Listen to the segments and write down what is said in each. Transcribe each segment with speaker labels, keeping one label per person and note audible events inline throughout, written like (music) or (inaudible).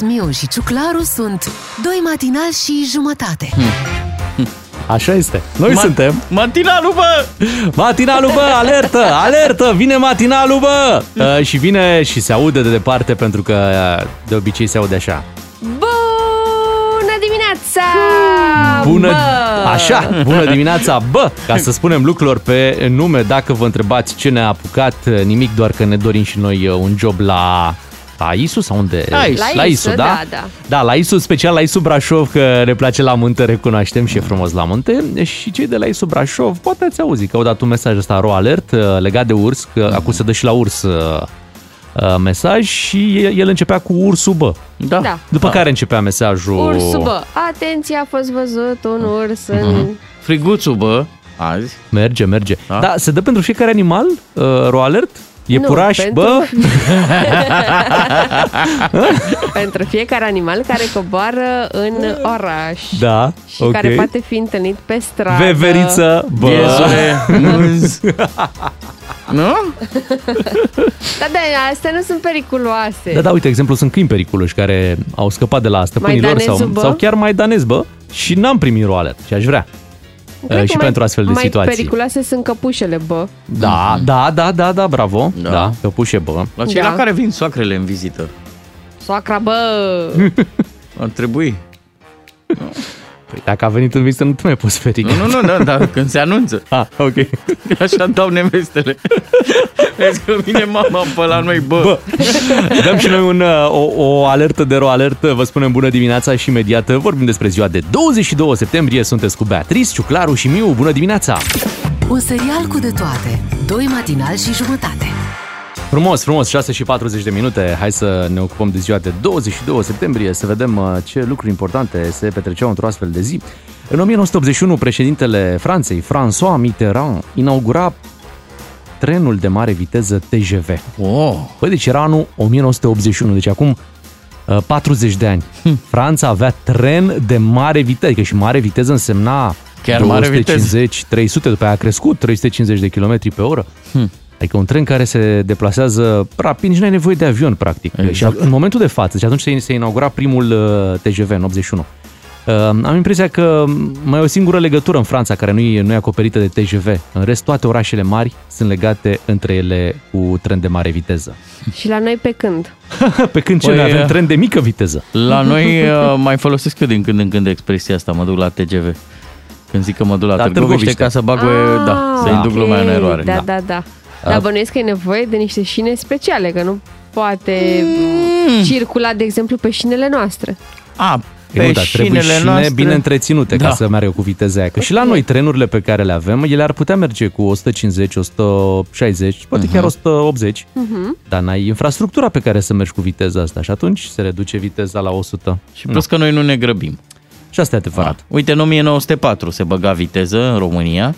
Speaker 1: Miu și Ciuclaru sunt doi matinali și jumătate.
Speaker 2: Așa este. Noi
Speaker 3: Ma-
Speaker 2: suntem
Speaker 3: Matinalul, bă!
Speaker 2: Matinalul, bă, alertă, alertă, vine matinalul, bă! Uh, și vine și se aude de departe pentru că uh, de obicei se aude așa.
Speaker 4: Bună dimineața!
Speaker 2: Bună,
Speaker 4: Bă!
Speaker 2: așa, bună dimineața, bă! Ca să spunem lucrurilor pe nume, dacă vă întrebați ce ne-a apucat, uh, nimic, doar că ne dorim și noi uh, un job la la ISU sau unde?
Speaker 3: La ISU.
Speaker 4: La
Speaker 2: la
Speaker 4: ISU,
Speaker 2: ISU, da?
Speaker 4: da, da.
Speaker 2: Da, la ISU, special la ISU Brașov, că ne place la munte, recunoaștem și e frumos la munte. Și cei de la ISU Brașov, poate ați auzit că au dat un mesaj ăsta, ro alert, uh, legat de urs, că acum se dă și la urs uh, uh, mesaj și el începea cu ursul, bă.
Speaker 3: Da.
Speaker 4: Da.
Speaker 2: După care începea mesajul...
Speaker 4: Ursul, bă! Atenție, a fost văzut un urs în...
Speaker 3: Friguțul, bă, azi.
Speaker 2: Merge, merge. Da,
Speaker 3: Da?
Speaker 2: se dă pentru fiecare animal uh, ro alert? E
Speaker 4: Nu,
Speaker 2: puraș,
Speaker 4: pentru-
Speaker 2: bă? (laughs)
Speaker 4: pentru fiecare animal care coboară în oraș.
Speaker 2: Da,
Speaker 4: Și
Speaker 2: ok.
Speaker 4: care poate fi întâlnit pe stradă.
Speaker 2: Veveriță, bă.
Speaker 3: Iezule, mânz. (laughs) nu?
Speaker 4: Da, da, astea nu sunt periculoase.
Speaker 2: Da, da, uite, exemplu, sunt câini periculoși care au scăpat de la stăpânilor sau,
Speaker 4: Maidanezul, bă?
Speaker 2: sau chiar maidanez, bă, și n-am primit ro alert și aș vrea.
Speaker 4: Cred
Speaker 2: Uh,
Speaker 4: că
Speaker 2: și
Speaker 4: mai,
Speaker 2: pentru astfel de
Speaker 4: mai
Speaker 2: situații.
Speaker 4: periculoase sunt căpușele, bă.
Speaker 2: Da, da, da, da, da, bravo. Da,
Speaker 3: Da.
Speaker 2: da căpușe, bă.
Speaker 3: La cei
Speaker 4: Da.
Speaker 3: la care vin soacrele în vizită.
Speaker 4: Soacra, bă! (laughs)
Speaker 3: Ar trebui. (laughs)
Speaker 2: Păi dacă a venit în vizită, nu te mai poți feri.
Speaker 3: Nu, nu, nu, da, dar când se anunță.
Speaker 2: Ah, ok. (laughs)
Speaker 3: Așa dau nevestele. (laughs) Vezi că vine mama pe la noi, bă.
Speaker 2: Bă, dăm și noi un, uh, o, o alertă de ro alertă, vă spunem bună dimineața și imediat uh, vorbim despre ziua de 22 septembrie. Sunteți cu Beatrice, Ciuclaru și Miu. Bună dimineața!
Speaker 1: Un serial cu de toate. Doi matinali și jumătate.
Speaker 2: Frumos, frumos, 6 și 40 de minute. Hai să ne ocupăm de ziua de 22 septembrie, să vedem uh, ce lucruri importante se petreceau într-o astfel de zi. În 1981, președintele Franței, François Mitterrand, inaugura trenul de mare viteză TGV.
Speaker 3: Oh,
Speaker 2: Păi, deci era anul 1981, deci acum uh, 40 de ani. Franța avea tren de mare viteză, adică și mare viteză însemna
Speaker 3: Chiar mare
Speaker 2: 250, 300, după aia a crescut 350 de km pe oră.
Speaker 3: Hm.
Speaker 2: Adică un tren care se deplasează rapid, nici nu ai nevoie de avion, practic.
Speaker 3: Exact.
Speaker 2: Și în momentul de față, și atunci se, se inaugura primul uh, TGV în 81. Uh, am impresia că mai e o singură legătură în Franța care nu e, nu e acoperită de TGV. În rest, toate orașele mari sunt legate între ele cu tren de mare viteză. (laughs)
Speaker 4: Și la noi pe când? (laughs)
Speaker 2: Pe când ce
Speaker 3: Păi,
Speaker 2: noi avem
Speaker 3: uh,
Speaker 2: tren de mică viteză.
Speaker 3: la noi uh, mai folosesc eu din când în când expresia asta, mă duc la TGV. Când zic că mă duc la
Speaker 2: La
Speaker 3: Târgoviște
Speaker 2: Târgoviște.
Speaker 3: ca să bag, ah, da, să
Speaker 4: ok.
Speaker 3: induc lumea în eroare.
Speaker 4: Da,
Speaker 2: Da.
Speaker 4: da, da. Dar bănuiesc că e nevoie de niște șine speciale, că nu poate
Speaker 3: Mm.
Speaker 4: circula, de exemplu, pe șinele noastre.
Speaker 3: A,
Speaker 2: Pe
Speaker 3: pe
Speaker 2: nu, dar trebuie
Speaker 3: șinele
Speaker 2: șine
Speaker 3: noastre...
Speaker 2: bine întreținute ca
Speaker 3: Da.
Speaker 2: să meargă cu viteza aia. Că și la noi trenurile pe care le avem, ele ar putea merge cu 150, 160, poate chiar 180, dar n-ai infrastructura pe care să mergi cu viteza asta și atunci se reduce viteza la 100.
Speaker 3: Și plus că noi nu ne grăbim.
Speaker 2: Și asta e adevărat.
Speaker 3: Uite, în 1904 se băga viteză în România.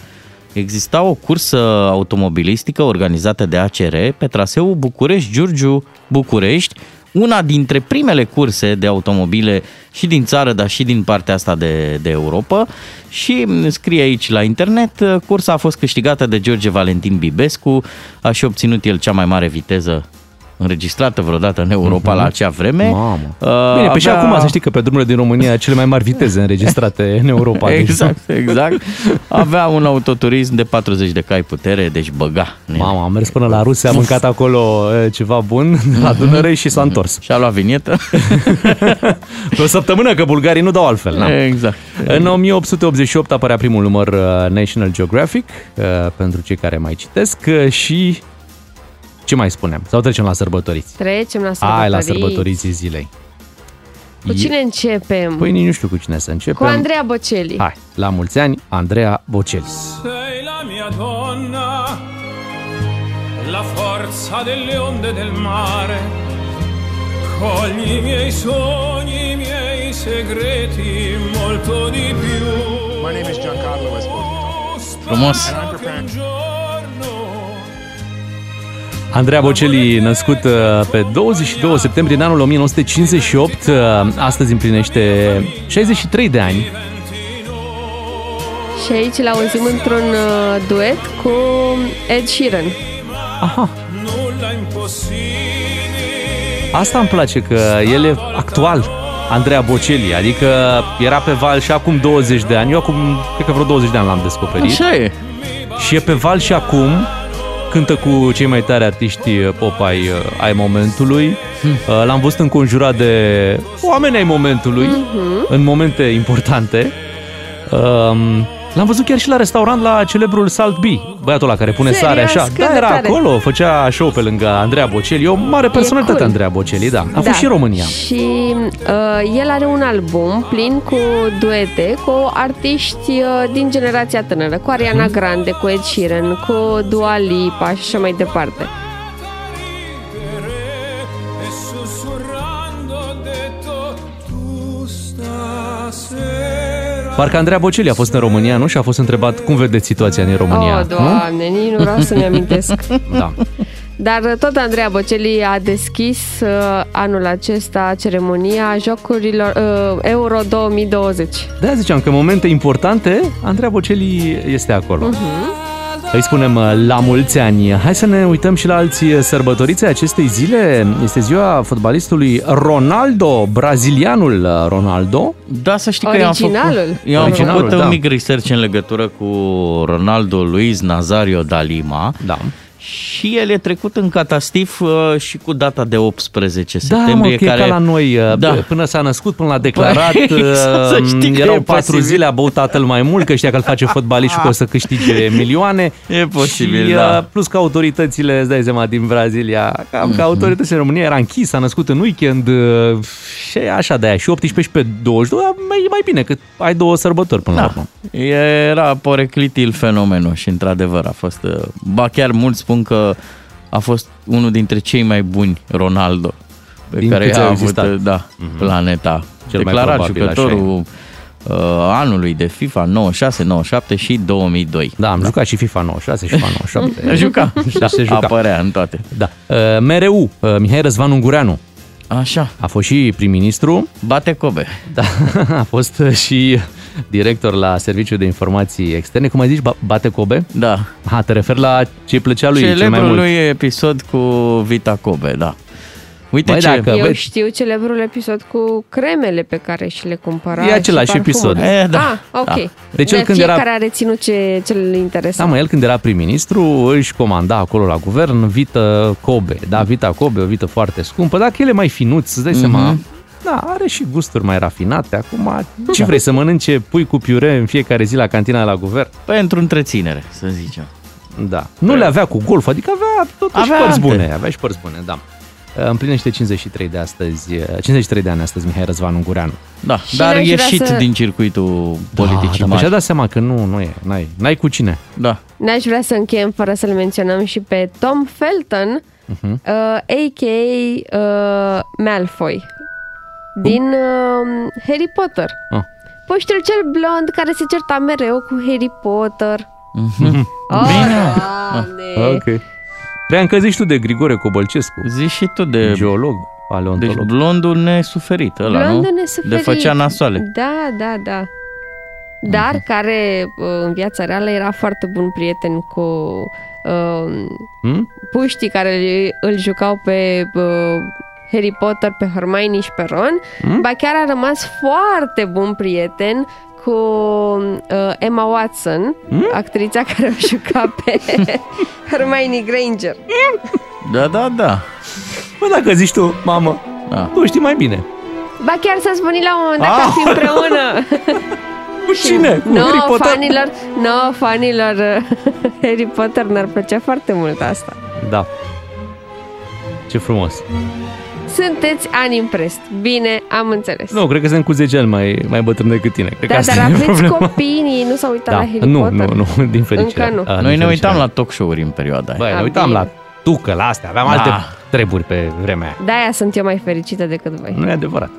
Speaker 3: Exista o cursă automobilistică organizată de ACR pe traseul București-Giurgiu-București, una dintre primele curse de automobile și din țară, dar și din partea asta de, de Europa. Și scrie aici la internet, cursa a fost câștigată de George Valentin Bibescu, a și obținut el cea mai mare viteză înregistrată vreodată în Europa la acea vreme.
Speaker 2: Mamă.
Speaker 3: Uh,
Speaker 2: Bine, pe și
Speaker 3: avea-
Speaker 2: acum să știi că pe drumurile din România cele mai mari viteze înregistrate (laughs) în Europa. deci-
Speaker 3: Exact, exact. Avea un autoturism de 40 de cai putere, deci băga.
Speaker 2: Mama, am mers până la Rusia, am mâncat acolo e, ceva bun de (laughs) la Dunăre și s-a întors.
Speaker 3: Și-a luat vinietă. (laughs)
Speaker 2: Pe o săptămână, că bulgarii nu dau altfel. Na.
Speaker 3: exact.
Speaker 2: În 1888 apărea primul număr uh, National Geographic, uh, pentru cei care mai citesc, uh, și ce mai spunem? Sau trecem la sărbătoriți?
Speaker 4: Trecem la sărbătorii.
Speaker 2: Hai la sărbătoriții zilei.
Speaker 4: Cu cine începem?
Speaker 2: Păi nici nu știu cu cine să începem.
Speaker 4: Cu Andreea Bocelli.
Speaker 2: Hai, la mulți ani, Andreea Bocelli.
Speaker 5: Sei la mia donna, la forza delle onde del mare. Cogli i miei sogni, i miei segreti, molto di più.
Speaker 6: My name is Giancarlo Esposito.
Speaker 3: Frumos.
Speaker 6: And I'm preparing.
Speaker 2: Andreea Bocelli, născut uh, pe 22 septembrie în anul 1958, uh, astăzi împlinește 63 de ani.
Speaker 4: Și aici l-auzim într-un uh, duet cu Ed Sheeran.
Speaker 2: Aha,
Speaker 5: Nulla impossibili,
Speaker 2: asta îmi place, că el e actual, Andreea Bocelli, adică era pe val și acum 20 de ani, eu acum, cred că vreo 20 de ani l-am descoperit.
Speaker 3: Așa e.
Speaker 2: Și e pe val și acum, cântă cu cei mai tari artiști pop ai, ai momentului. Hmm. L-am văzut înconjurat de oameni ai momentului, mm-hmm. în momente importante. Um, L-am văzut chiar și la restaurant la celebrul Salt B, băiatul ăla care pune
Speaker 4: Serios?
Speaker 2: sare așa.
Speaker 4: Cât
Speaker 2: Da,
Speaker 4: de
Speaker 2: era
Speaker 4: tare.
Speaker 2: acolo, făcea show pe lângă Andreea Bocelli. E o mare personalitate
Speaker 4: cool.
Speaker 2: Andreea Bocelli, da. A
Speaker 4: Da.
Speaker 2: fost și în România.
Speaker 4: Și uh, el are un album plin cu duete cu artiști uh, din generația tânără, cu Ariana
Speaker 2: Mhm.
Speaker 4: Grande, cu Ed Sheeran, cu Dua Lipa și așa mai departe.
Speaker 2: Parcă Andreea Bocelli a fost în România, nu? Și a fost întrebat cum vedeți situația din România.
Speaker 4: oh, doamne, nici nu vreau să-mi amintesc.
Speaker 2: nu? (laughs) Da.
Speaker 4: Dar uh, tot Andreea Bocelli a deschis uh, anul acesta ceremonia Jocurilor uh, Euro 2020.
Speaker 2: De-aia ziceam că în momente importante, Andreea Bocelli este acolo.
Speaker 4: Mhm.
Speaker 2: Îi spunem uh, la mulți ani. Hai să ne uităm și la alții sărbătoriți ai acestei zile. Este ziua fotbalistului Ronaldo, brazilianul uh, Ronaldo.
Speaker 3: Da, să știi că eu am
Speaker 4: Originalul.
Speaker 3: făcut, eu am
Speaker 2: Originalul,
Speaker 3: făcut
Speaker 2: da.
Speaker 3: un mic research în legătură cu Ronaldo Luis Nazario da Lima
Speaker 2: Da.
Speaker 3: Și el e trecut în catastif uh, și cu data de 18
Speaker 2: Da, mă,
Speaker 3: septembrie.
Speaker 2: că
Speaker 3: care...
Speaker 2: e ca la noi, uh,
Speaker 3: Da.
Speaker 2: până s-a născut, până l-a declarat,
Speaker 3: Păi, (laughs) exact, să
Speaker 2: uh,
Speaker 3: știi că
Speaker 2: erau
Speaker 3: e
Speaker 2: patru
Speaker 3: posibil.
Speaker 2: zile, a băut tatăl mai mult, că știa că îl face fotbalist și că o să câștige (laughs) milioane.
Speaker 3: E posibil,
Speaker 2: și,
Speaker 3: da.
Speaker 2: uh, Plus că autoritățile, îți dai seama, din Brazilia, cam
Speaker 3: Mhm.
Speaker 2: că autoritățile în România era închis, a născut în weekend uh, și așa de aia. Și 18 și pe 22, dar mai, mai bine, că ai două sărbători până la
Speaker 3: Da,
Speaker 2: urmă.
Speaker 3: era poreclitil fenomenul și într-adevăr a fost, uh, ba chiar mulți spun că a fost unul dintre cei mai buni Ronaldo pe
Speaker 2: Din
Speaker 3: care
Speaker 2: câți
Speaker 3: a
Speaker 2: au
Speaker 3: avut
Speaker 2: existat. Mhm.
Speaker 3: uh, da, planeta.
Speaker 2: Cel mai
Speaker 3: Declarat
Speaker 2: probabil,
Speaker 3: jucătorul uh, anului de FIFA 96, 97 și 2002.
Speaker 2: Da, am jucat și FIFA 96 și FIFA (laughs) 97.
Speaker 3: Juca,
Speaker 2: Da, se juca.
Speaker 3: apărea în toate.
Speaker 2: Da. Uh, MRU, uh, Mihai Răzvan Ungureanu,
Speaker 3: Așa,
Speaker 2: a fost și prim-ministru,
Speaker 3: bate Kobe.
Speaker 2: Da, (laughs) a fost și director la Serviciul de Informații Externe. Cum ai zis, Ba- Bate Kobe?
Speaker 3: Da,
Speaker 2: Ha, te referi la ce îi plăcea lui cel mai
Speaker 3: celebrul
Speaker 2: mult?
Speaker 3: lui episod cu Vita Kobe, da. Uite
Speaker 2: Băi,
Speaker 3: ce...
Speaker 2: dacă-
Speaker 4: Eu
Speaker 2: băi-
Speaker 4: știu celebrul episod cu cremele pe care și le cumpăra.
Speaker 2: E același
Speaker 4: și
Speaker 2: episod.
Speaker 4: parfumurile.
Speaker 3: E, da,
Speaker 4: Ah, ok.
Speaker 3: da.
Speaker 2: Deci el
Speaker 4: De
Speaker 2: când era-
Speaker 4: fiecare a reținut ce, ce îl interesa.
Speaker 2: Da, mă, el când era prim-ministru își comanda acolo la guvern vită Kobe. Da, vita Kobe, o vită foarte scumpă. Dacă el e mai finuț, îți dai
Speaker 3: Mhm.
Speaker 2: seama, da, are și gusturi mai rafinate. Acum, ce vrei să mănânce pui cu piure în fiecare zi la cantina de la guvern?
Speaker 3: Pentru întreținere, să zicem.
Speaker 2: Da. Nu le avea cu golf, adică avea totuși
Speaker 3: Avea
Speaker 2: părți
Speaker 3: alte.
Speaker 2: bune. Avea și părți bune, da. Împlinește 53 de astăzi, 53 de ani astăzi Mihai Răzvan Ungureanu.
Speaker 3: Da,
Speaker 4: Și
Speaker 3: dar
Speaker 4: n-aș vrea
Speaker 3: ieșit
Speaker 4: să-
Speaker 3: din circuitul
Speaker 2: Da,
Speaker 3: politicii
Speaker 2: dar
Speaker 3: mari.
Speaker 2: și-a dat seama că nu, nu e, n-ai, n-ai cu cine.
Speaker 3: Da.
Speaker 4: N-aș vrea să încheiem fără să-l menționăm și pe Tom Felton,
Speaker 2: Mhm.
Speaker 4: uh, a.k.a. Uh, Malfoy, din uh, Harry Potter.
Speaker 2: Ah.
Speaker 4: Puștiul cel blond care se certa mereu cu Harry Potter. Oh,
Speaker 3: Bine.
Speaker 4: Doamne.
Speaker 2: Ok. Cream că zici tu de Grigore Cobălcescu,
Speaker 3: Zici și tu de...
Speaker 2: geolog,
Speaker 3: Deci
Speaker 2: paleontolog.
Speaker 3: blondul nesuferit ăla,
Speaker 4: Blondul
Speaker 3: nu?
Speaker 4: nesuferit.
Speaker 3: De făcea nasoale.
Speaker 4: Da, da, da. Dar care uh, în viața reală era foarte bun prieten cu uh,
Speaker 2: Hmm?
Speaker 4: puștii care îl- îl jucau pe uh, Harry Potter, pe Hermione și pe Ron.
Speaker 2: Hmm?
Speaker 4: Ba chiar a rămas foarte bun prieten cu uh, Emma Watson,
Speaker 2: Hmm?
Speaker 4: actrița care o juca pe (laughs) Hermione Granger.
Speaker 3: Da, da, da.
Speaker 2: Bă, dacă zici tu, mamă,
Speaker 3: da.
Speaker 2: tu știi mai bine.
Speaker 4: Ba chiar să spuni la un moment dat că ar fi împreună. (laughs)
Speaker 2: Cu cine? Cu
Speaker 4: no,
Speaker 2: Harry Potter?
Speaker 4: fanilor, no, fanilor uh, (laughs) Harry Potter ne-ar plăcea foarte mult asta.
Speaker 2: Da. Ce frumos.
Speaker 4: Sunteți unimpressed. Bine, am înțeles.
Speaker 2: Nu, cred că sunt cu 10 ani mai, mai bătrân decât tine. Cred că
Speaker 4: da,
Speaker 2: asta
Speaker 4: dar
Speaker 2: e
Speaker 4: aveți
Speaker 2: problema.
Speaker 4: copii, nu s-au uitat
Speaker 2: Da.
Speaker 4: la Harry
Speaker 2: Nu,
Speaker 4: Potter?
Speaker 2: nu, nu, (laughs) din fericire.
Speaker 4: Încă nu.
Speaker 2: A, din
Speaker 3: Noi ne
Speaker 2: fericire.
Speaker 3: uitam la talk show-uri în perioada aia.
Speaker 2: Băi, ne
Speaker 4: A,
Speaker 2: uitam
Speaker 4: bine.
Speaker 2: la tucă, la astea. Aveam
Speaker 3: Da.
Speaker 2: alte treburi pe vremea aia.
Speaker 4: De-aia sunt eu mai fericită decât voi.
Speaker 2: Nu e adevărat.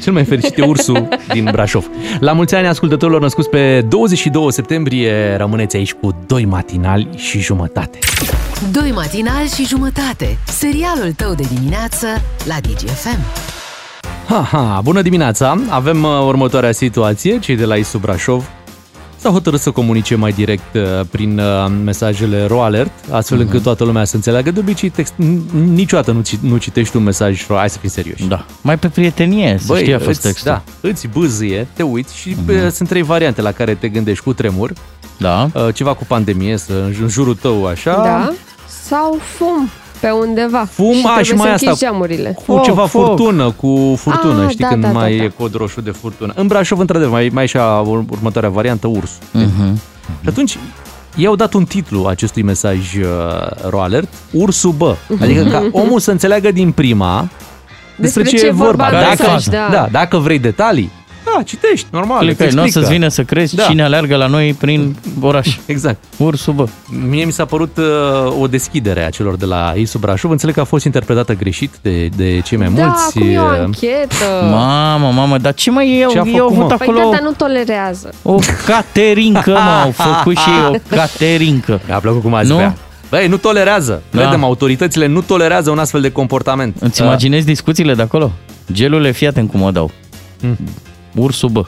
Speaker 2: Cel mai fericit e ursul din Brașov. La mulți ani ascultătorilor născuți pe 22 septembrie, rămâneți aici cu doi matinali și jumătate.
Speaker 1: Doi matinali și jumătate. Serialul tău de dimineață la DGFM.
Speaker 2: Ha, ha, bună dimineața! Avem uh, următoarea situație, cei de la ISU Brașov s-a hotărât să comunice mai direct uh, prin uh, mesajele RoAlert, astfel
Speaker 3: Mhm.
Speaker 2: încât toată lumea să înțeleagă. De obicei, text, n- niciodată nu, ci- nu citești un mesaj RO, hai să fim serioși.
Speaker 3: Da. Mai pe prietenie, să știi, a fost
Speaker 2: îți,
Speaker 3: textul.
Speaker 2: da, îți bâzâie, te uiți și uh sunt trei variante la care te gândești cu tremur,
Speaker 3: Da.
Speaker 2: uh, ceva cu pandemie, să, în jurul tău așa,
Speaker 4: Da? Sau fum pe undeva.
Speaker 2: Fum,
Speaker 4: și
Speaker 2: a,
Speaker 4: trebuie
Speaker 2: și mai
Speaker 4: să
Speaker 2: asta.
Speaker 4: închizi geamurile.
Speaker 2: cu
Speaker 3: Foc,
Speaker 2: ceva
Speaker 3: foc.
Speaker 2: furtună, cu furtună,
Speaker 4: Ah,
Speaker 2: știi,
Speaker 4: da,
Speaker 2: când
Speaker 4: da, da,
Speaker 2: mai
Speaker 4: da.
Speaker 2: e cod roșu de furtună. În Brașov, într-adevăr, mai, mai e și a ur- următoarea variantă, urs.
Speaker 3: Mhm.
Speaker 2: Și atunci, i-au dat un titlu acestui mesaj uh, RoAlert, Ursul bă. Adică ca omul să înțeleagă din prima despre, ce, e vorba.
Speaker 3: Care
Speaker 2: Dacă,
Speaker 3: faza?
Speaker 4: da.
Speaker 2: da, dacă vrei detalii, da, citești, normal.
Speaker 3: Clică,
Speaker 2: îți
Speaker 3: nu o
Speaker 2: explică.
Speaker 3: să-ți vină să crezi
Speaker 2: Da.
Speaker 3: cine aleargă la noi prin oraș.
Speaker 2: Exact.
Speaker 3: Ursul, bă.
Speaker 2: Mie mi s-a părut uh, o deschidere a celor de la ISU Brașov. Înțeleg că a fost interpretată greșit de, de cei mai
Speaker 4: Da,
Speaker 2: mulți.
Speaker 4: acum e o
Speaker 2: uh,
Speaker 4: anchetă.
Speaker 3: Mamă, mamă, dar ce mai e?
Speaker 2: Ce a
Speaker 3: Ei
Speaker 2: făcut,
Speaker 3: au avut
Speaker 2: mă?
Speaker 4: Păi
Speaker 3: acolo
Speaker 4: da, dar nu tolerează.
Speaker 3: o caterincă, mă, au făcut și ei o (laughs) caterincă.
Speaker 2: Mi-a plăcut cum ați
Speaker 3: Nu?
Speaker 2: vrea. Băi, nu tolerează.
Speaker 3: Da.
Speaker 2: Credem, autoritățile nu tolerează un astfel de comportament.
Speaker 3: Îți
Speaker 2: Uh,
Speaker 3: imaginezi discuțiile de acolo? Gelule, fii atent cum o dau. Ursul, bă.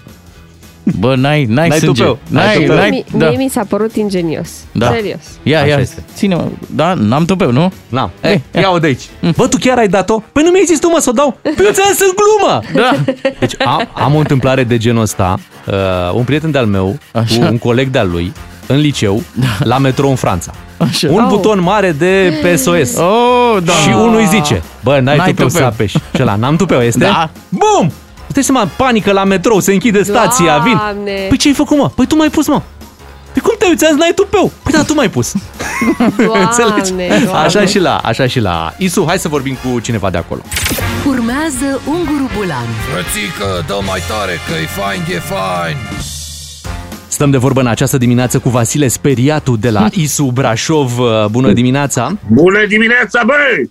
Speaker 3: Bă, n-ai, n-ai,
Speaker 2: N-ai
Speaker 3: sânge.
Speaker 2: tupeu, n-ai
Speaker 3: N-ai,
Speaker 2: tupeu.
Speaker 3: n-ai,
Speaker 4: Mie,
Speaker 3: da.
Speaker 4: mie mi s-a părut ingenios.
Speaker 3: Da.
Speaker 4: Serios.
Speaker 3: Ia,
Speaker 2: Așa
Speaker 3: ia,
Speaker 2: este.
Speaker 3: ține-mă. Da, n-am tupeu, nu?
Speaker 2: N-am. Ei, ia-o de aici. Bă, tu chiar ai dat-o? Păi nu mi-ai zis tu, mă, să o dau. Păi eu ți-am zis în glumă.
Speaker 3: Da.
Speaker 2: Deci am, am o întâmplare de genul ăsta. Uh, un prieten de-al meu,
Speaker 3: Așa.
Speaker 2: cu un coleg de-al lui, în liceu, la metrou în Franța.
Speaker 3: Așa.
Speaker 2: Un
Speaker 4: Au.
Speaker 2: buton mare de PSOS.
Speaker 3: Oh, da.
Speaker 2: Și unul îi zice, bă, n-ai,
Speaker 3: N-ai
Speaker 2: tupeu, să
Speaker 3: tupeu.
Speaker 2: apeși. Și ăla, n-am tupeu, este?
Speaker 3: Da.
Speaker 2: Bum! Puteți seama, panică la metrou, se închide stația, vin.
Speaker 4: Doamne.
Speaker 2: Păi ce ai făcut, mă? Păi tu m-ai pus, mă. Păi cum te uiți azi, n-ai tupeu? Păi da, tu m-ai pus. (laughs) Înțelegi?
Speaker 4: Doamne,
Speaker 2: Așa
Speaker 4: Doamne.
Speaker 2: și la, așa și la Isu, hai să vorbim cu cineva de acolo.
Speaker 1: Urmează Unguru Bulan
Speaker 7: Frățică, dă mai tare că e fain, e fain
Speaker 2: Stăm de vorbă în această dimineață cu Vasile Speriatu de la (laughs) ISU Brașov. Bună dimineața!
Speaker 8: Bună dimineața, băi!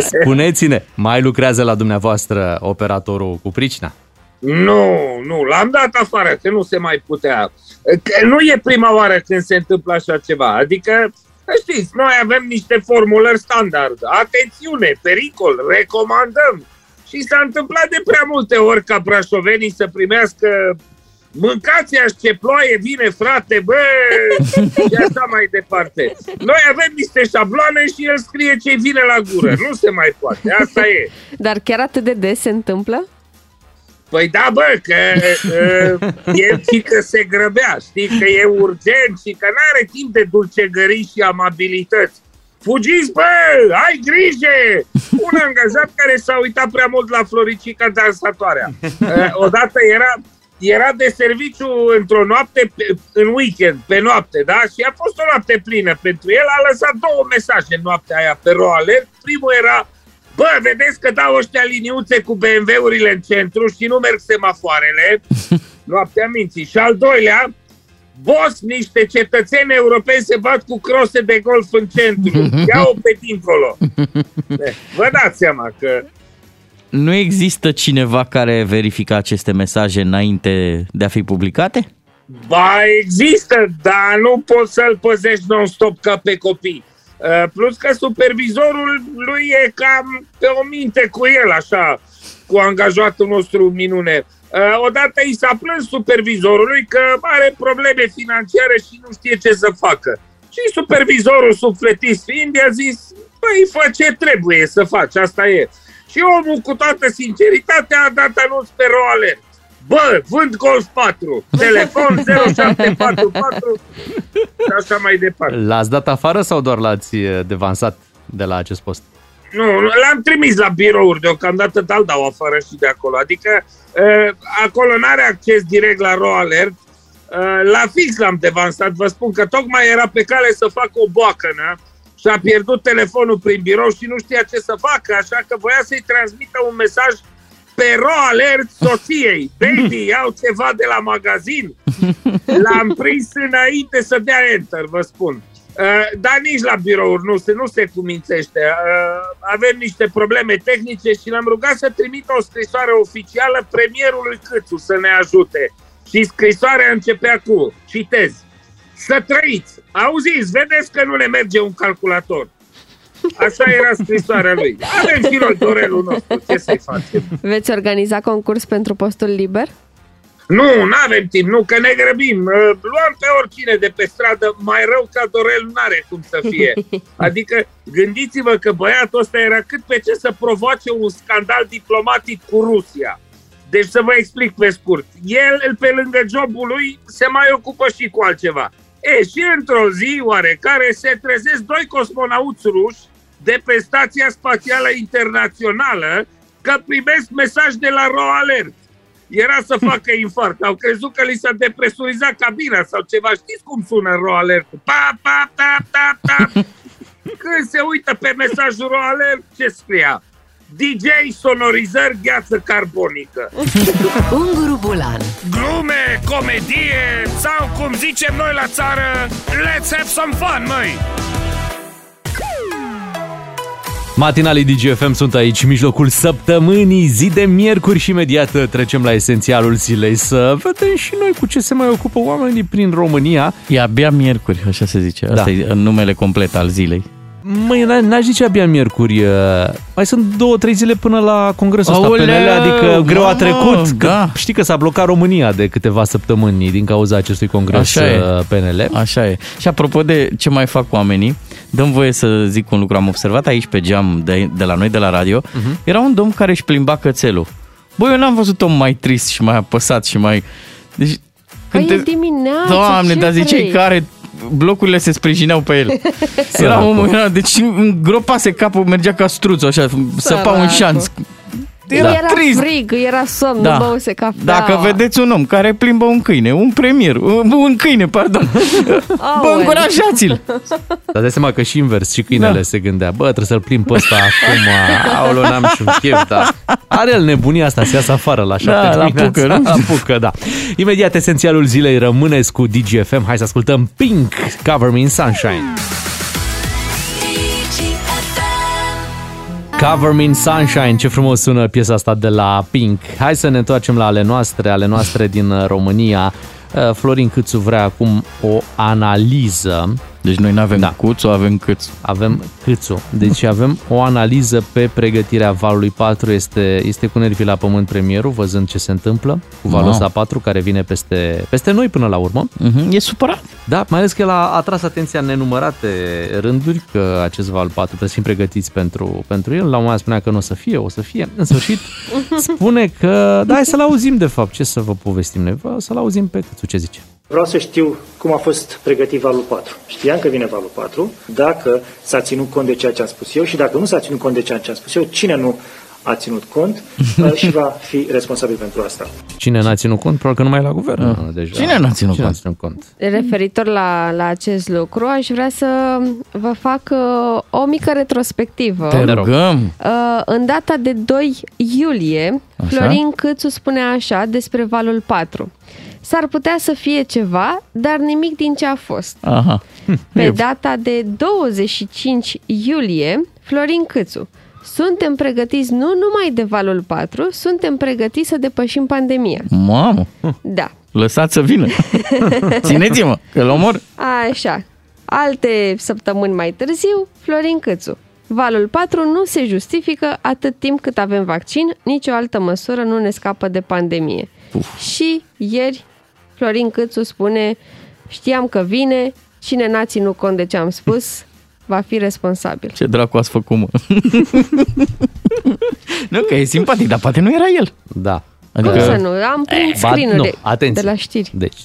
Speaker 8: (laughs)
Speaker 2: Spuneți-ne, mai lucrează la dumneavoastră operatorul cu pricina?
Speaker 8: Nu, nu, l-am dat afară, că nu se mai putea. Că nu e prima oară când se întâmplă așa ceva. Adică, știți, noi avem niște formulări standard. Atențiune, pericol, recomandăm. Și s-a întâmplat de prea multe ori ca brașovenii să primească Mâncați ce ploaie vine, frate, bă! (laughs) Și așa mai departe. Noi avem niște șabloane și el scrie ce vine la gură. Nu se mai poate, asta e.
Speaker 4: Dar chiar atât de des se întâmplă?
Speaker 8: Păi da, bă, că (laughs) uh, e și că se grăbea, știi, că e urgent și că n-are timp de dulcegării și amabilități. Fugiți, bă, ai grijă! Un angajat care s-a uitat prea mult la Floricica dansatoarea. (laughs) Uh, odată era, era de serviciu într-o noapte, pe, în weekend, pe noapte, da? Și a fost o noapte plină pentru el, a lăsat două mesaje în noaptea aia pe RoAlert. Primul era, Bă, vedeți că dau ăștia liniuțe cu BMW-urile în centru și nu merg semafoarele. (laughs) Noaptea minții. Și al doilea, boss, niște cetățeni europeni se bat cu crose de golf în centru. (laughs) Ia-o pe dincolo. Eh, Vă dați seama că...
Speaker 3: Nu există cineva care verifică aceste mesaje înainte de a fi publicate?
Speaker 8: Ba, există, dar nu poți să-l păzești non-stop ca pe copii. Uh, plus că supervizorul lui e cam pe o minte cu el, așa, cu angajatul nostru minune. Uh, odată i s-a plâns supervizorului că are probleme financiare și nu știe ce să facă. Și supervizorul sufletist fiind i-a zis, păi fă ce trebuie să faci, asta e. Și omul cu toată sinceritatea a dat anunț pe RoAlert. Bă, vând Golf 4, telefon (laughs) 0744 și așa mai departe.
Speaker 2: L-ați dat afară sau doar l-ați eh, devansat de la acest post?
Speaker 8: Nu, l-am trimis la birouri deocamdată, dar îl dau afară și de acolo. Adică uh, acolo n-are acces direct la RoAlert. Uh, la fix l-am devansat, vă spun că tocmai era pe cale să facă o boacănă și a pierdut telefonul prin birou și nu știa ce să facă, așa că voia să-i transmită un mesaj pe RoAlert soției. (laughs) Baby, iau ceva de la magazin. (laughs) L-am prins înainte să dea enter, vă spun. Uh, dar nici la birouri nu se, nu se cumințește. Uh, avem niște probleme tehnice și l-am rugat să trimită o scrisoare oficială premierului Câțu să ne ajute. Și scrisoarea începea cu, citez, să trăiți, auziți, vedeți că nu ne merge un calculator. Așa era scrisoarea lui. Avem și noi dorelul nostru, ce să-i facem?
Speaker 4: Veți organiza concurs pentru postul liber?
Speaker 8: Nu, nu avem timp, nu, că ne grăbim. Uh, Luăm pe oricine de pe stradă, mai rău ca Dorel n-are cum să fie. (laughs) Adică gândiți-vă că băiatul ăsta era cât pe ce să provoace un scandal diplomatic cu Rusia. Deci să vă explic pe scurt. El, pe lângă jobul lui, se mai ocupă și cu altceva. E, și într-o zi oarecare se trezesc doi cosmonauți ruși de pe Stația Spațială Internațională că primesc mesaj de la RO Alert. Era să facă infart. Au crezut că li s-a depresurizat cabina sau ceva. Știți cum sună RO Alert? Pa, pa, ta, ta, ta. Când se uită pe mesajul RO Alert, ce scria? DJ sonorizări gheață carbonică. (laughs)
Speaker 1: Unguru Bulan
Speaker 5: Glume, comedie sau cum zicem noi la țară, let's have some fun, măi!
Speaker 2: Matinalii DGFM sunt aici, mijlocul săptămânii, zi de miercuri și imediat trecem la esențialul zilei să vedem și noi cu ce se mai ocupă oamenii prin România.
Speaker 3: E abia miercuri, așa se zice. Asta
Speaker 2: Da.
Speaker 3: e numele complet al zilei.
Speaker 2: Măi, n- n-aș zice abia miercuri, uh, mai sunt două, trei zile până la congresul ăsta
Speaker 3: Aoleu,
Speaker 2: PNL, adică greu a
Speaker 3: mamă,
Speaker 2: trecut. Că
Speaker 3: da.
Speaker 2: Știi că s-a blocat România de câteva săptămâni din cauza acestui congres
Speaker 3: Așa e.
Speaker 2: uh, PNL.
Speaker 3: Așa e. Și apropo de ce mai fac oamenii, dăm voie să zic un lucru. Am observat aici pe geam de, de la noi, de la radio, uh-huh. era un domn care își plimba cățelul. Băi, eu n-am văzut om mai trist și mai apăsat și mai... Deci,
Speaker 4: Păi e dimineață,
Speaker 3: Doamne,
Speaker 4: ce
Speaker 3: dar zicei
Speaker 4: vrei?
Speaker 3: care blocurile se sprijineau pe el. (laughs) Era omul, era, deci îngropase capul, mergea ca struțul, așa, săpa un
Speaker 4: Săracul.
Speaker 3: șanț. Era,
Speaker 4: era
Speaker 3: trist.
Speaker 4: frig, era somn,
Speaker 3: Da.
Speaker 4: nu băuse cafea.
Speaker 3: Dacă vedeți un om care plimbă un câine, un premier, un, un câine, pardon, bă,
Speaker 4: Aoleu.
Speaker 3: încurajați-l.
Speaker 2: Dar dai seama că și invers, și câinele
Speaker 3: Da.
Speaker 2: se gândea, bă, trebuie să-l plimb pe ăsta acum, aolo, n-am și un chef, dar are el nebunia asta, să iasă afară la șapte
Speaker 3: Da, la
Speaker 2: dimineața.
Speaker 3: pucă, nu?
Speaker 2: Apucă, da. Imediat, esențialul zilei, rămâneți cu DGFM, hai să ascultăm Pink, Cover Me in Sunshine. Cover Me in Sunshine, ce frumos sună piesa asta de la Pink. Hai să ne întoarcem la ale noastre, ale noastre din uh, România. Uh, Florin Câțu vrea acum o analiză
Speaker 3: Deci noi nu avem
Speaker 2: Da.
Speaker 3: da. cuțu, avem câțu.
Speaker 2: avem câțu. Deci avem o analiză pe pregătirea valului 4. Este, este cu nervii la pământ premierul, văzând ce se întâmplă cu valul
Speaker 3: Wow.
Speaker 2: ăsta 4, care vine peste, peste noi până la urmă.
Speaker 3: Uh-huh. E supărat.
Speaker 2: Da, mai ales că el a atras atenția în nenumărate rânduri că acest val 4 trebuie să fim pregătiți pentru, pentru el. La un moment dat spunea că nu o să fie, o să fie. În sfârșit (laughs) spune că, da, hai să-l auzim de fapt. Ce să vă povestim noi? Vă- Să-l auzim pe Câțu ce zice.
Speaker 9: Vreau să știu cum a fost pregătit valul 4. Știam că vine valul 4, dacă s-a ținut cont de ceea ce am spus eu și dacă nu s-a ținut cont de ceea ce am spus eu, cine nu a ținut cont (laughs) uh, și va fi responsabil pentru asta.
Speaker 2: Cine n-a ținut cont? Probabil că nu mai e la guvern. Deja.
Speaker 3: Cine n-a ținut
Speaker 2: Cine
Speaker 3: cont?
Speaker 2: n-a ținut cont?
Speaker 4: Referitor la, la acest lucru, aș vrea să vă fac uh, o mică retrospectivă.
Speaker 3: Te
Speaker 2: Te rog.
Speaker 3: rugăm.
Speaker 4: Uh, în data de 2 iulie,
Speaker 3: Așa.
Speaker 4: Florin Câțu spunea așa despre valul 4. S-ar putea să fie ceva, dar nimic din ce a fost.
Speaker 3: Aha.
Speaker 4: Pe
Speaker 3: E-
Speaker 4: data de 25 iulie, Florin Câțu. Suntem pregătiți nu numai de valul 4, suntem pregătiți să depășim pandemia.
Speaker 3: Mamă,
Speaker 4: Da.
Speaker 3: lăsați să vină. (laughs) Țineți-mă, că l omor.
Speaker 4: Așa. Alte săptămâni mai târziu, Florin Câțu. Valul 4 nu se justifică atât timp cât avem vaccin, nicio altă măsură nu ne scapă de pandemie.
Speaker 3: Uf.
Speaker 4: Și ieri, Florin Câțu spune, știam că vine, cine n-a ținut cont de ce am spus, va fi responsabil.
Speaker 3: Ce dracu ați făcut, mă? (laughs) nu, că e simpatic, dar poate nu era el.
Speaker 2: Da.
Speaker 4: Cum
Speaker 3: Adică-
Speaker 4: să nu? Am prins
Speaker 2: Ba,
Speaker 4: screen
Speaker 2: nu,
Speaker 4: de,
Speaker 2: atenție.
Speaker 4: de la știri.
Speaker 2: Deci,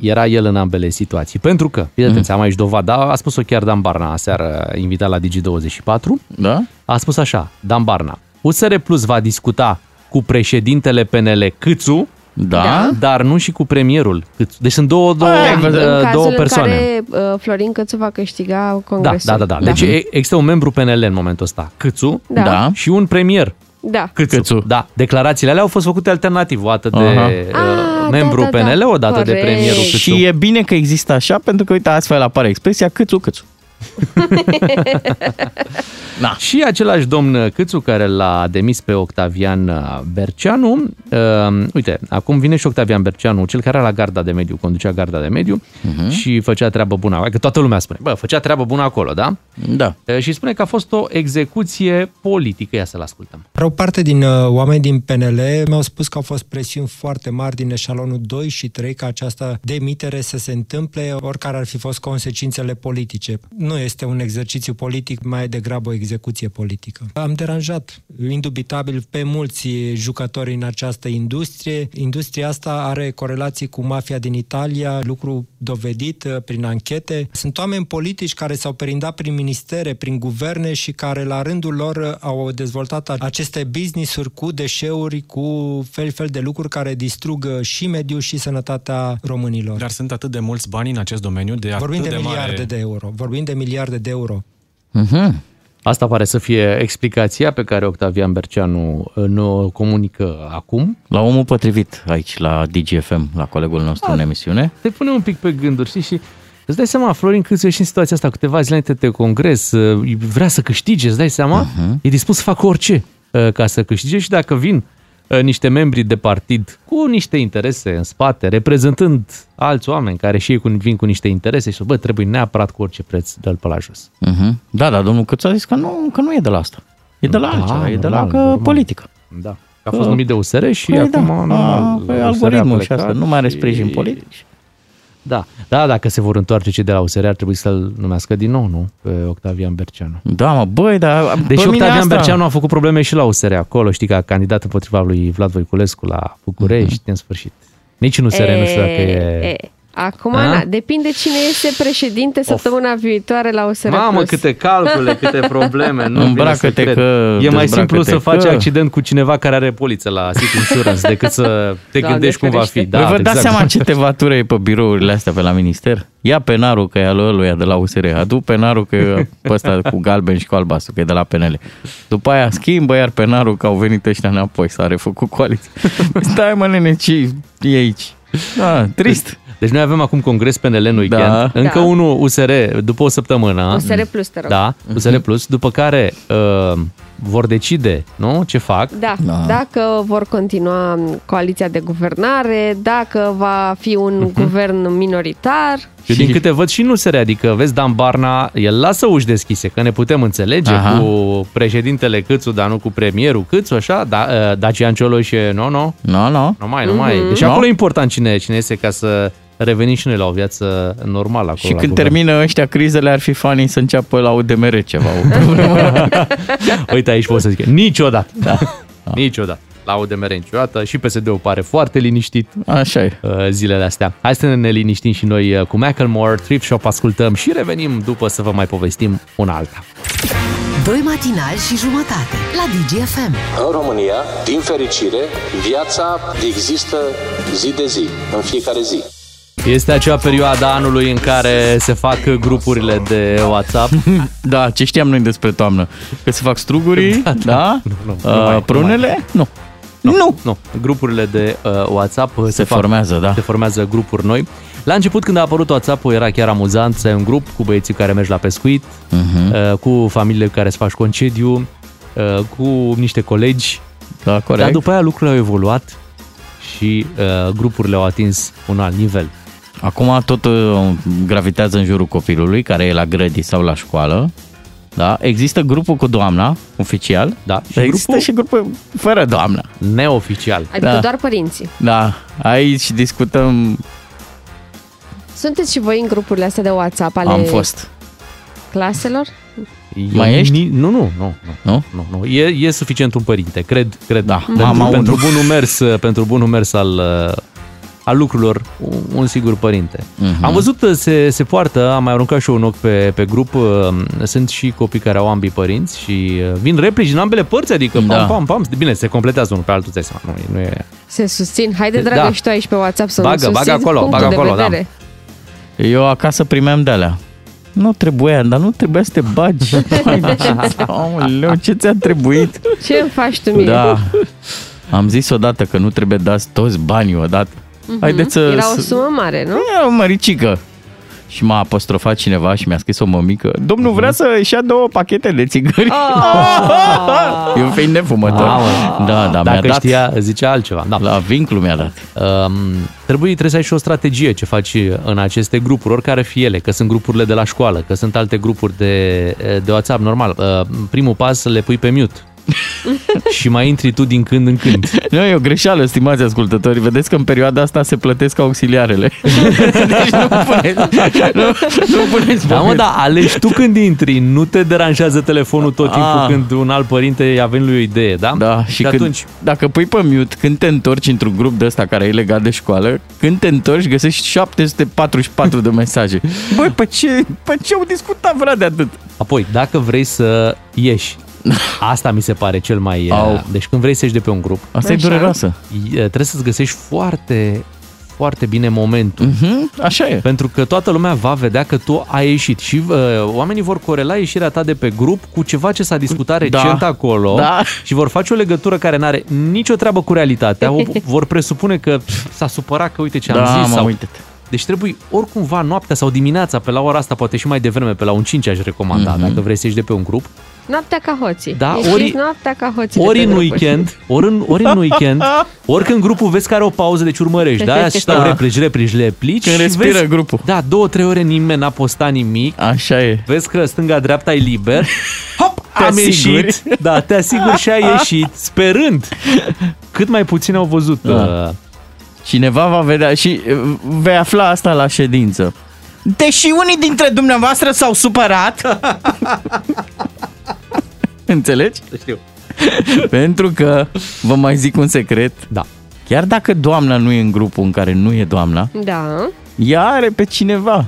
Speaker 2: era el în ambele situații. Pentru că, fii atenție, am aici dovada, a spus-o chiar Dan Barna aseară, invitat la Digi24,
Speaker 3: Da?
Speaker 2: a spus așa, Dan Barna, USR Plus va discuta cu președintele PNL Câțu,
Speaker 3: Da?
Speaker 4: Da.
Speaker 2: dar nu și cu premierul Câțu. Deci sunt două, două,
Speaker 3: Ai
Speaker 2: uh,
Speaker 3: văzut.
Speaker 4: în
Speaker 2: două
Speaker 4: cazul
Speaker 2: persoane.
Speaker 4: în care uh, Florin Câțu va câștiga
Speaker 2: Da,
Speaker 4: congresul.
Speaker 2: da, da, da. Deci e- există un membru PNL în momentul ăsta, Câțu,
Speaker 4: Da.
Speaker 3: Da.
Speaker 2: și un premier
Speaker 4: Da.
Speaker 2: Câțu.
Speaker 3: Câțu.
Speaker 2: Da, declarațiile alea au fost făcute alternativ, o dată de
Speaker 3: Aha.
Speaker 2: uh,
Speaker 4: Ah,
Speaker 2: membru
Speaker 4: da, da, da.
Speaker 2: PNL, o dată de
Speaker 4: Corect.
Speaker 2: premierul Câțu.
Speaker 3: Și e bine că există așa, pentru că, uite, astfel apare expresia câțu, câțu. (laughs)
Speaker 2: da. Și același domn Câțu care l-a demis pe Octavian Berceanu, uh, uite, acum vine și Octavian Berceanu, cel care era la garda de mediu, conducea garda de mediu uh-huh. și făcea treabă bună, că toată lumea spune, bă, făcea treabă bună acolo, da?
Speaker 3: Da.
Speaker 2: Uh, și spune că a fost o execuție politică, ia să-l ascultăm.
Speaker 10: O parte din uh, oameni din PNL mi-au spus că au fost presiuni foarte mari din eșalonul 2 și 3 ca această demitere să se întâmple, oricare ar fi fost consecințele politice. Nu este un exercițiu politic, mai degrabă o execuție politică. Am deranjat, indubitabil, pe mulți jucători în această industrie. Industria asta are corelații cu mafia din Italia, lucru dovedit uh, prin anchete. Sunt oameni politici care s-au perindat prin ministere, prin guverne și care la rândul lor uh, au dezvoltat aceste business-uri cu deșeuri, cu fel fel de lucruri care distrug uh, și mediul și sănătatea românilor.
Speaker 11: Dar sunt atât de mulți bani în acest domeniu de
Speaker 10: Vorbim de,
Speaker 11: de
Speaker 10: miliarde
Speaker 11: mare...
Speaker 10: de euro. Vorbim de miliarde de euro.
Speaker 3: Uh-huh.
Speaker 2: Asta pare să fie explicația pe care Octavian Berceanu nu comunică acum.
Speaker 3: La omul potrivit aici, la DGFM, la colegul nostru A, în emisiune.
Speaker 2: Te pune un pic pe gânduri, știi? Și îți dai seama, Florin Câțu și în situația asta, câteva zile înainte de congres, vrea să câștige, îți dai seama? Uh-huh. E dispus să facă orice ca să câștige și dacă vin niște membri de partid cu niște interese în spate, reprezentând alți oameni care și ei vin cu niște interese și bă, trebuie neapărat cu orice preț de-l pe la jos.
Speaker 3: Uh-huh. Da, da, domnul Câțu a zis că nu, că nu e de la asta. E de la da, altceva, e de la că politică.
Speaker 2: Da. A fost numit de USR și păi acum... Da,
Speaker 3: a, păi algoritmul și asta, nu mai are sprijin și... politic.
Speaker 2: Da, da, dacă se vor întoarce cei de la USR, ar trebui să-l numească din nou, nu? Pe Octavian Berceanu.
Speaker 3: Da, mă, băi, dar...
Speaker 2: Deci Octavian asta... Berceanu a făcut probleme și la USR acolo, știi, ca candidat împotriva lui Vlad Voiculescu la București, uh-huh. în sfârșit. Nici în USR e, nu știu dacă e... e
Speaker 4: Acum, na, depinde cine este președinte săptămâna of. viitoare la USR+.
Speaker 2: Mamă, câte calcule, (laughs) câte probleme. Nu
Speaker 3: Îmbracă-te că...
Speaker 2: E mai simplu să faci că... accident cu cineva care are poliță la City Insurance decât să te da, gândești cum va fi.
Speaker 3: Da, vă exact. dați seama ce (laughs) tevatură e pe birourile astea pe la minister? Ia penarul că e al ăluia de la USR, adu penarul că e pe ăsta cu galben și cu albastru, că e de la PNL. După aia schimbă iar penarul că au venit ăștia înapoi, s-a refăcut coaliția. (laughs) Stai mă, nene, ce e aici? Da, trist.
Speaker 2: Deci noi avem acum congres PNL în weekend, da. încă da. unul USR după o săptămână.
Speaker 4: USR Plus, te rog.
Speaker 2: Da, USR Plus, după care uh, vor decide, nu, ce fac.
Speaker 4: Da, da, dacă vor continua coaliția de guvernare, dacă va fi un uh-huh. guvern minoritar.
Speaker 2: Eu din câte văd și nu se adică vezi, Dan Barna, el lasă uși deschise, că ne putem înțelege Aha. cu președintele Câțu, dar nu cu premierul Câțu, așa, da, uh, Dacian Cioloș, nu, nu?
Speaker 3: Nu, nu.
Speaker 2: Nu mai, nu mai. Mhm. Deci no. acolo e important cine, cine este ca să revenim și noi la o viață normală acolo.
Speaker 3: Și când termină ăștia crizele, ar fi fani să înceapă la UDMR ceva. (laughs)
Speaker 2: Uite, aici pot să zic, niciodată. Da. Niciodată. La UDMR niciodată și PSD-ul pare foarte liniștit
Speaker 3: Așa e.
Speaker 2: Uh, zilele astea. Hai să ne liniștim și noi uh, cu Macklemore, Trip Shop ascultăm și revenim după să vă mai povestim una alta.
Speaker 1: Doi matinali și jumătate la DGFM.
Speaker 12: În România, din fericire, viața există zi de zi, în fiecare zi.
Speaker 2: Este acea perioadă anului în care se fac grupurile de WhatsApp. (laughs)
Speaker 3: da, ce știam noi despre toamnă? Că se fac strugurii, (laughs) da? da? Nu, nu, uh, nu mai, prunele? Nu.
Speaker 2: Nu. nu. Nu. Grupurile de uh, WhatsApp
Speaker 3: se, se formează, fac, da.
Speaker 2: Se formează grupuri noi. La început, când a apărut WhatsApp-ul, era chiar amuzant să ai un grup cu băieții care mergi la pescuit, uh-huh. uh, cu familiile care îți faci concediu, uh, cu niște colegi.
Speaker 3: Da, corect.
Speaker 2: Dar după aia lucrurile au evoluat și uh, grupurile au atins un alt nivel.
Speaker 3: Acum tot uh, gravitează în jurul copilului, care e la grădii sau la școală. Da? Există grupul cu doamna, oficial.
Speaker 2: Da.
Speaker 3: Și există grupul... și grupul fără doamna.
Speaker 2: Neoficial.
Speaker 4: Adică da. doar părinții.
Speaker 3: Da. Aici discutăm...
Speaker 4: Sunteți și voi în grupurile astea de WhatsApp ale
Speaker 3: Am fost.
Speaker 4: claselor?
Speaker 3: Eu Mai ești? Ni,
Speaker 2: nu, nu, nu, nu, nu, nu. E, e suficient un părinte, cred, cred.
Speaker 3: Da,
Speaker 2: pentru,
Speaker 3: mama
Speaker 2: pentru bunul mers, pentru bunul mers al a lucrurilor un singur părinte. Uh-huh. Am văzut, uh, se, se poartă, am mai aruncat și un ochi pe, pe grup, uh, sunt și copii care au ambii părinți și uh, vin replici din ambele părți, adică da. pam, pam, pam, bine, se completează unul pe altul, ți nu, nu e...
Speaker 4: Se susțin. Haide, dragă, da. și tu aici pe WhatsApp să
Speaker 2: bagă, bagă acolo, bagă acolo, da.
Speaker 3: Eu acasă primeam de alea. Nu trebuia, dar nu trebuia să te bagi. (laughs) Aoleu, ce ți-a trebuit?
Speaker 4: Ce îmi faci tu mie?
Speaker 3: Da. Am zis odată că nu trebuie dați toți banii odată.
Speaker 4: Uh-huh. Haideți să... Era o sumă mare, nu?
Speaker 3: Era o măricică. și m-a apostrofat cineva și mi-a scris o mămică, domnul vrea să-și ia două pachete de țigări. (laughs) Eu fiind nefumător.
Speaker 2: Mamă.
Speaker 3: Da, da, mi-a
Speaker 2: Dacă
Speaker 3: dat.
Speaker 2: știa, zicea altceva. Da.
Speaker 3: La vinclu mi-a dat.
Speaker 2: Um, trebuie, trebuie să ai și o strategie ce faci în aceste grupuri, oricare fie ele, că sunt grupurile de la școală, că sunt alte grupuri de, de WhatsApp, normal. Uh, primul pas le pui pe mute. (laughs) și mai intri tu din când în când.
Speaker 3: Nu, e o greșeală, stimați ascultători. Vedeți că în perioada asta se plătesc auxiliarele. (laughs) deci nu puneți, nu, nu puneți
Speaker 2: Da, mă, da, alegi tu când intri, nu te deranjează telefonul tot timpul
Speaker 3: Ah.
Speaker 2: când un alt părinte i-a venit lui o idee, da?
Speaker 3: Da, și,
Speaker 2: și
Speaker 3: când,
Speaker 2: atunci,
Speaker 3: dacă pui pe mute, când te întorci într-un grup de ăsta care e legat de școală, când te întorci găsești 744 de mesaje. Băi, pe ce, pe ce au discutat vrea de atât?
Speaker 2: apoi, dacă vrei să ieși, (laughs) asta mi se pare cel mai...
Speaker 3: Au.
Speaker 2: uh, Deci când vrei să ieși de pe un grup,
Speaker 3: Asta e
Speaker 4: Așa.
Speaker 3: dureroasă.
Speaker 2: e- trebuie să-ți găsești foarte, foarte bine momentul.
Speaker 3: Mhm, așa e.
Speaker 2: Pentru că toată lumea va vedea că tu ai ieșit și uh, oamenii vor corela ieșirea ta de pe grup cu ceva ce s-a discutat
Speaker 3: Da.
Speaker 2: recent acolo
Speaker 3: Da.
Speaker 2: și vor face o legătură care nu are nicio treabă cu realitatea. O, (laughs) vor presupune că pf, s-a supărat că uite ce am
Speaker 3: Da,
Speaker 2: zis.
Speaker 3: mă,
Speaker 2: Sau...
Speaker 3: uite-te.
Speaker 2: Deci trebuie oricumva noaptea sau dimineața, pe la ora asta, poate și mai devreme, pe la un 5 aș recomanda,
Speaker 3: Mhm.
Speaker 2: mm-hmm. dacă vrei să ieși de pe un grup.
Speaker 4: Noaptea ca hoții.
Speaker 2: Da,
Speaker 4: Ieșiți
Speaker 2: ori-
Speaker 4: noaptea ca hoții. de
Speaker 2: Ori
Speaker 4: pe
Speaker 2: în
Speaker 4: grupuri.
Speaker 2: weekend, ori în, ori în weekend, (laughs) ori când grupul vezi că are o pauză, deci urmărești, da? (laughs) Și stau
Speaker 3: Da.
Speaker 2: replici, replici, replici.
Speaker 3: Când
Speaker 2: și
Speaker 3: respiră
Speaker 2: vezi,
Speaker 3: grupul.
Speaker 2: Da, două, trei ore nimeni n-a postat nimic.
Speaker 3: Așa e.
Speaker 2: Vezi că stânga-dreapta e liber. (laughs) Hop,
Speaker 3: Te
Speaker 2: am
Speaker 3: asiguri.
Speaker 2: ieșit. Da, te asigur și ai ieșit, sperând. Cât mai puțin au văzut.
Speaker 3: Da.
Speaker 2: Uh,
Speaker 3: Cineva va vedea și uh, vei afla asta la ședință. Deși unii dintre dumneavoastră s-au supărat. (laughs) Înțelegi?
Speaker 2: știu.
Speaker 3: Pentru că, vă mai zic un secret,
Speaker 2: Da.
Speaker 3: chiar dacă doamna nu e în grupul în care nu e doamna,
Speaker 4: Da.
Speaker 3: ea are pe cineva.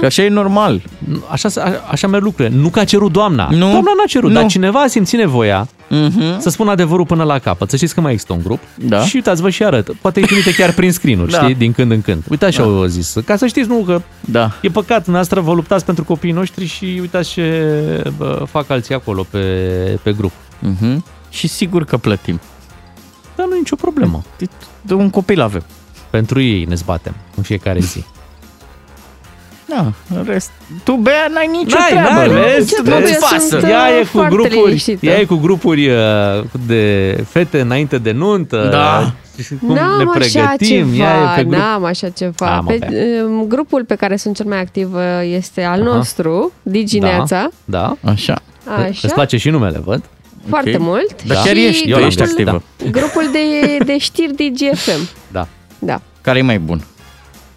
Speaker 3: Că așa e normal.
Speaker 2: Așa, a- așa merg lucrurile. Nu că a cerut doamna.
Speaker 3: Nu.
Speaker 2: Doamna n-a cerut,
Speaker 3: Nu.
Speaker 2: dar cineva a simțit nevoia
Speaker 3: Uh-huh.
Speaker 2: să spună adevărul până la capăt. Să știți că mai există un grup
Speaker 3: Da.
Speaker 2: și uitați-vă și arăt. Poate îi trimite chiar prin screen-uri, (laughs)
Speaker 3: Da.
Speaker 2: știi, din când în când. Uitați ce au zis. Ca să știți, nu, că
Speaker 3: Da.
Speaker 2: e păcat, noastră vă luptați pentru copiii noștri și uitați ce bă, fac alții acolo pe, pe grup.
Speaker 3: Uh-huh. Și sigur că plătim.
Speaker 2: Dar nu e nicio problemă.
Speaker 3: De un copil avem.
Speaker 2: Pentru ei ne zbatem în fiecare zi.
Speaker 3: Da, în rest. Tu, Bea, n-ai nicio
Speaker 2: N-ai,
Speaker 3: treabă.
Speaker 2: n-ai,
Speaker 3: nu?
Speaker 2: vezi,
Speaker 3: Tu
Speaker 4: trebuie,
Speaker 3: nu-ți pasă.
Speaker 4: sunt,
Speaker 2: Ea e cu
Speaker 4: foarte
Speaker 2: grupuri,
Speaker 4: liniștită.
Speaker 2: ea e cu grupuri uh, de fete înainte de nuntă.
Speaker 3: Da.
Speaker 2: Și Cum
Speaker 4: N-am
Speaker 2: ne
Speaker 4: așa
Speaker 2: pregătim.
Speaker 4: ceva,
Speaker 2: ea e pe grup.
Speaker 4: n-am așa ceva.
Speaker 2: Am
Speaker 4: pe,
Speaker 2: avea.
Speaker 4: um, grupul pe care sunt cel mai activ uh, este al
Speaker 2: Aha.
Speaker 4: nostru, Digineața.
Speaker 2: Da.
Speaker 3: Așa.
Speaker 4: Așa,
Speaker 2: Îți place și numele, văd?
Speaker 4: foarte
Speaker 3: Ok.
Speaker 4: mult.
Speaker 3: Dar
Speaker 4: Și
Speaker 3: chiar ești,
Speaker 2: Eu
Speaker 3: tu
Speaker 2: l-am
Speaker 3: ești
Speaker 2: găsit,
Speaker 3: activă.
Speaker 4: Grupul de, de știri DGFM.
Speaker 2: Da.
Speaker 4: Da.
Speaker 3: Care e mai bun?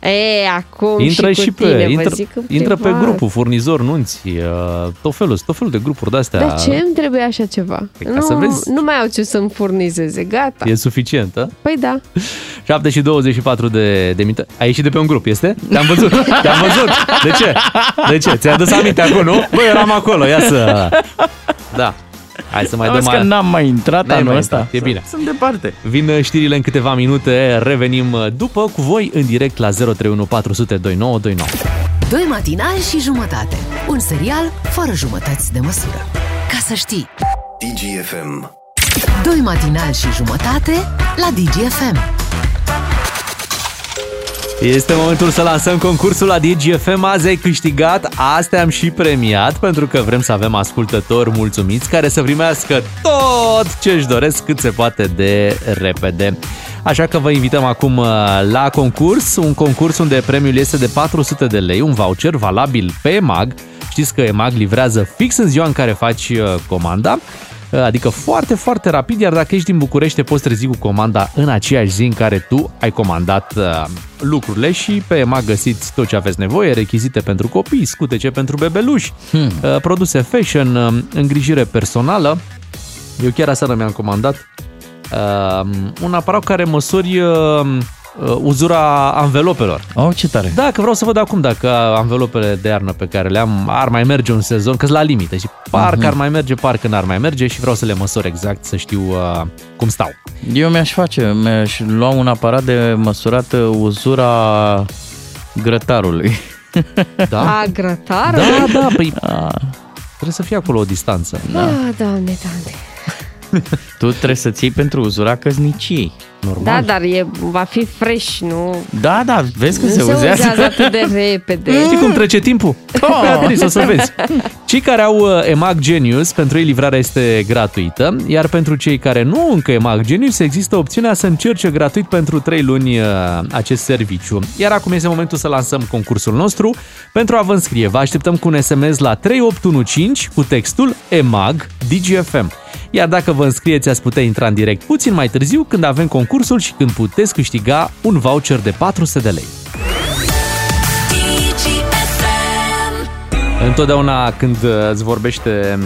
Speaker 4: E, acum
Speaker 2: Intră
Speaker 4: și,
Speaker 2: și,
Speaker 4: cu
Speaker 2: pe,
Speaker 4: tine,
Speaker 2: intră,
Speaker 4: vă zic în
Speaker 2: intră pe
Speaker 4: privat.
Speaker 2: grupul, furnizor, nunți, uh, tot felul, tot felul de grupuri de-astea.
Speaker 4: Dar ce îmi trebuie așa ceva?
Speaker 2: Păi ca
Speaker 4: nu,
Speaker 2: să vezi.
Speaker 4: nu mai au ce să-mi furnizeze, gata.
Speaker 2: E suficient, a?
Speaker 4: Păi da. (laughs)
Speaker 2: 7 și 24 de, de minute. Ai ieșit de pe un grup, este? Te-am văzut, te-am văzut. De ce? De ce? Ți-a adus aminte acolo, nu? Băi, eram acolo, ia să... Da. Hai să mai
Speaker 3: Mai
Speaker 2: dăm...
Speaker 3: că n-am mai intrat
Speaker 2: N-ai
Speaker 3: anul
Speaker 2: mai
Speaker 3: ăsta.
Speaker 2: intrat, e bine.
Speaker 3: Sunt departe.
Speaker 2: Vin știrile în câteva minute, revenim după cu voi în direct la 031 400 2929.
Speaker 1: Doi matinali și jumătate. Un serial fără jumătăți de măsură. Ca să știi,
Speaker 13: DGFM.
Speaker 1: doi matinali și jumătate la DGFM.
Speaker 2: Este momentul să lansăm concursul la DGFM. Azi ai câștigat, astea am și premiat, pentru că vrem să avem ascultători mulțumiți care să primească tot ce își doresc cât se poate de repede. Așa că vă invităm acum uh, la concurs, un concurs unde premiul este de 400 de lei, un voucher valabil pe EMAG. Știți că EMAG livrează fix în ziua în care faci uh, comanda, adică foarte, foarte rapid, iar dacă ești din București te poți trezi cu comanda în aceeași zi în care tu ai comandat uh, lucrurile și pe EMAG găsiți tot ce aveți nevoie, rechizite pentru copii, scutece pentru bebeluși, hmm. produse fashion, uh, îngrijire personală. Eu chiar aseară mi-am comandat uh, un aparat care măsori uh, uh, uzura anvelopelor.
Speaker 3: Oh, ce tare.
Speaker 2: Da, că vreau să văd acum dacă anvelopele de iarnă pe care le am ar mai merge un sezon, că la limite și parcă
Speaker 3: Mhm.
Speaker 2: ar mai merge, parcă n-ar mai merge și vreau să le măsor exact, să știu uh, cum stau.
Speaker 3: Eu mi-aș face, mi-aș lua un aparat de măsurat uh, uzura grătarului. (laughs)
Speaker 2: Da?
Speaker 4: A, grătarul?
Speaker 2: Da, da, păi (laughs) trebuie să fie acolo o distanță.
Speaker 4: Da. Ah, doamne, doamne.
Speaker 3: Tu trebuie să ții pentru uzura căsniciei.
Speaker 2: Normal.
Speaker 4: Da, dar e, va fi fresh, nu...
Speaker 3: Da, da, vezi că
Speaker 4: nu
Speaker 3: se
Speaker 4: se
Speaker 3: uzează.
Speaker 4: uzează atât de repede. (laughs)
Speaker 2: Știi cum trece timpul? (laughs) Oh. să o să vezi. Cei care au uh, EMAG Genius, pentru ei livrarea este gratuită, iar pentru cei care nu încă EMAG Genius, există opțiunea să încerce gratuit pentru 3 luni uh, acest serviciu. Iar acum este momentul să lansăm concursul nostru. Pentru a vă înscrie, vă așteptăm cu un SMS la 3815 cu textul EMAG DGFM. Iar dacă vă înscrieți, ați putea intra în direct puțin mai târziu când avem concursul și când puteți câștiga un voucher de 400 de lei. Întotdeauna când uh, îți vorbește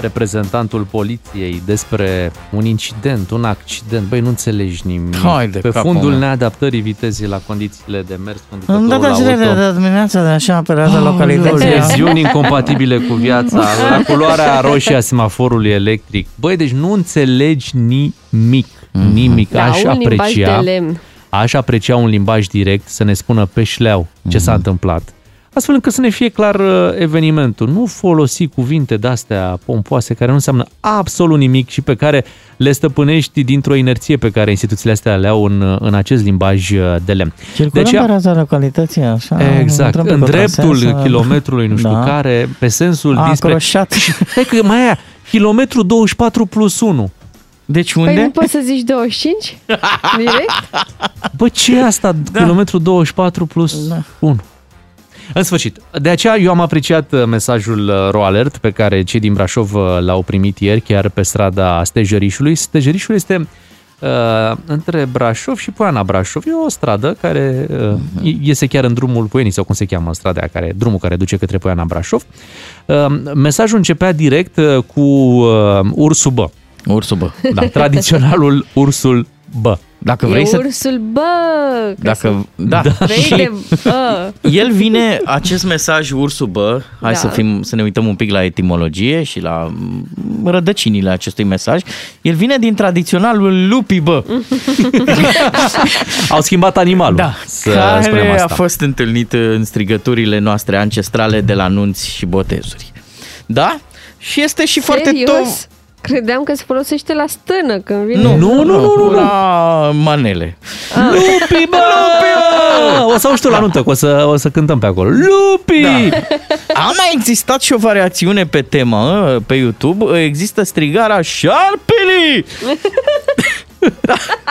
Speaker 2: reprezentantul poliției despre un incident, un accident, băi, nu înțelegi nimic.
Speaker 3: Hai de
Speaker 2: Pe
Speaker 3: capul
Speaker 2: fundul
Speaker 3: meu.
Speaker 2: neadaptării vitezei la condițiile de mers
Speaker 3: În
Speaker 2: conducătorul
Speaker 3: data zilele de
Speaker 2: auto.
Speaker 3: dimineața de așa apărată localitatea.
Speaker 2: Leziuni incompatibile cu viața, la culoarea roșie a semaforului electric. Băi, deci nu înțelegi nimic, nimic.
Speaker 4: Da,
Speaker 2: Aș
Speaker 4: un limbaj
Speaker 2: aprecia,
Speaker 4: de lemn.
Speaker 2: aș aprecia un limbaj direct să ne spună pe șleau ce s-a întâmplat. Astfel încât să ne fie clar uh, evenimentul. Nu folosi cuvinte de-astea pompoase care nu înseamnă absolut nimic și pe care le stăpânești dintr-o inerție pe care instituțiile astea le au în, uh, în acest limbaj uh, de lemn.
Speaker 3: Circulăm pe raza localității, așa.
Speaker 2: Exact,
Speaker 3: intrăm pe
Speaker 2: în dreptul
Speaker 3: contrasens,
Speaker 2: kilometrului nu știu
Speaker 3: da.
Speaker 2: care, pe sensul
Speaker 3: A
Speaker 2: dinspre...
Speaker 3: acroșat.
Speaker 2: Hai că mai aia, kilometru 24 plus 1.
Speaker 3: Deci
Speaker 4: Păi nu poți să zici 25? (laughs) Direct?
Speaker 2: Bă, ce e asta, da. kilometru 24 plus da. 1? În sfârșit, de aceea eu am apreciat uh, mesajul uh, RoAlert pe care cei din Brașov uh, l-au primit ieri, chiar pe strada Stejărișului. Stejărișul este uh, între Brașov și Poiana Brașov. E o stradă care uh, iese chiar în drumul Poienii, sau cum se cheamă strada aia, care, drumul care duce către Poiana Brașov. Uh, mesajul începea direct uh, cu uh, ursul bă.
Speaker 3: Ursul bă.
Speaker 2: Da, tradiționalul ursul bă.
Speaker 3: Dacă
Speaker 4: e
Speaker 3: vrei să...
Speaker 4: ursul, bă! că
Speaker 3: Dacă, da, (laughs)
Speaker 4: Vrei
Speaker 3: și
Speaker 4: de (laughs) bă!
Speaker 3: el vine, acest mesaj ursul bă, hai
Speaker 4: Da.
Speaker 3: să, fim, să ne uităm un pic la etimologie și la mm, rădăcinile acestui mesaj. El vine din tradiționalul lupi bă, (laughs)
Speaker 2: Au schimbat animalul.
Speaker 3: Da,
Speaker 2: să spunem
Speaker 3: care
Speaker 2: asta.
Speaker 3: a fost întâlnit în strigăturile noastre ancestrale de la nunți și botezuri. Da? Și este și foarte
Speaker 4: Serios?
Speaker 3: Tot...
Speaker 4: Credeam că se folosește la stână când vine.
Speaker 3: Nu, nu, nu, nu, nu, la manele.
Speaker 2: Lupi, bă! O să auzi tu la nuntă, că o să, o să cântăm pe acolo. Lupi!
Speaker 3: Da. (laughs) A mai existat și o variațiune pe temă pe YouTube. Există strigarea șarpelii! Da. (laughs)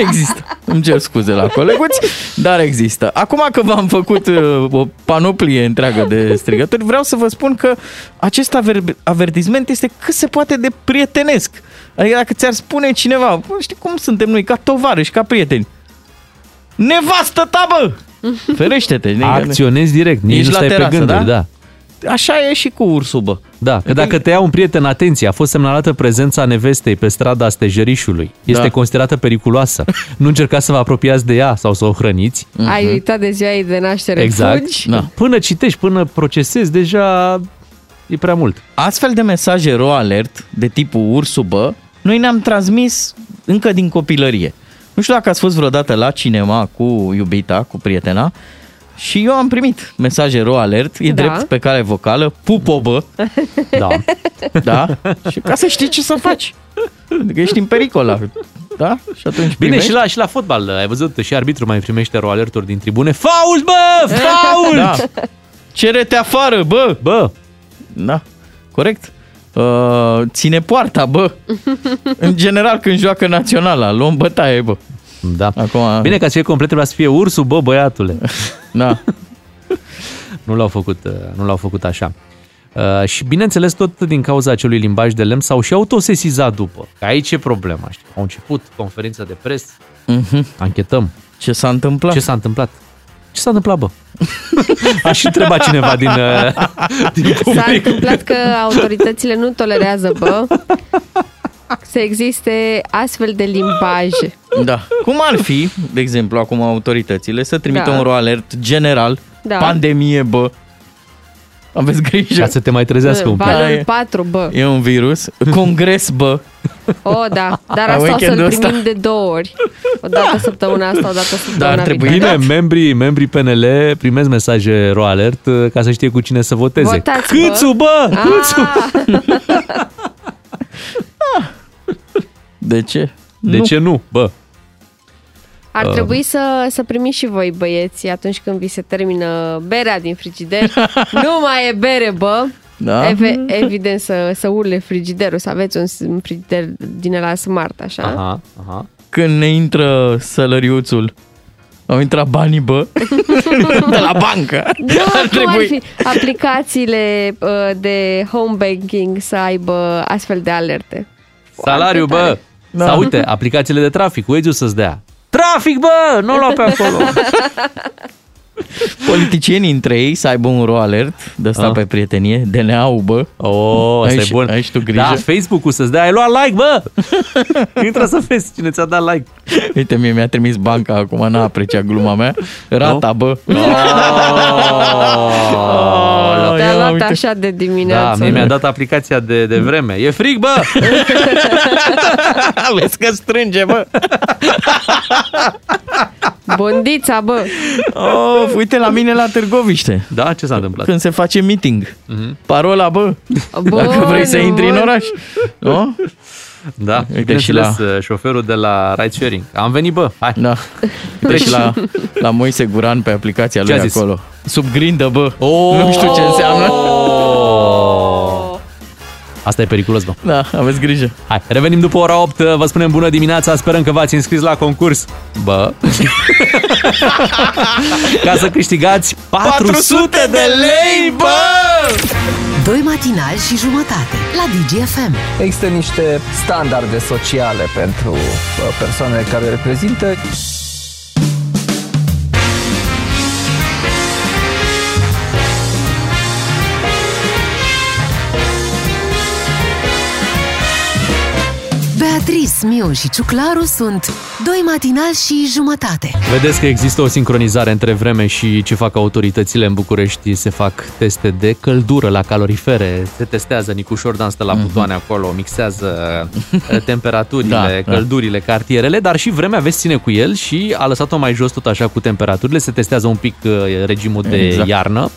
Speaker 3: Există. Îmi cer scuze la coleguți, dar există. Acum că v-am făcut uh, o panoplie întreagă de strigături, vreau să vă spun că acest aver- avertisment este cât se poate de prietenesc. Adică dacă ți-ar spune cineva, bă, știi cum suntem noi, ca tovarăși, ca prieteni. Nevastă ta, bă! Ferește-te.
Speaker 2: Acționezi direct, nici
Speaker 3: Ești
Speaker 2: nu
Speaker 3: la
Speaker 2: stai pe
Speaker 3: terasă,
Speaker 2: gânduri,
Speaker 3: da?
Speaker 2: da?
Speaker 3: Așa e și cu ursul, bă.
Speaker 2: Da, că dacă te ia un prieten, atenție, a fost semnalată prezența nevestei pe strada Stejărișului. Este
Speaker 3: Da.
Speaker 2: considerată periculoasă. Nu încercați să vă apropiați de ea sau să o hrăniți.
Speaker 4: Ai uitat de ziua ei de naștere,
Speaker 2: Exact.
Speaker 4: fugi?
Speaker 3: Da.
Speaker 2: Până citești, până procesezi, deja e prea mult.
Speaker 3: Astfel de mesaje ro alert de tipul ursul bă, noi ne-am transmis încă din copilărie. Nu știu dacă ați fost vreodată la cinema cu iubita, cu prietena, și eu am primit mesaje ro alert, e
Speaker 4: Da.
Speaker 3: drept pe cale vocală, pupo bă,
Speaker 2: Da.
Speaker 3: da? Și ca să știi ce să faci. Adică ești în pericol, da? Și atunci
Speaker 2: Bine,
Speaker 3: primești.
Speaker 2: și la, și la fotbal, ai văzut, și arbitru mai primește ro-alerturi din tribune. Faul, bă! Faul!
Speaker 3: Da. Cere-te afară, bă!
Speaker 2: Bă!
Speaker 3: Da, corect. Uh, ține poarta, bă. În general, când joacă naționala, luăm bătaie, bă.
Speaker 2: Da.
Speaker 3: Acum,
Speaker 2: Bine, ca să fie complet, trebuia să fie ursul, bă, băiatule.
Speaker 3: Da. (laughs)
Speaker 2: nu l-au făcut, uh, nu l-au făcut așa. Uh, și bineînțeles, tot din cauza acelui limbaj de lemn s-au și autosesizat după. Că aici e problema, știi? Au început conferința de presă,
Speaker 3: Mhm.
Speaker 2: anchetăm.
Speaker 3: Ce s-a întâmplat?
Speaker 2: Ce s-a întâmplat? Ce s-a întâmplat, bă? (laughs) Aș întreba cineva din, uh, din
Speaker 4: S-a
Speaker 2: public.
Speaker 4: întâmplat că autoritățile nu tolerează, bă, (laughs) să existe astfel de limbaje.
Speaker 3: Da. Cum ar fi, de exemplu, acum autoritățile să trimită
Speaker 4: Da.
Speaker 3: un ro alert general,
Speaker 4: Da.
Speaker 3: pandemie, bă. Aveți grijă.
Speaker 2: Ca să te mai trezească un pic.
Speaker 4: Valul
Speaker 3: e-
Speaker 4: 4, bă.
Speaker 3: E un virus. Congres, bă.
Speaker 4: O, da. Dar
Speaker 3: La
Speaker 4: asta o să-l
Speaker 3: weekendul ăsta.
Speaker 4: primim de două ori. O dată săptămâna asta, o dată săptămâna
Speaker 3: ar trebui,
Speaker 4: viitoare.
Speaker 2: Bine, membrii, membrii PNL primesc mesaje ro-alert uh, ca să știe cu cine să voteze.
Speaker 4: Votați, bă.
Speaker 2: Câțu, bă!
Speaker 4: Ah.
Speaker 2: Câțu! (laughs)
Speaker 3: De ce?
Speaker 2: De
Speaker 3: Nu.
Speaker 2: ce nu, bă?
Speaker 4: Ar
Speaker 2: Uh,
Speaker 4: trebui să, să primiți și voi, băieți, atunci când vi se termină berea din frigider. (laughs) nu mai e bere, bă!
Speaker 3: Da.
Speaker 4: Eve- evident să, să urle frigiderul, să aveți un, s- un frigider din la smart, așa.
Speaker 2: Aha, aha.
Speaker 3: Când ne intră sălăriuțul, au intrat banii, bă, (laughs) de la bancă.
Speaker 4: Da,
Speaker 3: Ar
Speaker 4: cum ar
Speaker 3: trebui-
Speaker 4: fi aplicațiile uh, de home banking să aibă astfel de alerte?
Speaker 2: Salariu, bă!
Speaker 3: Da.
Speaker 2: Sau uite, aplicațiile de trafic, Waze-ul să-ți dea. Trafic, bă! Nu lua pe acolo! (laughs)
Speaker 3: Politicienii între ei să aibă un ro alert de asta
Speaker 2: Ah.
Speaker 3: pe prietenie, DNA-ul, bă.
Speaker 2: Oh, asta
Speaker 3: Ai
Speaker 2: e
Speaker 3: și-
Speaker 2: bun.
Speaker 3: ai și tu grijă.
Speaker 2: Da, Facebook-ul să-ți dea, ai luat like, bă! (laughs) Intră să vezi cine ți-a dat like.
Speaker 3: Uite, mie mi-a trimis banca acum, n-a apreciat gluma mea. Rata, bă.
Speaker 2: Oh, (laughs)
Speaker 4: Te-a
Speaker 3: ia
Speaker 4: luat
Speaker 3: uite.
Speaker 4: așa de
Speaker 2: Da,
Speaker 4: dimineață.
Speaker 2: mie mi-a dat aplicația de, de vreme. E frig, bă! (laughs)
Speaker 3: Vezi că strânge, bă.
Speaker 4: Bondița, bă!
Speaker 3: Oh, uite la mine la Târgoviște.
Speaker 2: Da, ce s-a întâmplat?
Speaker 3: Când se face meeting.
Speaker 2: Mhm.
Speaker 3: Parola, bă.
Speaker 4: Bun,
Speaker 3: Dacă vrei să intri în
Speaker 4: bun.
Speaker 3: oraș. Nu?
Speaker 2: Da,
Speaker 3: Uite și
Speaker 2: bineînțeles, șoferul de la ride sharing. Am venit, bă, hai.
Speaker 3: Da. Uite și la, (laughs) la Moise Guran pe aplicația
Speaker 2: Ce
Speaker 3: lui
Speaker 2: a zis?
Speaker 3: acolo. Sub grindă, bă.
Speaker 2: Oh!
Speaker 3: Nu știu ce înseamnă. (laughs)
Speaker 2: Asta e periculos, bă.
Speaker 3: Da, aveți grijă.
Speaker 2: Hai, revenim după ora 8, vă spunem bună dimineața, sperăm că v-ați înscris la concurs. Bă. (laughs) Ca să câștigați 400 de lei, bă!
Speaker 1: Doi matinali și jumătate la DGFM.
Speaker 13: Există niște standarde sociale pentru uh, persoanele care le reprezintă.
Speaker 1: Miu și Ciuclaru sunt doi matinali și jumătate.
Speaker 2: Vedeți că există o sincronizare între vreme și ce fac autoritățile în București. Se fac teste de căldură la calorifere, se testează, Nicușor Dan stă la butoane acolo, mixează (laughs) eh, temperaturile,
Speaker 3: Da, da.
Speaker 2: căldurile, cartierele, dar și vremea, vezi, ține cu el și a lăsat-o mai jos tot așa cu temperaturile, se testează un pic eh, regimul de
Speaker 3: Exact.
Speaker 2: iarnă.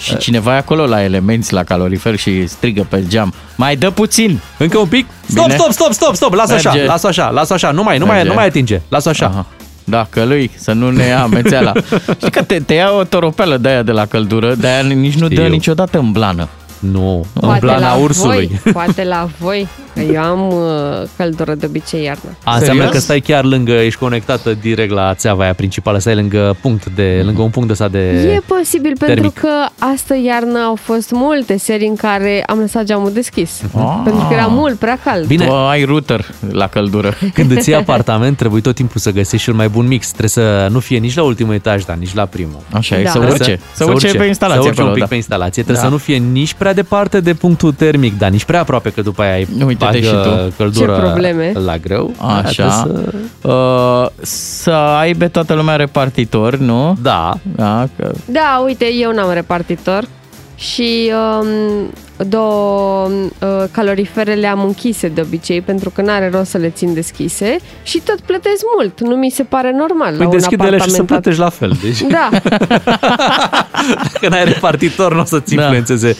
Speaker 3: Și cineva e acolo la elemenți, la calorifer și strigă pe geam. Mai dă puțin!
Speaker 2: Încă un pic? Stop,
Speaker 3: Bine?
Speaker 2: stop, stop, stop, stop, lasă așa,
Speaker 3: Merge.
Speaker 2: lasă așa, lasă așa, nu mai, nu mai,
Speaker 3: Merge.
Speaker 2: nu mai atinge, lasă așa.
Speaker 3: Aha. Da, că lui, să nu ne ia amețeala. (laughs) Știi că te, te ia o toropeală de aia de la căldură, de aia nici nu dă
Speaker 2: Știu.
Speaker 3: niciodată în blană.
Speaker 2: Nu, în
Speaker 4: Poate
Speaker 2: plana
Speaker 4: la
Speaker 2: ursului.
Speaker 4: Voi, (laughs) poate la voi, că eu am uh, căldură de obicei iarna.
Speaker 2: A, înseamnă
Speaker 3: Serios?
Speaker 2: că stai chiar lângă, ești conectată direct la țeava aia principală, stai lângă punct de, lângă un punct de ăsta de...
Speaker 4: E posibil
Speaker 2: termic.
Speaker 4: pentru că astă iarnă au fost multe serii în care am lăsat geamul deschis.
Speaker 3: Ah.
Speaker 4: Pentru că era mult prea cald.
Speaker 2: Bine.
Speaker 3: Tu ai router la căldură.
Speaker 2: Când îți iei (laughs) apartament, trebuie tot timpul să găsești cel mai bun mix. Trebuie să nu fie nici la ultimul etaj, dar nici la primul.
Speaker 3: Așa e,
Speaker 4: Da.
Speaker 3: să
Speaker 2: Trebuie
Speaker 3: urce. Să, urce, pe instalație
Speaker 2: Să urce
Speaker 3: acolo,
Speaker 2: un pic
Speaker 3: da.
Speaker 2: pe instalație. Trebuie
Speaker 3: Da.
Speaker 2: să nu fie nici prea departe de punctul termic, dar nici prea aproape, că după aia ai
Speaker 3: Uite-te
Speaker 2: bagă
Speaker 3: și tu.
Speaker 2: căldură
Speaker 4: Ce probleme.
Speaker 2: la greu.
Speaker 3: Așa.
Speaker 2: Aia trebuie Să...
Speaker 3: Uh, să aibă toată lumea repartitor, nu?
Speaker 2: Da,
Speaker 3: Da, că...
Speaker 4: Da, uite, eu n-am repartitor și um, două uh, calorifere le-am închise de obicei pentru că n-are rost să le țin deschise și tot plătesc mult. Nu mi se pare normal la
Speaker 2: păi
Speaker 4: un
Speaker 2: deschide-le și să
Speaker 4: apartament
Speaker 2: plătești la fel. Deci,
Speaker 4: Da, (laughs) (laughs)
Speaker 2: dacă n-ai repartitor, nu o să-ți
Speaker 3: Da.
Speaker 2: influențeze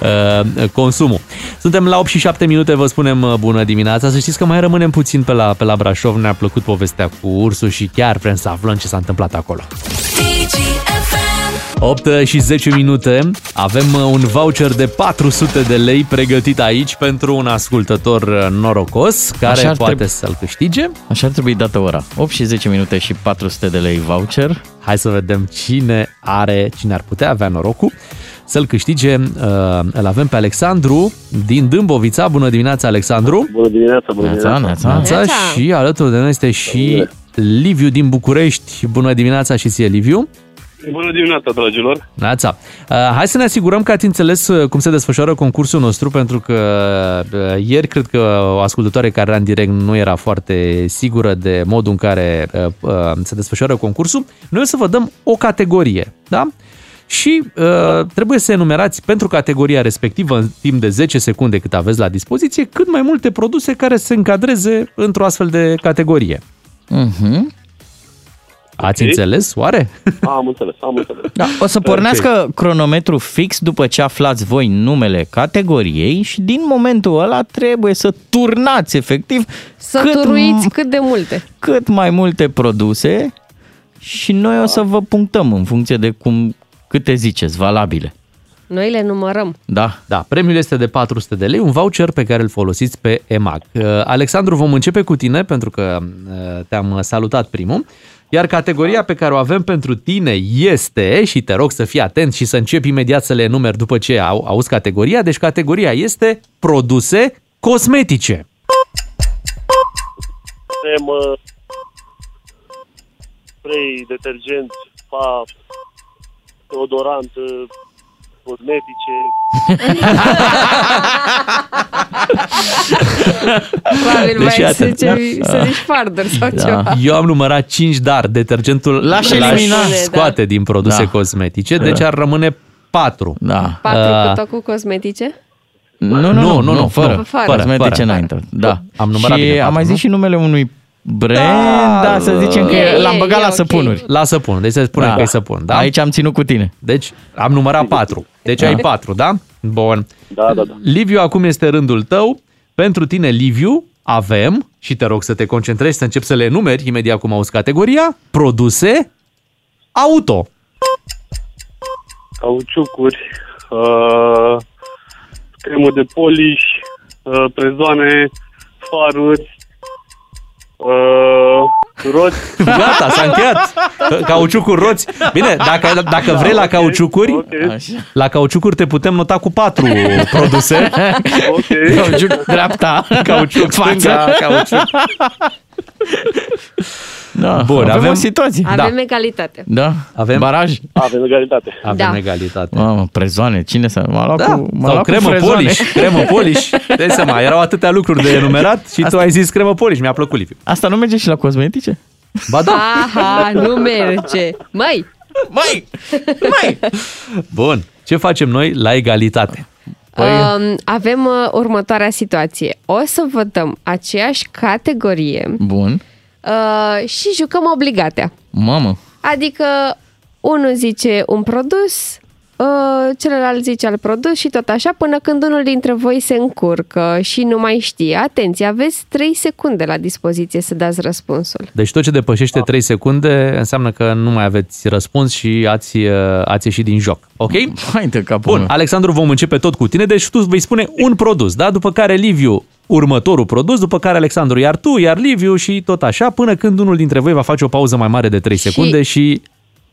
Speaker 2: uh, consumul. Suntem la 8 și 7 minute, vă spunem uh, bună dimineața. Să știți că mai rămânem puțin pe la, pe la Brașov. Ne-a plăcut povestea cu ursul și chiar vrem să aflăm ce s-a întâmplat acolo. 8 și 10 minute. Avem uh, un voucher de 400 de lei pregătit aici pentru un ascultător uh, norocos care
Speaker 3: Așa ar
Speaker 2: poate
Speaker 3: trebui.
Speaker 2: să-l câștige.
Speaker 3: Așa ar trebui dată ora. 8 și 10 minute și 400 de lei voucher.
Speaker 2: Hai să vedem cine are, cine ar putea avea norocul să-l câștige. Uh, Îl avem pe Alexandru din Dâmbovița. Bună dimineața, Alexandru!
Speaker 14: Bună dimineața, bună
Speaker 3: Neața,
Speaker 14: dimineața.
Speaker 3: neața.
Speaker 2: Neața și alături de noi este și Liviu din București. Bună dimineața și ție, Liviu!
Speaker 14: Bună dimineața, dragilor.
Speaker 2: Neața. Uh, hai să ne asigurăm că ați înțeles uh, cum se desfășoară concursul nostru, pentru că uh, ieri cred că o ascultătoare care era în direct nu era foarte sigură de modul în care uh, uh, se desfășoară concursul. Noi o să vă dăm o categorie, da? Și uh, trebuie să enumerați pentru categoria respectivă în timp de 10 secunde cât aveți la dispoziție cât mai multe produse care se încadreze într-o astfel de categorie.
Speaker 3: Mhm.
Speaker 2: Ați înțeles, oare?
Speaker 14: Am înțeles, am înțeles.
Speaker 3: Da, o să pornească cronometru fix după ce aflați voi numele categoriei și din momentul ăla trebuie să turnați efectiv
Speaker 4: Să
Speaker 3: cât,
Speaker 4: turuiți cât de multe.
Speaker 3: cât mai multe produse și noi o să vă punctăm în funcție de cum câte ziceți, valabile.
Speaker 4: Noi le numărăm.
Speaker 3: Da.
Speaker 2: Da, premiul este de 400 de lei, un voucher pe care îl folosiți pe EMAG. Uh, Alexandru, vom începe cu tine pentru că uh, te-am salutat primul. Iar categoria pe care o avem pentru tine este, și te rog să fii atent și să începi imediat să le enumeri după ce au, auzi categoria, deci categoria este produse cosmetice.
Speaker 14: Avem uh, spray, detergent, fa, deodorant, uh, cosmetice. (laughs)
Speaker 4: Probabil
Speaker 2: Deci,
Speaker 4: mai
Speaker 2: iată,
Speaker 4: să,
Speaker 2: da.
Speaker 4: zici, să zici farder sau ceva.
Speaker 2: Eu am numărat 5, dar detergentul
Speaker 3: L-aș elimina.
Speaker 2: scoate din produse
Speaker 3: Da.
Speaker 2: cosmetice, deci ar rămâne 4.
Speaker 3: Da.
Speaker 4: Patru
Speaker 2: Uh,
Speaker 4: cu tot cu cosmetice?
Speaker 3: Nu, nu,
Speaker 2: Nu,
Speaker 3: nu,
Speaker 2: nu, nu,
Speaker 3: fără,
Speaker 2: nu,
Speaker 3: fără,
Speaker 2: fără,
Speaker 3: cosmetice
Speaker 2: fără.
Speaker 3: înainte. Da.
Speaker 2: Am numărat
Speaker 3: și
Speaker 2: bine
Speaker 3: am
Speaker 2: patru,
Speaker 3: mai
Speaker 2: nu?
Speaker 3: zis și numele unui brand, da, să zicem că
Speaker 4: E,
Speaker 3: l-am
Speaker 4: e,
Speaker 3: băgat
Speaker 4: e
Speaker 3: la
Speaker 4: ok.
Speaker 3: săpunuri.
Speaker 2: La săpun, deci să spunem
Speaker 3: Da.
Speaker 2: că e săpun, da?
Speaker 3: Aici am ținut cu tine.
Speaker 2: Deci am numărat 4. Deci
Speaker 3: Da.
Speaker 2: ai 4, da? Bun.
Speaker 14: Da, da, da.
Speaker 2: Liviu, acum este rândul tău. Pentru tine, Liviu, avem, și te rog să te concentrezi, să începi să le numeri imediat cum auzi categoria, produse auto.
Speaker 14: Cauciucuri, uh, cremă de poliș, uh, prezoane, faruri, uh, roți. (laughs)
Speaker 2: Gata, s-a încheiat. (laughs) Cauciucuri roți. Bine, dacă, dacă vrei la cauciucuri, la cauciucuri te putem nota cu 4 (laughs) produse.
Speaker 14: Ok.
Speaker 3: Cauciuc dreapta,
Speaker 2: Cauciuc
Speaker 3: fața.
Speaker 2: stânga, cauciuc.
Speaker 3: Da,
Speaker 2: Bun,
Speaker 3: avem,
Speaker 2: avem-
Speaker 3: o situație.
Speaker 4: Avem egalitate.
Speaker 3: Da,
Speaker 2: Avem?
Speaker 3: baraj.
Speaker 14: Avem egalitate.
Speaker 2: Avem
Speaker 4: Da.
Speaker 2: egalitate.
Speaker 3: Mamă, prezoane, cine să... M-a luat
Speaker 2: Da,
Speaker 3: cu, m-a
Speaker 2: sau
Speaker 3: luat cu
Speaker 2: cremă
Speaker 3: frezoane.
Speaker 2: poliș, cremă poliș. Dai seama, erau atâtea lucruri de enumerat și tu ai zis cremă poliș, mi-a plăcut Liviu.
Speaker 3: Asta nu merge și la cosmetice?
Speaker 2: Ba da.
Speaker 4: Aha, nu merge. Măi,
Speaker 3: Mai! Mai!
Speaker 2: Bun, ce facem noi la egalitate?
Speaker 3: Păi-
Speaker 4: um, avem uh, următoarea situație. O să votăm aceeași categorie
Speaker 3: Bun.
Speaker 4: uh, și jucăm obligatea.
Speaker 3: Mamă.
Speaker 4: Adică unul zice un produs, uh, celălalt zice alt produs și tot așa până când unul dintre voi se încurcă și nu mai știe. Atenție, aveți 3 secunde la dispoziție să dați răspunsul.
Speaker 2: Deci tot ce depășește 3 secunde înseamnă că nu mai aveți răspuns și ați, uh, ați ieșit din joc. Ok?
Speaker 3: Hai de capul
Speaker 2: Bun,
Speaker 3: meu.
Speaker 2: Alexandru, vom începe tot cu tine, deci tu vei spune un produs, da? După care Liviu următorul produs, după care Alexandru, iar tu, iar Liviu și tot așa, până când unul dintre voi va face o pauză mai mare de 3
Speaker 4: Și-
Speaker 2: secunde și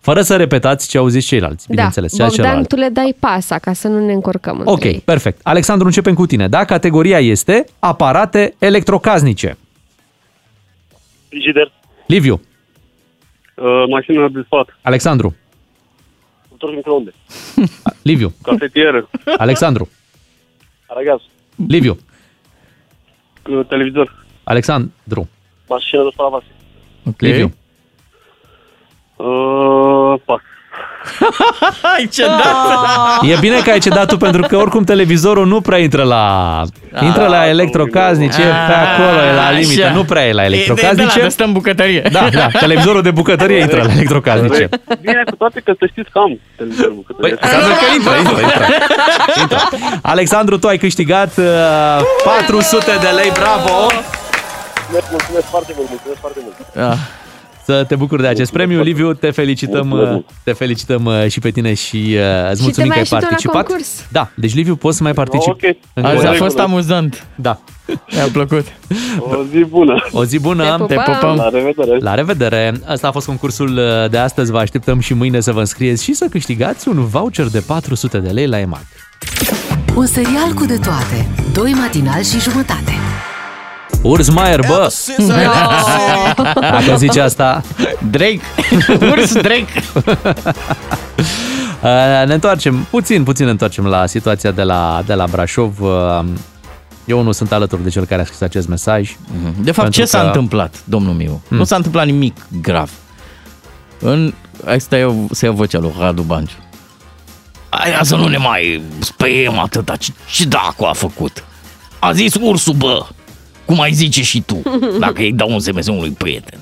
Speaker 2: fără să repetați ce au zis ceilalți, bineînțeles.
Speaker 4: da,
Speaker 2: ceea
Speaker 4: Bogdan,
Speaker 2: celălalt.
Speaker 4: tu le dai pasa ca să nu ne încurcăm între
Speaker 2: Ok,
Speaker 4: ei.
Speaker 2: perfect. Alexandru, începem cu tine. Da, categoria este aparate electrocasnice.
Speaker 14: Frigider,
Speaker 2: Liviu,
Speaker 14: uh, mașină de spat,
Speaker 2: Alexandru,
Speaker 14: cuptor microunde, (laughs)
Speaker 2: Liviu,
Speaker 14: cafetieră,
Speaker 2: Alexandru,
Speaker 14: aragaz,
Speaker 2: Liviu,
Speaker 14: uh, televizor,
Speaker 2: Alexandru,
Speaker 14: mașină de spălat vase.
Speaker 3: Ok.
Speaker 2: Liviu.
Speaker 14: Uh, pas. (laughs)
Speaker 3: Hai, ce dat!
Speaker 2: E bine că ai cedat tu pentru că oricum televizorul nu prea intră la intră la electrocasnice, pe acolo e la limită,
Speaker 3: Așa.
Speaker 2: nu prea e la
Speaker 3: E de, de
Speaker 2: electrocasnice.
Speaker 3: la de stăm bucătărie.
Speaker 2: Da, da, televizorul de bucătărie intră la electrocasnice.
Speaker 14: Bine, cu toate că să știți că am televizorul
Speaker 2: Păi,
Speaker 14: bucătărie.
Speaker 2: înseamnă că intră, intră, intră, intră. Alexandru, tu ai câștigat uh, 400 de lei, bravo!
Speaker 14: Mulțumesc, mulțumesc foarte mult, mulțumesc foarte mult.
Speaker 3: Da.
Speaker 2: Să te bucuri de acest premiu. Liviu, te felicităm, uh, te felicităm uh, și pe tine și uh, îți
Speaker 4: te
Speaker 2: mulțumim
Speaker 4: mai
Speaker 2: că ai
Speaker 4: ajută la
Speaker 2: participat.
Speaker 4: concurs.
Speaker 2: Da, deci Liviu, poți să mai participi.
Speaker 14: Ok.
Speaker 2: Încă
Speaker 3: Azi
Speaker 2: o
Speaker 3: a
Speaker 2: dată.
Speaker 3: fost amuzant.
Speaker 2: Da.
Speaker 3: Mi-a plăcut.
Speaker 14: O zi bună.
Speaker 2: O zi bună.
Speaker 4: Te
Speaker 3: Te pupăm.
Speaker 14: La revedere.
Speaker 2: La revedere! Asta a fost concursul uh, de astăzi. Vă așteptăm și mâine să vă înscrieți și să câștigați un voucher de 400 de lei la EMAG.
Speaker 1: Un serial cu de toate. Doi matinali și jumătate.
Speaker 2: Urs Maier, bă! (laughs) Dacă zice asta...
Speaker 3: Drake. (laughs) Urs Drake. (laughs)
Speaker 2: Uh, Ne întoarcem, puțin, puțin ne întoarcem la situația de la, de la Brașov. Uh, Eu nu sunt alături de cel care a scris acest mesaj.
Speaker 3: De fapt,
Speaker 2: Pentru
Speaker 3: ce s-a
Speaker 2: că-
Speaker 3: întâmplat, domnul Miu?
Speaker 2: Hmm.
Speaker 3: Nu s-a întâmplat nimic grav. În... Asta e, se ia vocea lui Radu Banciu. Aia să nu ne mai speiem atâta. Ce, ce dracu a făcut? A zis ursul, bă! Cum ai zice și tu, (laughs) dacă îi dau un SMS unui prieten.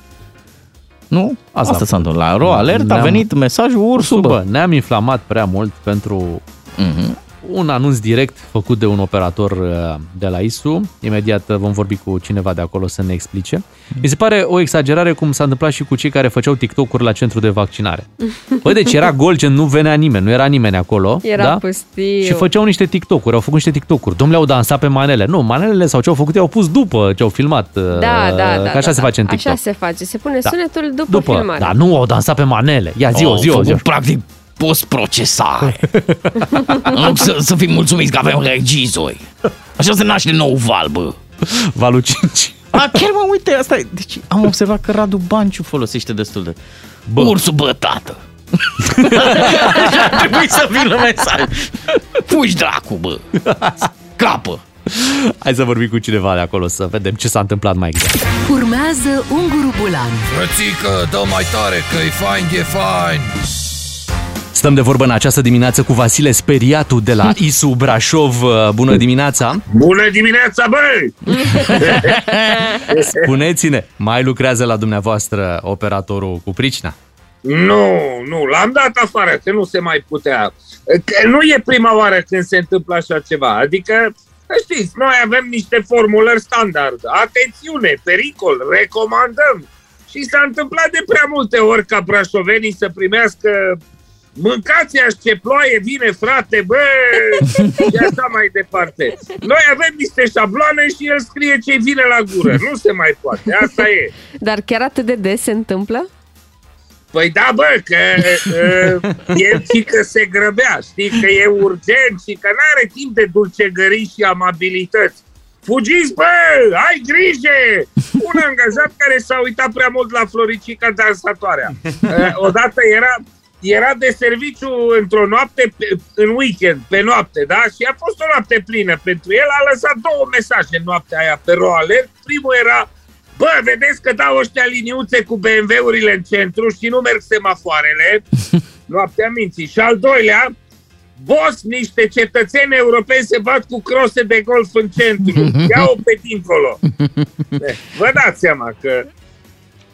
Speaker 3: Nu?
Speaker 2: Asta
Speaker 3: Asta, s-a întâmplat. La Ro Alert a
Speaker 2: Ne-am-
Speaker 3: venit mesajul ursul, bă.
Speaker 2: Bă, ne-am inflamat prea mult pentru
Speaker 3: Mhm.
Speaker 2: Un anunț direct făcut de un operator uh, de la ISU. Imediat uh, vom vorbi cu cineva de acolo să ne explice. Mi se pare o exagerare cum s-a întâmplat și cu cei care făceau TikTok-uri la centru de vaccinare. (laughs) Băi, deci era gol, gen nu venea nimeni, nu era nimeni acolo.
Speaker 4: Era
Speaker 2: da?
Speaker 4: pustiu.
Speaker 2: Și făceau niște TikTok-uri, au făcut niște TikTok-uri. Domnule, au dansat pe manele. Nu, manelele sau ce au făcut, ei au pus după ce au filmat. uh,
Speaker 4: Da, da, da.
Speaker 2: Că așa
Speaker 4: da,
Speaker 2: se face în
Speaker 4: da.
Speaker 2: TikTok.
Speaker 4: Așa se face. Se pune
Speaker 2: Da.
Speaker 4: sunetul după,
Speaker 2: După,
Speaker 4: filmare.
Speaker 2: dar nu au dansat pe manele. Ia zi-o,
Speaker 3: Au
Speaker 2: zi-o,
Speaker 3: făcut
Speaker 2: zi-o.
Speaker 3: practic post-procesare. în loc (laughs) să, să fim mulțumiți că avem regizori. Așa se naște nou val, bă.
Speaker 2: Valul 5.
Speaker 3: A, chiar mă, uite, asta e. Deci am observat că Radu Banciu folosește destul de... Bă. Ursul, bă, tată. (laughs) Trebuie să vină mesaj. Fugi dracu, bă. Scapă.
Speaker 2: Hai să vorbim cu cineva de acolo să vedem ce s-a întâmplat mai exact.
Speaker 1: Urmează Unguru Bulan
Speaker 7: Frățică, dă mai tare că e fain, e fain.
Speaker 2: Stăm de vorbă în această dimineață cu Vasile Speriatu de la (laughs) ISU Brașov. Bună dimineața!
Speaker 8: Bună dimineața, băi! (laughs)
Speaker 2: Spuneți-ne, mai lucrează la dumneavoastră operatorul cu pricina?
Speaker 8: Nu, nu, l-am dat afară, că nu se mai putea. Că nu e prima oară când se întâmplă așa ceva. Adică, știți, noi avem niște formulări standard. Atențiune, pericol, recomandăm. Și s-a întâmplat de prea multe ori ca brașovenii să primească Mâncați ce ploaie vine, frate, bă! Și așa mai departe. Noi avem niște șabloane și el scrie ce vine la gură. Nu se mai poate, asta e.
Speaker 4: Dar chiar atât de des se întâmplă?
Speaker 8: Păi da, bă, că uh, el și că se grăbea, știi, că e urgent și că n-are timp de dulcegării și amabilități. Fugiți, bă, ai grijă! Un angajat care s-a uitat prea mult la Floricica dansatoarea. Uh, odată era, era de serviciu într-o noapte, pe, în weekend, pe noapte, da? Și a fost o noapte plină pentru el, a lăsat două mesaje în noaptea aia pe roaler. Primul era, Bă, vedeți că dau ăștia liniuțe cu BMW-urile în centru și nu merg semafoarele. (laughs) Noaptea minții. Și al doilea, boss, niște cetățeni europeni se bat cu crose de golf în centru. (laughs) Ia-o pe dincolo. Eh, Vă dați seama că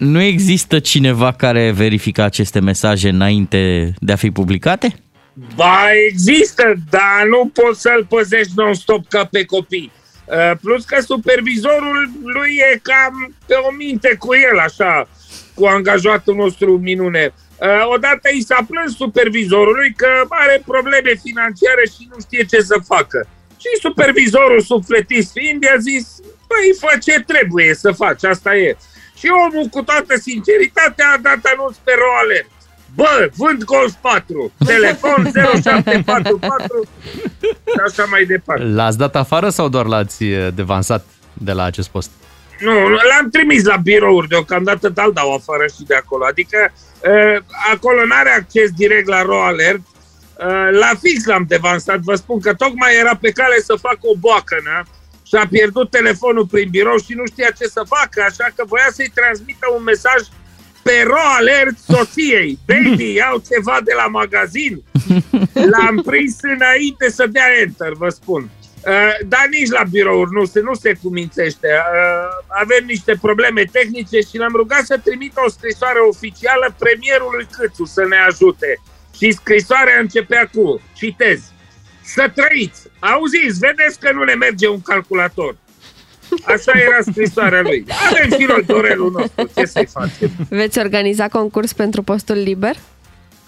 Speaker 3: Nu există cineva care verifică aceste mesaje înainte de a fi publicate?
Speaker 8: Ba, există, dar nu poți să-l păzești non-stop ca pe copii. Uh, plus că supervizorul lui e cam pe o minte cu el, așa, cu angajatul nostru minune. Uh, odată i s-a plâns supervizorului că are probleme financiare și nu știe ce să facă. Și supervizorul, sufletist fiind, i-a zis, păi, fă ce trebuie să faci, asta e. Și omul, cu toată sinceritatea, a dat anunț pe roaler. Bă, vând Golf 4, telefon (laughs) 0744 și așa mai departe.
Speaker 2: L-ați dat afară sau doar l-ați eh, devansat de la acest post?
Speaker 8: Nu, l-am trimis la birouri deocamdată, dar îl dau afară și de acolo. Adică uh, acolo n-are acces direct la Ro Alert. Uh, la fix l-am devansat, vă spun că tocmai era pe cale să facă o boacănă și a pierdut telefonul prin birou și nu știa ce să facă, așa că voia să-i transmită un mesaj pe Ro Alert soției. Baby, (laughs) iau ceva de la magazin. L-am prins înainte să dea enter, vă spun. Uh, dar nici la birouri nu se, nu se cumințește. Uh, avem niște probleme tehnice și l-am rugat să trimită o scrisoare oficială premierului Câțu să ne ajute. Și scrisoarea începea cu, citez, să trăiți, auziți, vedeți că nu ne merge un calculator. Așa era scrisoarea lui. Avem și noi dorelul nostru, ce să-i facem?
Speaker 4: Veți organiza concurs pentru postul liber?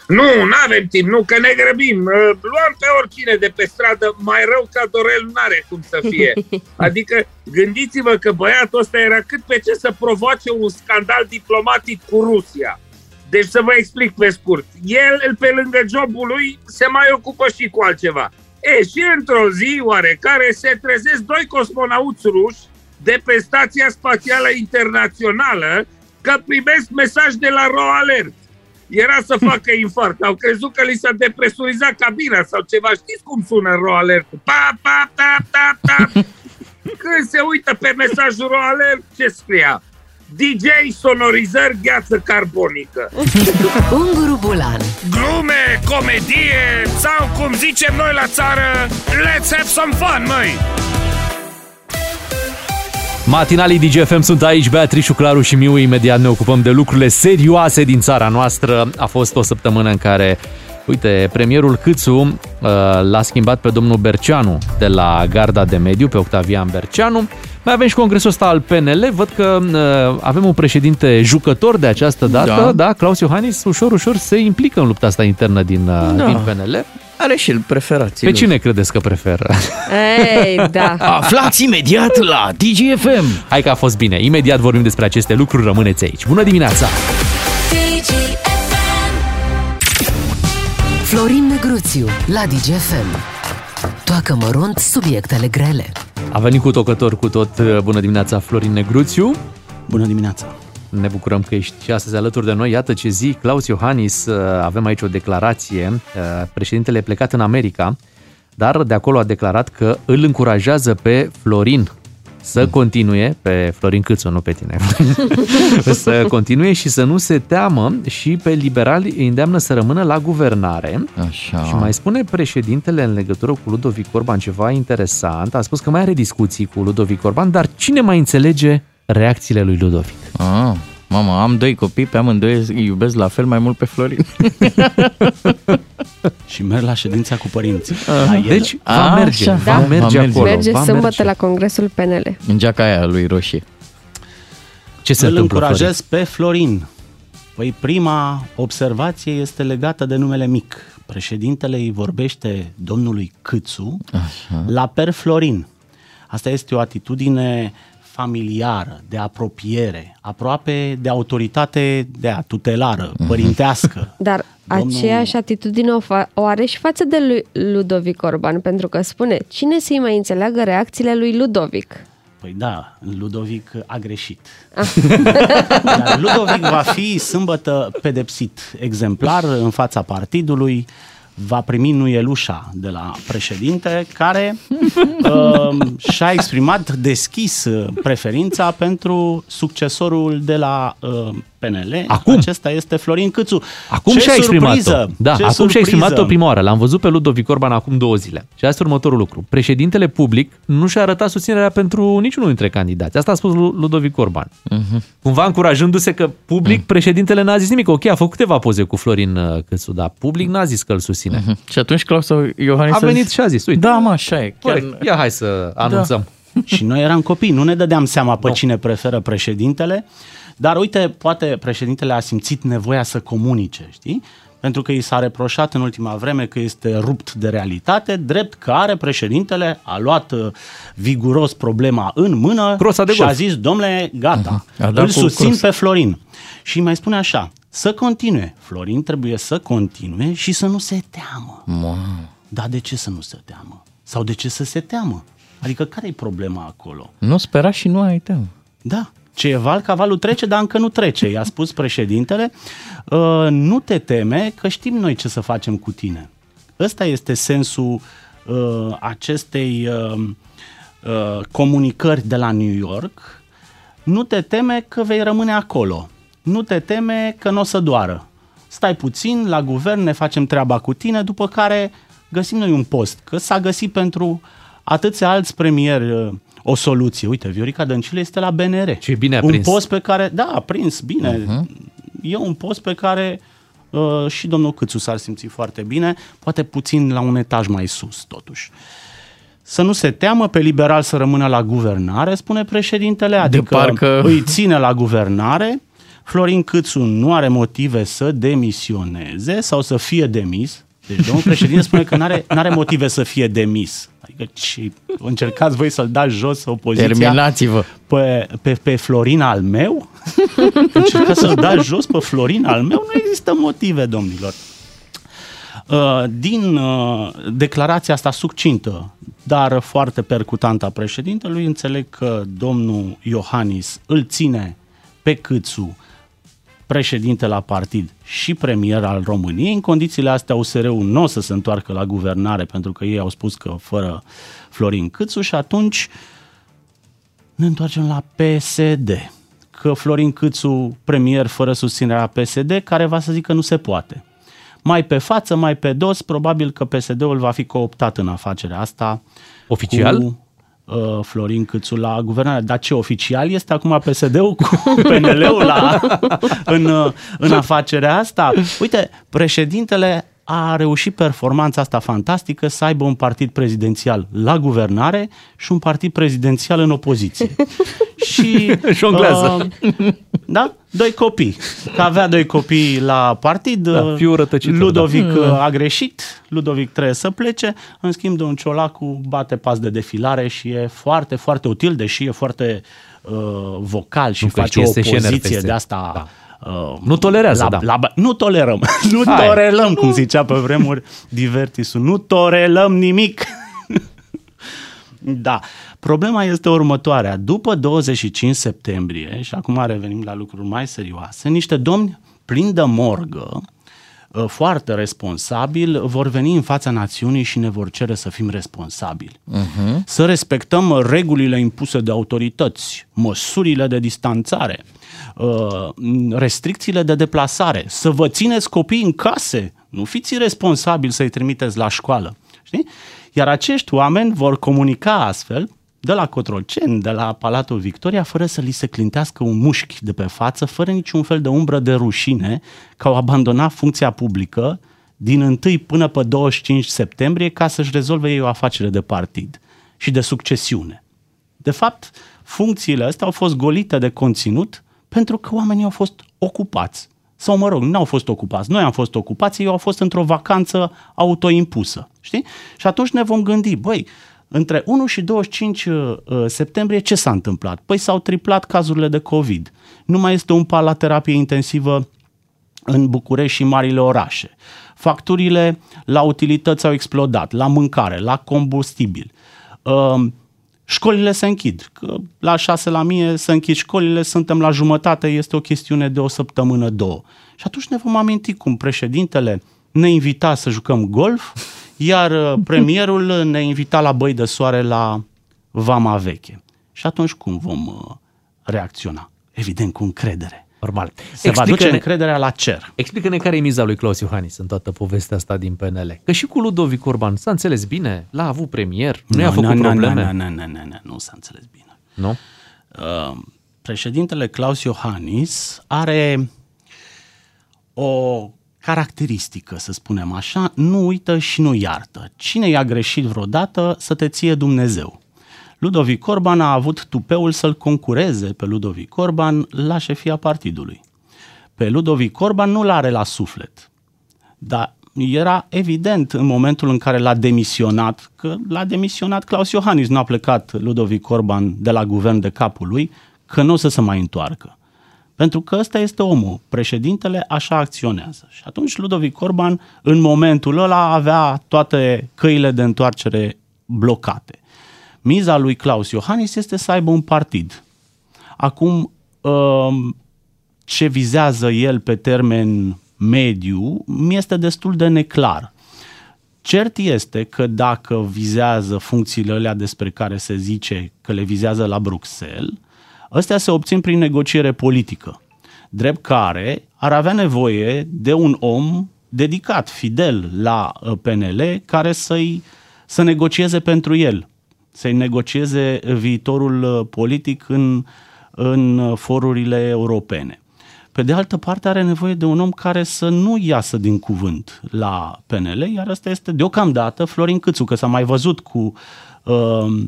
Speaker 8: Nu, nu avem timp, nu, că ne grăbim. Uh, Luăm pe oricine de pe stradă, mai rău ca Dorel n-are cum să fie. (laughs) Adică gândiți-vă că băiatul ăsta era cât pe ce să provoace un scandal diplomatic cu Rusia. Deci să vă explic pe scurt. El, pe lângă jobul lui, se mai ocupă și cu altceva. E, și într-o zi oarecare se trezesc doi cosmonauți ruși de pe Stația Spațială Internațională că primesc mesaj de la Ro Alert era să facă infart. Au crezut că li s-a depresurizat cabina sau ceva. Știți cum sună ro alert? Pa, pa, ta, ta, ta. Când se uită pe mesajul ro alert, ce scria? DJ sonorizări gheață carbonică. (laughs)
Speaker 1: Unguru Bulan
Speaker 5: Glume, comedie sau cum zicem noi la țară, let's have some fun, măi!
Speaker 2: Matinalii DGFM sunt aici, Beatrice, Claru și Miu. Imediat ne ocupăm de lucrurile serioase din țara noastră. A fost o săptămână în care, uite, premierul Câțu uh, l-a schimbat pe domnul Berceanu de la Garda de Mediu, pe Octavian Berceanu. Mai avem și congresul ăsta al PNL. Văd că uh, avem un președinte jucător de această dată, da, da Claus Iohannis, ușor, ușor se implică în lupta asta internă din, uh,
Speaker 3: Da.
Speaker 2: din PNL.
Speaker 3: Are și el preferații.
Speaker 2: Pe cine credeți că preferă?
Speaker 4: Ei, da. (laughs)
Speaker 3: Aflați imediat la DGFM.
Speaker 2: Hai că a fost bine. Imediat vorbim despre aceste lucruri. Rămâneți aici. Bună dimineața!
Speaker 1: Florin Negruțiu la DGFM. Toacă mărunt subiectele grele.
Speaker 2: A venit cu tocător cu tot. Bună dimineața, Florin Negruțiu.
Speaker 15: Bună dimineața.
Speaker 2: Ne bucurăm că ești și astăzi alături de noi. Iată ce zi, Claus Iohannis, avem aici o declarație. Președintele e plecat în America, dar de acolo a declarat că îl încurajează pe Florin să continue, pe Florin Câțu, nu pe tine, (laughs) să continue și să nu se teamă și pe liberali îi îndeamnă să rămână la guvernare.
Speaker 3: Așa.
Speaker 2: Și mai spune președintele în legătură cu Ludovic Orban ceva interesant. A spus că mai are discuții cu Ludovic Orban, dar cine mai înțelege reacțiile lui Ludovic?
Speaker 3: Ah, mamă, am doi copii, pe amândoi îi iubesc la fel mai mult pe Florin. (laughs)
Speaker 15: și merg la ședința cu părinții.
Speaker 3: La el.
Speaker 2: Deci va
Speaker 3: A,
Speaker 2: merge,
Speaker 3: așa.
Speaker 2: va
Speaker 3: Da.
Speaker 2: merge
Speaker 3: Va merge.
Speaker 2: acolo.
Speaker 4: Merge
Speaker 2: va
Speaker 4: sâmbătă
Speaker 2: merge.
Speaker 4: la congresul PNL.
Speaker 3: În geaca aia lui roșie.
Speaker 2: Ce se
Speaker 15: Îl
Speaker 2: întâmplă,
Speaker 15: încurajez pe Florin. Păi prima observație este legată de numele mic. Președintele îi vorbește domnului Câțu
Speaker 3: Așa.
Speaker 15: la per Florin. Asta este o atitudine familiară, de apropiere, aproape de autoritate de a tutelară, părintească. (laughs)
Speaker 4: Dar
Speaker 15: Domnul-
Speaker 4: aceeași atitudine o, fa- o are și față de lui Ludovic Orban, pentru că spune, cine să-i mai înțeleagă reacțiile lui Ludovic?
Speaker 15: Păi da, Ludovic a greșit. (laughs) Dar Ludovic va fi sâmbătă pedepsit exemplar în fața partidului, va primi nuielușa de la președinte, care uh, (laughs) și-a exprimat deschis uh, preferința pentru succesorul de la uh, PNL.
Speaker 2: Acum?
Speaker 15: Acesta este Florin Câțu.
Speaker 2: Acum
Speaker 15: Ce
Speaker 2: și-a exprimat-o.
Speaker 15: surpriză!
Speaker 2: Da,
Speaker 15: Ce
Speaker 2: acum și-a exprimat-o
Speaker 15: surpriză!
Speaker 2: prima oară. L-am văzut pe Ludovic Orban acum două zile. Și asta e următorul lucru. Președintele public nu și-a arătat susținerea pentru niciunul dintre candidați. Asta a spus Lu- Ludovic Orban.
Speaker 3: Mhm.
Speaker 2: Cumva încurajându-se că public
Speaker 15: Mm.
Speaker 2: președintele n-a zis nimic. Ok, a făcut câteva poze cu Florin uh, Câțu, dar public n-a zis că îl susține.
Speaker 3: Mhm. Și atunci Claus Iohannis
Speaker 2: A
Speaker 3: a
Speaker 2: venit
Speaker 3: zis-
Speaker 2: și a zis, uite.
Speaker 3: Da, mă, așa e. Chiar...
Speaker 2: Corect. Ia hai să anunțăm.
Speaker 15: Și noi eram copii, nu ne dădeam seama pe cine preferă președintele, dar uite, poate președintele a simțit nevoia să comunice, știi? Pentru că i s-a reproșat în ultima vreme că este rupt de realitate, drept care președintele a luat uh, viguros problema în mână
Speaker 2: Crosa de
Speaker 15: și a
Speaker 2: golf.
Speaker 15: zis, domnule, gata,
Speaker 3: A dat
Speaker 15: îl
Speaker 3: cu
Speaker 15: susțin
Speaker 3: cros.
Speaker 15: pe Florin. Și mai spune așa, să continue. Florin trebuie să continue și să nu se teamă.
Speaker 3: Mamă.
Speaker 15: Dar de ce să nu se teamă? Sau de ce să se teamă? Adică care e problema acolo?
Speaker 3: Nu spera și nu ai teamă.
Speaker 15: Da, ce e val, cavalul trece, dar încă nu trece. I-a spus președintele, "Uh, nu te teme că știm noi ce să facem cu tine. Ăsta este sensul uh, acestei uh, uh, comunicări de la New York. Nu te teme că vei rămâne acolo. Nu te teme că nu o să doară. Stai puțin, la guvern ne facem treaba cu tine, după care găsim noi un post. Că s-a găsit pentru atâția alți premieri uh, o soluție. Uite, Viorica Dăncilă este la BNR.
Speaker 2: Ce bine a
Speaker 15: un
Speaker 2: prins.
Speaker 15: post pe care, da, a prins bine.
Speaker 3: Mhm.
Speaker 15: E un post pe care uh, și domnul Câțu s-ar simți foarte bine, poate puțin la un etaj mai sus, totuși. Să nu se teamă pe liberal să rămână la guvernare, spune președintele, adică
Speaker 3: parcă-
Speaker 15: îi ține la guvernare. Florin Câțu nu are motive să demisioneze sau să fie demis. Deci domnul președinte spune că nu are are motive să fie demis. Adică și încercați voi să-l dați jos opoziția
Speaker 3: Terminați-vă.
Speaker 15: pe, pe, pe Florin al meu? (laughs) Încercați să-l dați jos pe Florin al meu? Nu există motive, domnilor. Uh, Din uh, declarația asta succintă, dar foarte percutantă a președintelui, înțeleg că domnul Iohannis îl ține pe Câțu președinte la partid și premier al României. În condițiile astea USR-ul nu o să se întoarcă la guvernare pentru că ei au spus că fără Florin Câțu și atunci ne întoarcem la PSD. Că Florin Câțu, premier fără susținerea PSD, care va să zică că nu se poate. Mai pe față, mai pe dos, probabil că PSD-ul va fi cooptat în afacerea asta.
Speaker 2: Oficial?
Speaker 15: Cu... uh, Florin Câțu la guvernare. Dar ce oficial este acum PSD-ul cu (laughs) PNL-ul la, (laughs) în, uh, în afacerea asta? Uite, președintele a reușit performanța asta fantastică să aibă un partid prezidențial la guvernare și un partid prezidențial în opoziție. (laughs) și (laughs)
Speaker 2: Jonglează.
Speaker 15: Uh, da? Doi copii. Că avea doi copii la partid.
Speaker 2: Da, fiul rătăcitor,
Speaker 15: Ludovic
Speaker 2: da.
Speaker 15: uh, a greșit, Ludovic trebuie să plece, în schimb domnul Ciolacu bate pas de defilare și e foarte, foarte util, deși e foarte uh, vocal și
Speaker 2: Nu, că
Speaker 15: face
Speaker 2: știe,
Speaker 15: o
Speaker 2: este și
Speaker 15: opoziție
Speaker 2: NRPS.
Speaker 15: de asta...
Speaker 2: Da.
Speaker 15: Uh,
Speaker 2: Nu tolerează,
Speaker 15: la,
Speaker 2: da.
Speaker 15: La, nu tolerăm. (laughs) Nu
Speaker 2: Hai.
Speaker 15: torelăm, cum zicea pe vremuri Divertisul. Nu torelăm nimic. (laughs) Da. Problema este următoarea. După 25 septembrie, și acum revenim la lucruri mai serioase, niște domni plini de morgă, uh, foarte responsabili, vor veni în fața națiunii și ne vor cere să fim responsabili.
Speaker 3: Uh-huh.
Speaker 15: Să respectăm regulile impuse de autorități, măsurile de distanțare, uh, restricțiile de deplasare, să vă țineți copiii în case, nu fiți responsabili să-i trimiteți la școală. Știi? Iar acești oameni vor comunica astfel de la Cotroceni, de la Palatul Victoria, fără să li se clintească un mușchi de pe față, fără niciun fel de umbră de rușine, că au abandonat funcția publică din 1 până pe 25 septembrie ca să-și rezolve ei o afacere de partid și de succesiune. De fapt, funcțiile astea au fost golite de conținut pentru că oamenii au fost ocupați. Sau, mă rog, nu au fost ocupați. Noi am fost ocupați, ei au fost într-o vacanță autoimpusă. Știi? Și atunci ne vom gândi, băi, între 1 și 25 uh, septembrie ce s-a întâmplat? Păi s-au triplat cazurile de COVID. Nu mai este un pat la terapie intensivă în București și marile orașe. Facturile la utilități au explodat, la mâncare, la combustibil. Uh, Școlile se închid. Că la 6 la mie se închid școlile, suntem la jumătate, este o chestiune de o săptămână, două. Și atunci ne vom aminti cum președintele ne invita să jucăm golf, iar uh, premierul ne invita la băi de soare la Vama Veche. Și atunci cum vom uh, reacționa? Evident, cu încredere.
Speaker 2: Normal.
Speaker 15: Se va duce încrederea la cer.
Speaker 2: Explică-ne care e miza lui Claus Iohannis în toată povestea asta din PNL. Că și cu Ludovic Orban s-a înțeles bine, l-a avut premier, nu i-a
Speaker 15: Nu,
Speaker 2: făcut
Speaker 15: nu, nu,
Speaker 2: probleme.
Speaker 15: Nu, nu, nu, nu, nu, nu s-a înțeles bine.
Speaker 2: Nu?
Speaker 15: Uh, președintele Claus Iohannis are o caracteristică, să spunem așa, nu uită și nu iartă. Cine i-a greșit vreodată să te ție Dumnezeu. Ludovic Orban a avut tupeul să-l concureze pe Ludovic Orban la șefia partidului. Pe Ludovic Orban nu l-are la suflet, dar era evident în momentul în care l-a demisionat, că l-a demisionat Claus Iohannis, nu a plecat Ludovic Orban de la guvern de capul lui, că nu o să se mai întoarcă. Pentru că ăsta este omul, președintele așa acționează. Și atunci Ludovic Orban, în momentul ăla, avea toate căile de întoarcere blocate. Miza lui Claus Iohannis este să aibă un partid. Acum, um, ce vizează el pe termen mediu, mi este destul de neclar. Cert este că dacă vizează funcțiile alea despre care se zice că le vizează la Bruxelles, astea se obțin prin negociere politică, drept care ar avea nevoie de un om dedicat, fidel la uh, PNL, care să-i, să negocieze pentru el, să-i negocieze viitorul uh, politic în, în uh, forurile europene. Pe de altă parte are nevoie de un om care să nu iasă din cuvânt la PNL, iar asta este deocamdată Florin Câțu, că s-a mai văzut cu uh, uh,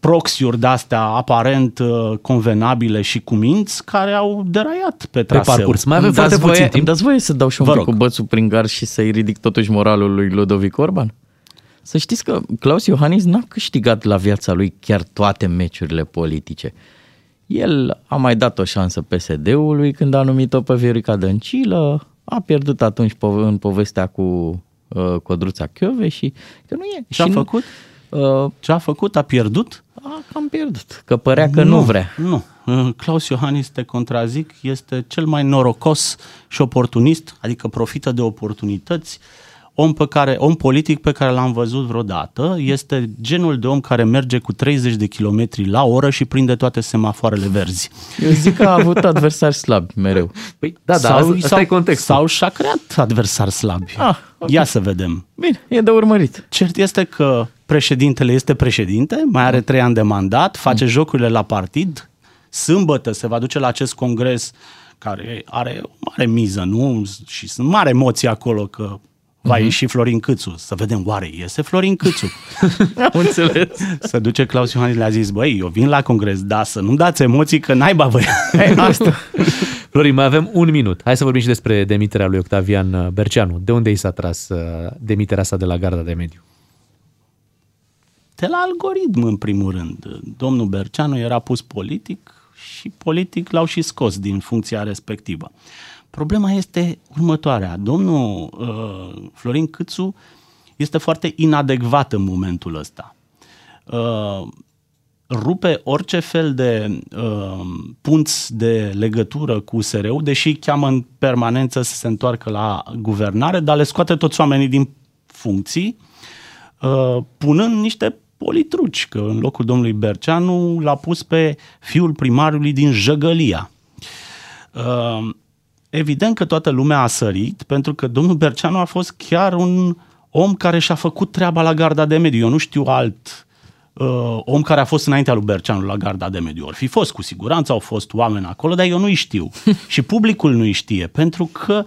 Speaker 15: proxiuri de-astea aparent uh, convenabile și cu minți care au deraiat pe traseu.
Speaker 2: parcurs. Mai avem
Speaker 3: Îmi
Speaker 2: foarte
Speaker 3: dați voie,
Speaker 2: puțin timp.
Speaker 3: Îmi dați voie să dau și un
Speaker 15: Vă
Speaker 3: pic
Speaker 15: rog.
Speaker 3: cu bățul prin gar și să-i ridic totuși moralul lui Ludovic Orban? Să știți că Claus Iohannis n-a câștigat la viața lui chiar toate meciurile politice. El a mai dat o șansă PSD-ului când a numit-o pe Viorica Dăncilă, a pierdut atunci po- în povestea cu uh, Codruța Chiove și că nu e.
Speaker 15: Ce a
Speaker 3: și
Speaker 15: făcut?
Speaker 3: Nu, uh,
Speaker 15: Ce a făcut? A pierdut?
Speaker 3: a cam pierdut, că părea că nu, nu vrea.
Speaker 15: Nu. Uh, Claus Iohannis, te contrazic, este cel mai norocos și oportunist, adică profită de oportunități, om, pe care, om politic pe care l-am văzut vreodată. Este genul de om care merge cu 30 de kilometri la oră și prinde toate semafoarele verzi.
Speaker 3: Eu zic că a avut adversari slabi mereu.
Speaker 2: Păi, da, da, asta, asta e contextul.
Speaker 15: Sau și-a creat adversari slabi.
Speaker 3: Ah, ok.
Speaker 15: Ia să vedem.
Speaker 3: Bine, e de urmărit.
Speaker 15: Cert este că președintele este președinte, mai are trei ani de mandat, face jocurile la partid, sâmbătă se va duce la acest congres care are o mare miză, nu? Și sunt mari emoții acolo că va
Speaker 3: Mhm.
Speaker 15: ieși Florin Câțu. Să vedem, oare iese Florin Câțu? (laughs)
Speaker 3: Am înțeles.
Speaker 15: Să duce Claus Iohannis le-a zis, băi, eu vin la congres, da, să nu dați emoții că naiba voi. (laughs)
Speaker 3: Asta.
Speaker 2: Florin, mai avem un minut. Hai să vorbim și despre demiterea lui Octavian uh, Berceanu. De unde i s-a tras uh, demiterea sa de la Garda de Mediu?
Speaker 15: De la algoritm, în primul rând. Domnul Berceanu era pus politic și politic l-au și scos din funcția respectivă. Problema este următoarea. Domnul uh, Florin Câțu este foarte inadecvat în momentul ăsta. Uh, rupe orice fel de uh, punți de legătură cu USR-ul, deși cheamă în permanență să se întoarcă la guvernare, dar le scoate toți oamenii din funcții, uh, punând niște politruci, că în locul domnului Berceanu l-a pus pe fiul primarului din Jăgălia. Uh, evident că toată lumea a sărit, pentru că domnul Berceanu a fost chiar un om care și-a făcut treaba la garda de mediu. Eu nu știu alt uh, om care a fost înaintea lui Berceanu la garda de mediu. Or fi fost, cu siguranță au fost oameni acolo, dar eu nu-i știu. (laughs) și publicul nu-i știe, pentru că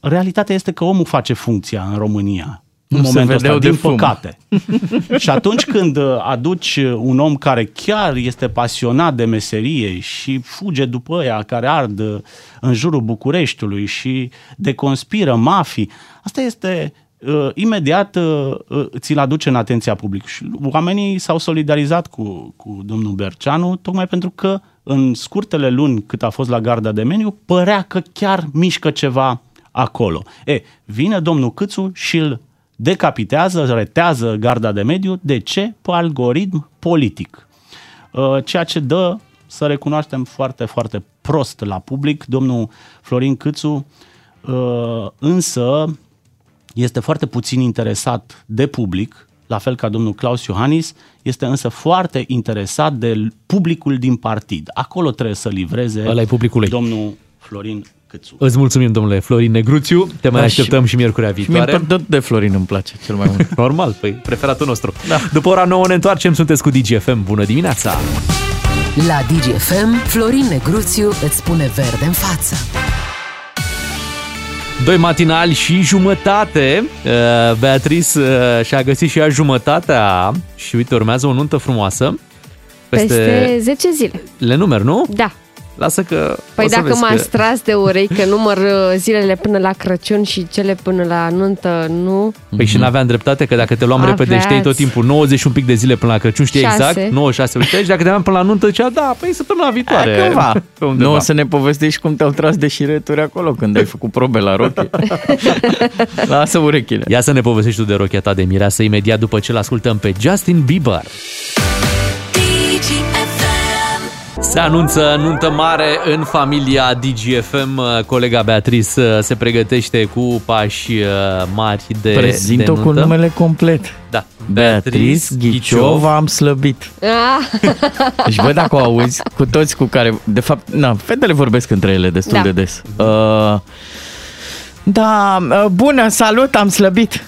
Speaker 15: realitatea este că omul face funcția în România. În
Speaker 3: Nu se
Speaker 15: momentul ăsta,
Speaker 3: vedeau de
Speaker 15: din
Speaker 3: fum.
Speaker 15: păcate. (laughs) și atunci când uh, aduci un om care chiar este pasionat de meserie și fuge după ea care ard uh, în jurul Bucureștiului și deconspiră mafii, asta este uh, imediat uh, uh, ți-l aduce în atenția publicului. Și oamenii s-au solidarizat cu, cu domnul Berceanu tocmai pentru că în scurtele luni cât a fost la garda de meniu, părea că chiar mișcă ceva acolo. E, vine domnul Câțu și îl decapitează, retează garda de mediu. De ce? Pe algoritm politic. Uh, Ceea ce dă, să recunoaștem, foarte, foarte prost la public. Domnul Florin Câțu uh, însă este foarte puțin interesat de public, la fel ca domnul Claus Iohannis, este însă foarte interesat de publicul din partid. Acolo trebuie să livreze
Speaker 2: Ăla e publicul lui.
Speaker 15: domnul Florin Câțu.
Speaker 2: Îți mulțumim, domnule Florin Negruțiu. Te mai
Speaker 3: Da,
Speaker 2: așteptăm și,
Speaker 3: și-
Speaker 2: miercurea
Speaker 3: Și mie
Speaker 2: viitoare.
Speaker 3: tot de Florin îmi place cel mai mult. (laughs)
Speaker 2: Normal, păi preferatul nostru. Da. După ora 9 ne întoarcem, sunteți cu DGFM. Bună dimineața!
Speaker 1: La DGFM, Florin Negruțiu îți spune verde în față.
Speaker 2: Doi matinali și jumătate. Uh, Beatrice uh, și-a găsit și ea jumătatea și uite, urmează o nuntă frumoasă.
Speaker 4: Peste 10 zile.
Speaker 2: Le numeri, nu?
Speaker 4: Da.
Speaker 2: Lasă că...
Speaker 4: Păi
Speaker 2: o să
Speaker 4: dacă
Speaker 2: vezi
Speaker 4: m-ați
Speaker 2: că...
Speaker 4: tras de urei că număr uh, zilele până la Crăciun și cele până la nuntă, nu?
Speaker 2: Păi și n-aveam dreptate că dacă te luam repede
Speaker 4: Aveați.
Speaker 2: știai tot timpul 90 și un pic de zile până la Crăciun, știi
Speaker 4: Șase.
Speaker 2: exact, 96 uite, și dacă te luam până la nuntă, zicea, da, păi săptămâna viitoare.
Speaker 3: Aia cândva.
Speaker 2: Pe undeva.
Speaker 3: Nu o să ne povestești cum te-au tras de șireturi acolo când ai făcut probe la roche. (laughs) Lasă urechile.
Speaker 2: Ia să ne povestești tu de rochia ta de mireasă imediat după ce l-ascultăm pe Justin Bieber. Se anunță nuntă mare în familia DGFM. Colega Beatrice uh, se pregătește cu pași uh, mari de,
Speaker 3: Prezint-o
Speaker 2: de
Speaker 3: cu
Speaker 2: nuntă.
Speaker 3: numele complet.
Speaker 2: Da.
Speaker 3: Beatrice Ghiciova am slăbit.
Speaker 4: Ah, (laughs)
Speaker 3: Deci văd dacă o auzi cu toți cu care, de fapt, na, fetele vorbesc între ele destul
Speaker 4: Da.
Speaker 3: de des. Uh, da, uh, bună, salut, am slăbit.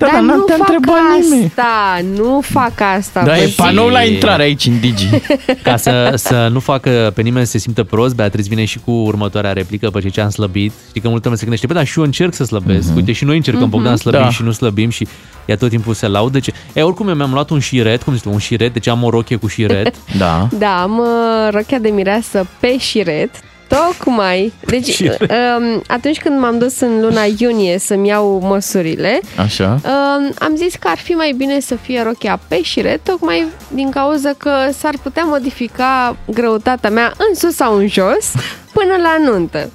Speaker 3: Da,
Speaker 4: dar
Speaker 3: dar n-am
Speaker 4: nu
Speaker 3: te
Speaker 4: fac
Speaker 3: întrebat nimeni.
Speaker 4: asta, nu fac asta.
Speaker 3: Da,
Speaker 4: vă
Speaker 3: e
Speaker 4: zic.
Speaker 3: panou la intrare aici în Digi. (laughs)
Speaker 2: Ca să, să nu facă pe nimeni să se simtă prost, Beatrice vine și cu următoarea replică pe ce am slăbit. Știi că multă lume se gândește, bă, dar și eu încerc să slăbesc. Uite, și noi încercăm,
Speaker 4: Mhm.
Speaker 2: Bogdan, slăbim
Speaker 3: Da.
Speaker 2: și nu slăbim și ea tot timpul se laudă. Ce... E, oricum eu mi-am luat un șiret, cum zici tu, un șiret, deci am o rochie cu șiret. (laughs)
Speaker 3: Da.
Speaker 4: Da, am uh, rochia de mireasă pe șiret, tocmai. Deci,
Speaker 2: Șiret. (laughs)
Speaker 4: um, atunci când m-am dus în luna iunie să-mi iau măsurile,
Speaker 3: Așa.
Speaker 4: um, am zis că ar fi mai bine să fie rochia pe șiret, tocmai din cauza că s-ar putea modifica greutatea mea în sus sau în jos (laughs) până la nuntă.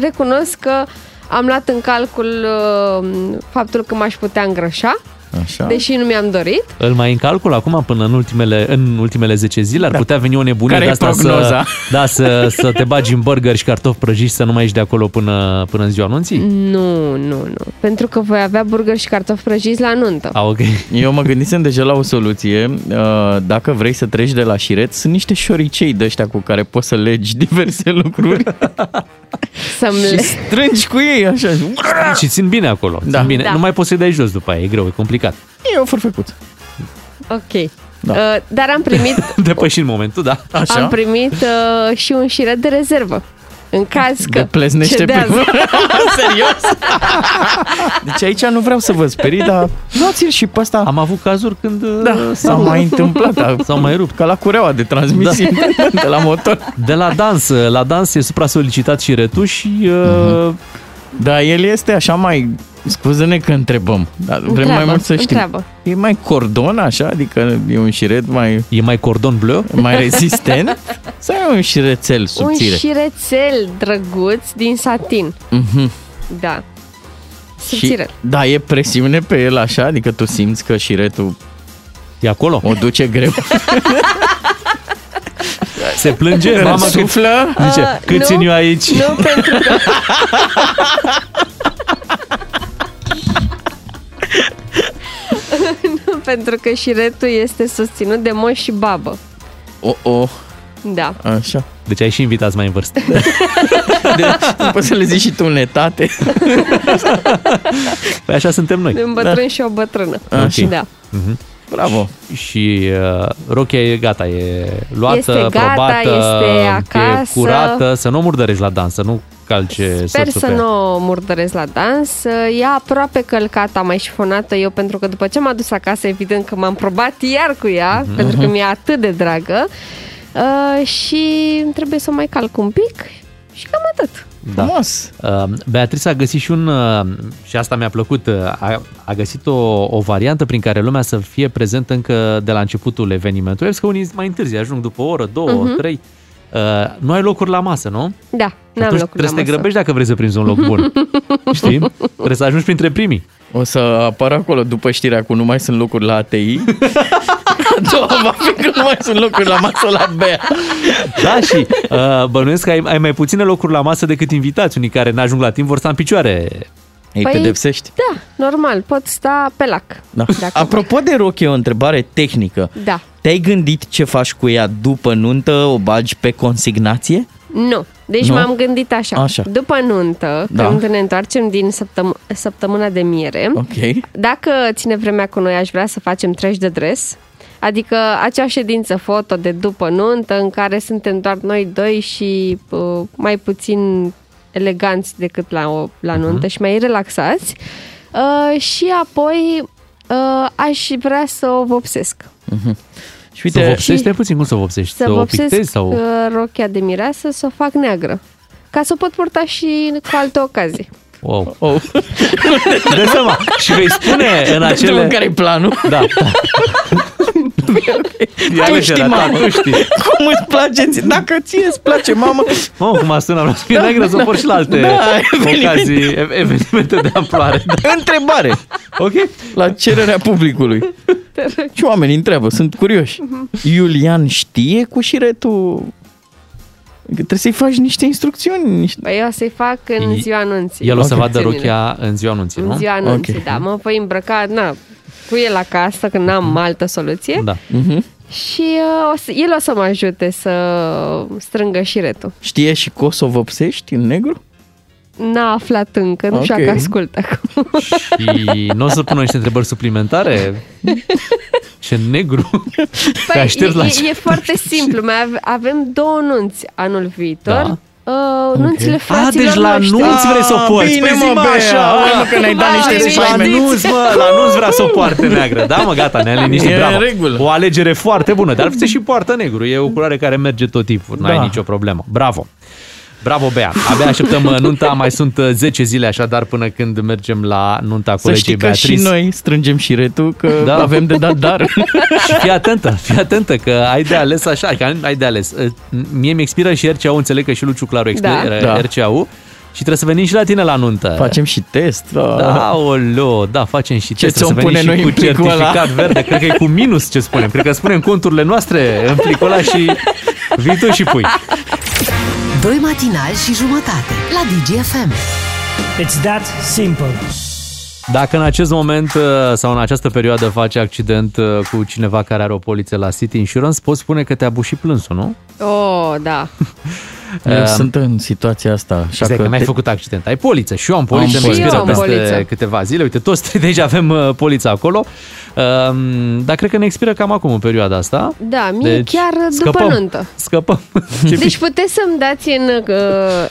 Speaker 4: Recunosc că am luat în calcul uh, faptul că m-aș putea îngrășa,
Speaker 3: Așa.
Speaker 4: deși nu mi-am dorit.
Speaker 2: Îl mai în calcul acum până în ultimele, în ultimele 10 zile ar putea veni o nebunie
Speaker 3: Care
Speaker 2: de
Speaker 3: e
Speaker 2: asta să,
Speaker 3: prognoza?
Speaker 2: da, să, să te bagi în burger și cartofi prăjiți să nu mai ieși de acolo până, până în ziua anunții?
Speaker 4: Nu, nu, nu. Pentru că voi avea burger și cartofi prăjiți la nuntă.
Speaker 2: A, ok.
Speaker 3: Eu mă gândisem deja la o soluție. Uh, Dacă vrei să treci de la șiret, sunt niște șoricei de ăștia cu care poți să legi (laughs) diverse lucruri.
Speaker 4: Să-mi
Speaker 3: și
Speaker 4: le...
Speaker 3: strângi cu ei așa.
Speaker 2: Și țin bine acolo.
Speaker 3: Da.
Speaker 2: Țin bine.
Speaker 4: Da.
Speaker 2: Nu mai poți să-i dai jos după aia, e greu, e complicat.
Speaker 3: E o furfecuță.
Speaker 4: Ok. Da. Uh, dar am primit, (laughs)
Speaker 2: Depășind momentul, da.
Speaker 4: am primit uh, și un șiret de rezervă. În caz că
Speaker 3: De pleznește
Speaker 4: cedează.
Speaker 3: primul. (laughs) Serios? Deci aici nu vreau să vă sperii, dar luați-l și pe ăsta.
Speaker 2: Am avut cazuri când uh,
Speaker 3: Da, s-a mai întâmplat. da.
Speaker 2: S-au mai rupt.
Speaker 3: Ca la cureaua de transmisie
Speaker 2: Da. (laughs)
Speaker 3: de la motor.
Speaker 2: De la dans, la dans e supra-solicitat și retu și uh,
Speaker 3: Da, el este așa mai... Scuză-ne că întrebăm, dar vrem mai
Speaker 4: Întreabă,
Speaker 3: mult să știm.
Speaker 4: întreabă.
Speaker 3: E mai cordon așa? Adică e un șiret mai...
Speaker 2: E mai cordon bleu?
Speaker 3: Mai rezistent? (laughs) Sau e un șirețel subțire?
Speaker 4: Un șirețel drăguț din satin.
Speaker 3: Mhm.
Speaker 4: Da.
Speaker 3: Și,
Speaker 4: Subțire.
Speaker 3: da, e presiune pe el așa? Adică tu simți că șiretul
Speaker 2: e acolo?
Speaker 3: o duce greu?
Speaker 2: se plânge,
Speaker 3: Îl
Speaker 2: mama cât,
Speaker 3: suflă?
Speaker 2: zice,
Speaker 4: Ah,
Speaker 2: cât
Speaker 4: nu,
Speaker 2: țin eu aici?
Speaker 4: Nu, pentru că... (laughs) pentru că șiretul este susținut de moș și babă.
Speaker 3: O, o,
Speaker 4: Da.
Speaker 3: așa.
Speaker 2: Deci ai și invitați mai în vârstă. (laughs)
Speaker 3: De, nu poți să le zici și tu netate.
Speaker 2: Păi așa suntem noi.
Speaker 4: Un bătrân și o bătrână.
Speaker 2: Ok.
Speaker 4: Da.
Speaker 2: Mhm.
Speaker 3: Bravo.
Speaker 2: Și uh, rochia e gata, e luată,
Speaker 4: Este gata,
Speaker 2: probată,
Speaker 4: este
Speaker 2: e
Speaker 4: acasă.
Speaker 2: curată, să nu murdărești la dans, să nu calce
Speaker 4: Sper
Speaker 2: soțul
Speaker 4: să
Speaker 2: pe ea.
Speaker 4: nu o murdăresc la dans. E aproape călcată, am mai șifonată eu pentru că după ce m-am dus acasă, evident că m-am probat iar cu ea,
Speaker 2: Mhm.
Speaker 4: pentru că mi-e atât de dragă. Uh, și trebuie să o mai calc un pic și cam atât.
Speaker 2: Da.
Speaker 3: Frumos.
Speaker 2: Uh, Beatrice a găsit și un, uh, și asta mi-a plăcut, uh, a, a găsit o, o variantă prin care lumea să fie prezentă încă de la începutul evenimentului. Vezi că unii mai întârzi, ajung după o oră, două,
Speaker 4: Mhm.
Speaker 2: trei. Uh, nu ai locuri la masă, nu?
Speaker 4: Da, n-am
Speaker 2: Atunci
Speaker 4: locul
Speaker 2: trebuie
Speaker 4: la
Speaker 2: să te
Speaker 4: masă.
Speaker 2: grăbești dacă vrei să prinzi un loc bun. (laughs) Știi? Trebuie să ajungi printre primii.
Speaker 3: O să apară acolo după știrea cu nu mai sunt locuri la ATI. (laughs) (laughs) A doua va fi că nu mai sunt locuri la masă la Bea.
Speaker 2: Da, și uh, bănuiesc că ai, ai mai puține locuri la masă decât invitați. Unii care n-ajung la timp vor sta în picioare.
Speaker 3: Îi
Speaker 4: Păi-
Speaker 3: pedepsești?
Speaker 4: Da, normal, pot sta pe lac.
Speaker 3: Da.
Speaker 4: Dacă
Speaker 3: Apropo de rochie, o întrebare tehnică.
Speaker 4: Da.
Speaker 3: Te-ai gândit ce faci cu ea după nuntă? O bagi pe consignație?
Speaker 4: Nu. Deci
Speaker 3: Nu?
Speaker 4: m-am gândit așa.
Speaker 3: Așa.
Speaker 4: După nuntă,
Speaker 3: Da.
Speaker 4: când ne întoarcem din săptăm- săptămâna de miere,
Speaker 3: Ok.
Speaker 4: dacă ține vremea cu noi, aș vrea să facem treci de dres. Adică acea ședință foto de după nuntă în care suntem doar noi doi și uh, mai puțin eleganți decât la, o, la nuntă și mai relaxați. Uh, și apoi uh, aș vrea să o vopsesc.
Speaker 3: Mhm. Și
Speaker 2: Uite, să
Speaker 3: uite,
Speaker 2: vopsești, stai puțin, cum să vopsești?
Speaker 4: Să
Speaker 2: Să o
Speaker 4: vopsesc
Speaker 2: pictezi sau...
Speaker 4: uh, rochia de mireasă, să o fac neagră. Ca să o pot purta și cu alte ocazii.
Speaker 2: Wow.
Speaker 3: Oh. (laughs)
Speaker 2: Dă seama. Și vei spune în acele...
Speaker 3: care e planul?
Speaker 2: Da. (laughs)
Speaker 3: Tu (laughs)
Speaker 2: Ia
Speaker 3: știi,
Speaker 2: legera ta,
Speaker 3: mamă.
Speaker 2: tu știi.
Speaker 3: Cum îți place? ție? Dacă ție îți place, mamă,
Speaker 2: Mă, cum a sunat, vreau să fie neagră, să o port și la alte
Speaker 3: Da,
Speaker 2: ocazii, e- evenimente de amploare. (laughs)
Speaker 3: Întrebare.
Speaker 2: Ok.
Speaker 3: La cererea publicului. Și oamenii întreabă, sunt curioși. Iulian știe cu șiretul? Că Trebuie să-i faci niște instrucțiuni. Niște...
Speaker 4: Păi eu o să-i fac în ziua anunții.
Speaker 2: El o să
Speaker 3: Ok.
Speaker 2: vadă rochia în ziua anunții,
Speaker 4: În
Speaker 2: nu?
Speaker 4: ziua anunții,
Speaker 3: Ok.
Speaker 4: da. Mă voi îmbrăca, na, cu el acasă, când n-am altă soluție.
Speaker 2: Da.
Speaker 3: Mhm.
Speaker 4: Și uh, o să, el o să mă ajute să strângă șiretul.
Speaker 3: Știe și că o să o vopsești în negru?
Speaker 4: N-a aflat încă, nu știu
Speaker 3: Ok.
Speaker 4: dacă ascultă acum.
Speaker 2: Și nu o să pună niște întrebări suplimentare? (laughs) Ce negru? Te aștept la
Speaker 4: Păi, e,
Speaker 2: ce?
Speaker 4: e, e foarte simplu. Mai ave- avem două nunți anul viitor.
Speaker 2: Da.
Speaker 4: Uh, nunțile
Speaker 2: A,
Speaker 4: fraților
Speaker 2: deci la
Speaker 4: noștri.
Speaker 2: nunți vrei să o porți.
Speaker 3: bine,
Speaker 2: Păi
Speaker 3: mă,
Speaker 2: zi-mă
Speaker 3: Bea,
Speaker 2: așa,
Speaker 3: hai,
Speaker 2: mă.
Speaker 3: mă, că ne-ai dat
Speaker 4: Vai,
Speaker 3: niște
Speaker 4: deci
Speaker 2: La
Speaker 3: spaimeniți.
Speaker 2: nunți, mă, la nunți vrea să o poarte neagră. Da, mă, gata, ne-a liniștit,
Speaker 3: E
Speaker 2: bravo.
Speaker 3: în regulă.
Speaker 2: O alegere foarte bună, dar se și poartă negru. E o culoare care merge tot timpul, n-ai
Speaker 3: Da.
Speaker 2: nicio problemă. Bravo. Bravo, Bea. Abia așteptăm uh, nunta, mai sunt uh, 10 zile așadar până când mergem la nunta
Speaker 3: Să
Speaker 2: colegii
Speaker 3: știi că
Speaker 2: Beatrice.
Speaker 3: și noi strângem șiretul, că
Speaker 2: Da.
Speaker 3: avem de dat dar. (laughs)
Speaker 2: Și fii atentă, fii atentă că ai de ales așa, că ai de ales. Uh, Mie mi expiră și RCA-ul, înțeleg că și Luciu Claru expiră
Speaker 3: Da. Da.
Speaker 2: RCA-ul și trebuie să venim și la tine la nuntă.
Speaker 3: Facem și test.
Speaker 2: Da, oleo, da, facem și
Speaker 3: Ce
Speaker 2: test.
Speaker 3: ți-o
Speaker 2: Trebuie să
Speaker 3: pune
Speaker 2: venim și
Speaker 3: noi
Speaker 2: cu
Speaker 3: în plicul ăla?
Speaker 2: certificat verde. Cred că e cu minus ce spunem. Cred că spunem conturile noastre în plicul ăla și vii tu și pui.
Speaker 1: Doi matinali și jumătate la DGFM.
Speaker 16: It's that simple.
Speaker 2: Dacă în acest moment uh, sau în această perioadă faci accident uh, cu cineva care are o poliță la City Insurance, poți spune că te-a bușit plânsul, nu?
Speaker 4: Oh, da. (laughs)
Speaker 3: Eu
Speaker 2: Um,
Speaker 3: sunt în situația asta. Așa
Speaker 2: Exact, că
Speaker 3: că
Speaker 2: n-ai
Speaker 3: te-
Speaker 2: făcut accident. Ai poliță. Și eu am poliță,
Speaker 3: Am
Speaker 2: mă
Speaker 3: poliță.
Speaker 2: inspiră
Speaker 3: Și eu am
Speaker 2: peste
Speaker 4: poliță.
Speaker 2: câteva zile. Uite, toți trei deja avem uh, polița acolo. Um, dar cred că ne expiră cam acum în perioada asta.
Speaker 4: Da, mie
Speaker 2: Deci,
Speaker 4: chiar după
Speaker 2: scăpăm.
Speaker 4: nuntă.
Speaker 2: Scăpăm. (laughs)
Speaker 4: Deci puteți să-mi dați în, uh,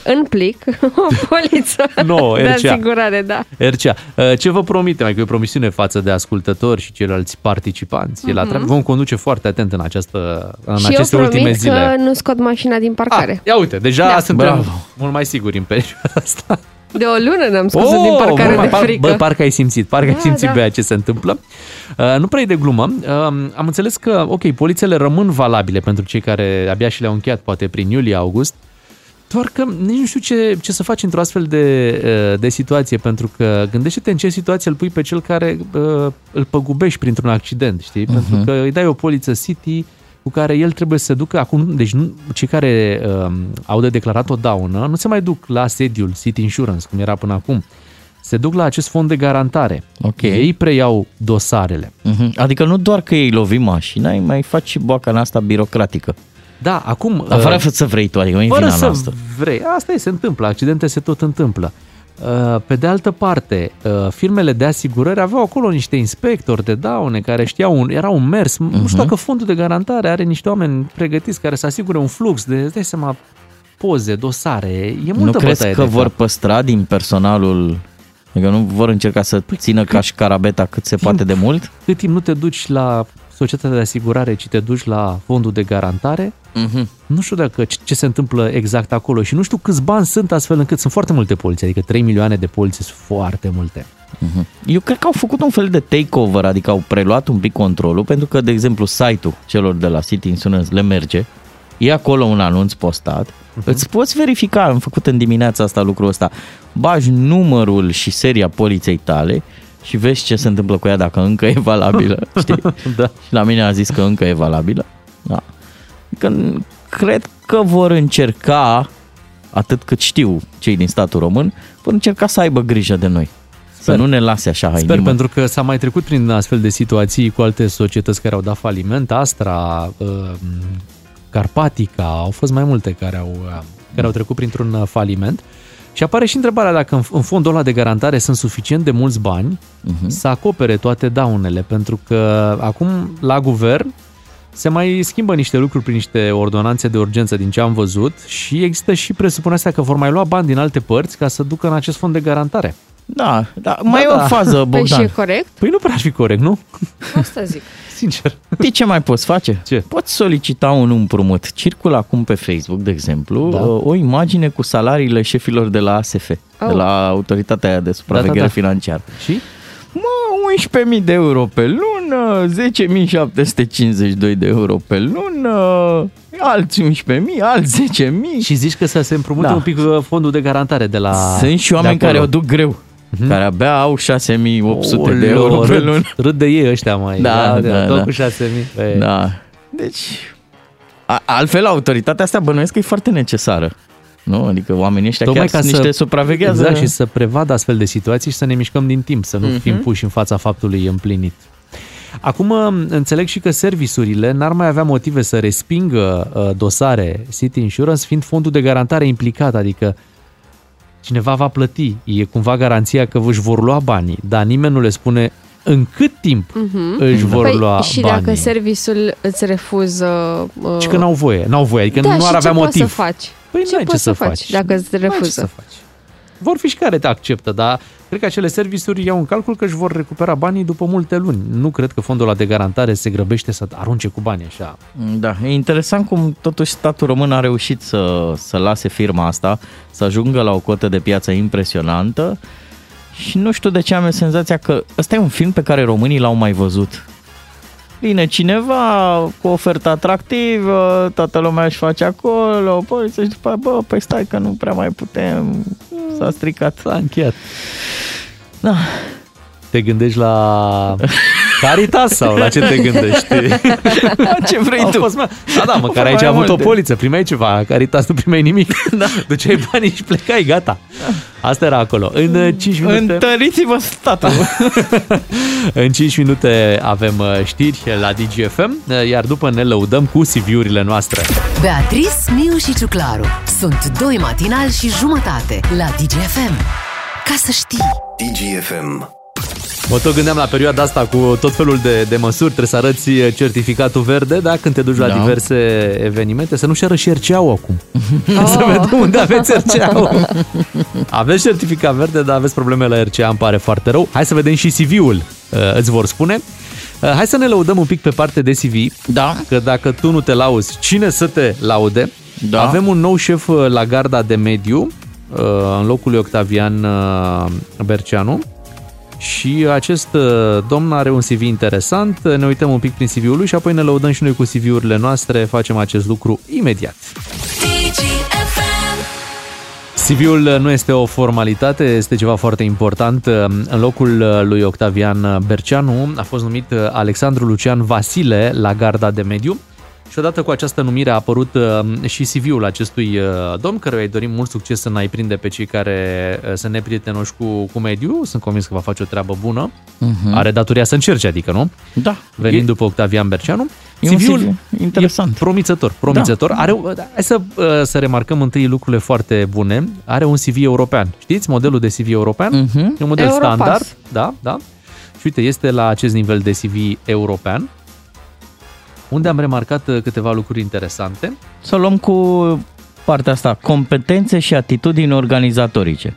Speaker 4: în plic (laughs) o poliță (laughs)
Speaker 2: Nouă,
Speaker 4: de
Speaker 2: RCA.
Speaker 4: asigurare, da.
Speaker 2: Ercea, uh, ce vă promitem? Adică e o promisiune față de ascultători și ceilalți participanți. Mm-hmm. La
Speaker 4: Mhm.
Speaker 2: treabă. Vom conduce foarte atent în, această, în
Speaker 4: și
Speaker 2: aceste
Speaker 4: eu
Speaker 2: ultime
Speaker 4: promit
Speaker 2: zile.
Speaker 4: că nu scot mașina din parcare.
Speaker 2: Ia uite, deja
Speaker 4: Da.
Speaker 2: suntem
Speaker 3: Bravo.
Speaker 2: mult mai siguri în perioada asta.
Speaker 4: De o lună ne-am scos din
Speaker 2: Oh,
Speaker 4: parcare
Speaker 2: bă,
Speaker 4: de
Speaker 2: par-
Speaker 4: frică.
Speaker 2: Bă, parcă ai simțit, parcă ai
Speaker 4: Da,
Speaker 2: simțit
Speaker 4: da.
Speaker 2: Bea ce se întâmplă. Uh, nu prea e de glumă. Uh, am înțeles că, ok, polițele rămân valabile pentru cei care abia și le-au încheiat, poate prin iulie-august, doar că nici nu știu ce, ce să faci într-o astfel de, uh, de situație, pentru că gândește-te în ce situație îl pui pe cel care uh, îl păgubești printr-un accident, știi?
Speaker 3: Mhm.
Speaker 2: Pentru că îi dai o poliță City cu care el trebuie să se ducă acum, deci nu, cei care uh, au de declarat o daună nu se mai duc la sediul City Insurance, cum era până acum. Se duc la acest fond de garantare.
Speaker 3: Ok.
Speaker 2: Ei preiau dosarele.
Speaker 3: Mhm. Adică nu doar că ei lovi mașina, îi mai faci și boaca în asta birocratică.
Speaker 2: Da, acum...
Speaker 3: Dar fără
Speaker 2: uh,
Speaker 3: să vrei tu, adică nu e
Speaker 2: fără
Speaker 3: vina
Speaker 2: să
Speaker 3: noastră.
Speaker 2: vrei. Asta e, se întâmplă. Accidente se tot întâmplă. Uh, Pe de altă parte, uh, firmele de asigurări aveau acolo niște inspectori de daune care știau, un, era un mers. Nu
Speaker 3: Mhm.
Speaker 2: știu dacă fondul de garantare are niște oameni pregătiți care să asigure un flux de, îți dai seama, poze, dosare. E multă
Speaker 3: Nu crezi
Speaker 2: bătaie
Speaker 3: că
Speaker 2: de
Speaker 3: vor
Speaker 2: cap.
Speaker 3: păstra din personalul Adică nu vor încerca să țină ca și carabeta cât se poate de mult?
Speaker 2: Cât timp nu te duci la societatea de asigurare, ci te duci la fondul de garantare,
Speaker 3: Mhm.
Speaker 2: nu știu dacă ce, ce se întâmplă exact acolo și nu știu câți bani sunt astfel încât sunt foarte multe poliții, adică 3 milioane de poliții sunt foarte multe.
Speaker 3: Mhm. Eu cred că au făcut un fel de takeover, adică au preluat un pic controlul, pentru că, de exemplu, site-ul celor de la City Insurance le merge, e acolo un anunț postat, uh-huh. îți poți verifica, am făcut în dimineața asta lucrul ăsta, bagi numărul și seria poliței tale și vezi ce se întâmplă cu ea dacă încă e valabilă, (laughs) știi?
Speaker 2: da.
Speaker 3: Și la mine a zis că încă e valabilă. Da. Că cred că vor încerca, atât cât știu cei din statul român, vor încerca să aibă grijă de noi. Să nu ne lase așa
Speaker 2: Sper,
Speaker 3: hainimă.
Speaker 2: pentru că s-a mai trecut prin astfel de situații cu alte societăți care au dat faliment, Astra, uh, Carpatica, au fost mai multe care au, uh, care au trecut printr-un uh, faliment. Și apare și întrebarea dacă în- în fondul ăla de garantare sunt suficient de mulți bani
Speaker 3: Mhm.
Speaker 2: să acopere toate daunele, pentru că acum la guvern se mai schimbă niște lucruri prin niște ordonanțe de urgență din ce am văzut și există și presupunerea asta că vor mai lua bani din alte părți ca să ducă în acest fond de garantare.
Speaker 3: Da, da, mai e o fază,
Speaker 4: Păi
Speaker 3: Bogdan.
Speaker 4: și e corect?
Speaker 2: Păi nu prea ar fi corect, nu?
Speaker 4: Asta zic. (laughs)
Speaker 2: Sincer.
Speaker 3: Știi ce mai poți face?
Speaker 2: Ce?
Speaker 3: Poți solicita un împrumut. Circulă acum pe Facebook, de exemplu,
Speaker 2: Da.
Speaker 3: o, o imagine cu salariile șefilor de la ASF, de
Speaker 4: Oh.
Speaker 3: la Autoritatea aia de Supraveghere
Speaker 2: Da, da, da.
Speaker 3: Financiară.
Speaker 2: Și?
Speaker 3: Mă, 11.000 de euro pe lună, 10.752 de euro pe lună, alți 11.000, alți 10.000.
Speaker 2: Și zici că să se împrumute
Speaker 3: Da.
Speaker 2: un pic uh, fondul de garantare de la
Speaker 3: Sunt și
Speaker 2: de
Speaker 3: oameni
Speaker 2: acolo.
Speaker 3: care o duc greu, care abia au 6.800 de euro
Speaker 2: Oleo,
Speaker 3: pe
Speaker 2: râd-
Speaker 3: lună.
Speaker 2: Râd de ei ăștia mai.
Speaker 3: Da, da,
Speaker 2: tot
Speaker 3: da.
Speaker 2: cu 6000. Pe...
Speaker 3: Da. Deci, a, altfel, autoritatea asta bănuiesc că e foarte necesară. Nu? Adică oamenii ăștia
Speaker 2: Tocmai
Speaker 3: chiar
Speaker 2: ca
Speaker 3: sunt
Speaker 2: să,
Speaker 3: niște supraveghează.
Speaker 2: Exact, și să prevadă astfel de situații și să ne mișcăm din timp, să nu
Speaker 3: Mhm.
Speaker 2: fim puși în fața faptului împlinit. Acum înțeleg și că serviciurile n-ar mai avea motive să respingă uh, dosare City Insurance, fiind fondul de garantare implicat, adică cineva va plăti, e cumva garanția că își vor lua banii, dar nimeni nu le spune în cât timp
Speaker 4: Mhm.
Speaker 2: își vor
Speaker 4: păi,
Speaker 2: lua
Speaker 4: și
Speaker 2: banii.
Speaker 4: dacă serviciul îți refuză... Uh,
Speaker 2: Și că n-au voie, n-au voie, adică
Speaker 4: da,
Speaker 2: nu ar
Speaker 4: și
Speaker 2: avea
Speaker 4: ce
Speaker 2: motiv.
Speaker 4: poți să faci?
Speaker 2: Păi
Speaker 4: ce
Speaker 2: n-ai
Speaker 4: poți
Speaker 2: ce să
Speaker 4: să faci
Speaker 2: faci.
Speaker 4: dacă îți
Speaker 2: N-ai ce
Speaker 4: refuză?
Speaker 2: Să faci. Vor fi și care te acceptă, dar cred că acele serviciuri iau în calcul că își vor recupera banii după multe luni. Nu cred că fondul ăla de garantare se grăbește să arunce cu banii așa.
Speaker 3: Da, e interesant cum totuși statul român a reușit să, să lase firma asta, să ajungă la o cotă de piață impresionantă și nu știu de ce am senzația că ăsta e un film pe care românii l-au mai văzut. Vine cineva cu ofertă atractivă, toată lumea își face acolo, poliția și după aia, bă, păi stai că nu prea mai putem, s-a stricat.
Speaker 2: S-a încheiat.
Speaker 3: Da.
Speaker 2: Te gândești la (laughs) Caritas sau la ce te gândești? (laughs)
Speaker 3: ce vrei
Speaker 2: Au
Speaker 3: tu?
Speaker 2: Fost, mă. Da, da, măcar
Speaker 3: Mai
Speaker 2: aici ai avut o
Speaker 3: multe.
Speaker 2: poliță, primeai ceva, Caritas nu primeai nimic. (laughs) Da. Duceai banii și plecai, gata. Asta era acolo. În uh, 5 minute...
Speaker 3: Întăriți-vă statul. (laughs)
Speaker 2: În 5 minute avem uh, știri la DGFM, uh, iar după ne lăudăm cu CV-urile noastre.
Speaker 1: Beatrice, Miu și Ciuclaru sunt doi matinali și jumătate la DGFM. Ca să știi!
Speaker 17: DGFM.
Speaker 2: Mă tot gândeam la perioada asta cu tot felul de, de măsuri, trebuie să arăți uh, certificatul verde, da, când te duci la
Speaker 3: Da.
Speaker 2: diverse evenimente, să nu și arăți RCA-ul acum. (laughs) să vedem unde aveți RCA-ul. Aveți certificat verde, dar aveți probleme la RCA, îmi pare foarte rău. Hai să vedem și CV-ul, uh, îți vor spune. Uh, Hai să ne lăudăm un pic pe parte de CV,
Speaker 3: da.
Speaker 2: că dacă tu nu te lauzi, cine să te laude?
Speaker 3: Da.
Speaker 2: Avem un nou șef uh, la garda de mediu, uh, în locul lui Octavian uh, Berceanu. Și acest uh, domn are un CV interesant, ne uităm un pic prin CV-ul lui și apoi ne lăudăm și noi cu CV-urile noastre, facem acest lucru imediat. CV-ul nu este o formalitate, este ceva foarte important. În locul lui Octavian Berceanu a fost numit Alexandru Lucian Vasile la garda de mediu. Și odată cu această numire a apărut uh, și CV-ul acestui uh, domn, căruia îi dorim mult succes să n-ai prinde pe cei care uh, sunt neprietenoși cu, cu mediul. Sunt convins că va face o treabă bună.
Speaker 3: Mhm.
Speaker 2: Are datoria să încerce, adică, nu?
Speaker 3: Da.
Speaker 2: Venind
Speaker 3: E-
Speaker 2: după Octavian Berceanu.
Speaker 3: E un
Speaker 2: CV-ul
Speaker 3: CV interesant.
Speaker 2: E promițător, promițător. Da. Are, hai să, uh, să remarcăm întâi lucrurile foarte bune. Are un CV european. Știți modelul de CV european?
Speaker 3: Mhm.
Speaker 2: E un model
Speaker 4: Europass.
Speaker 2: standard. Da, da. Și uite, este la acest nivel de CV european, unde am remarcat uh, câteva lucruri interesante.
Speaker 3: Să luăm cu partea asta, competențe și atitudini organizatorice.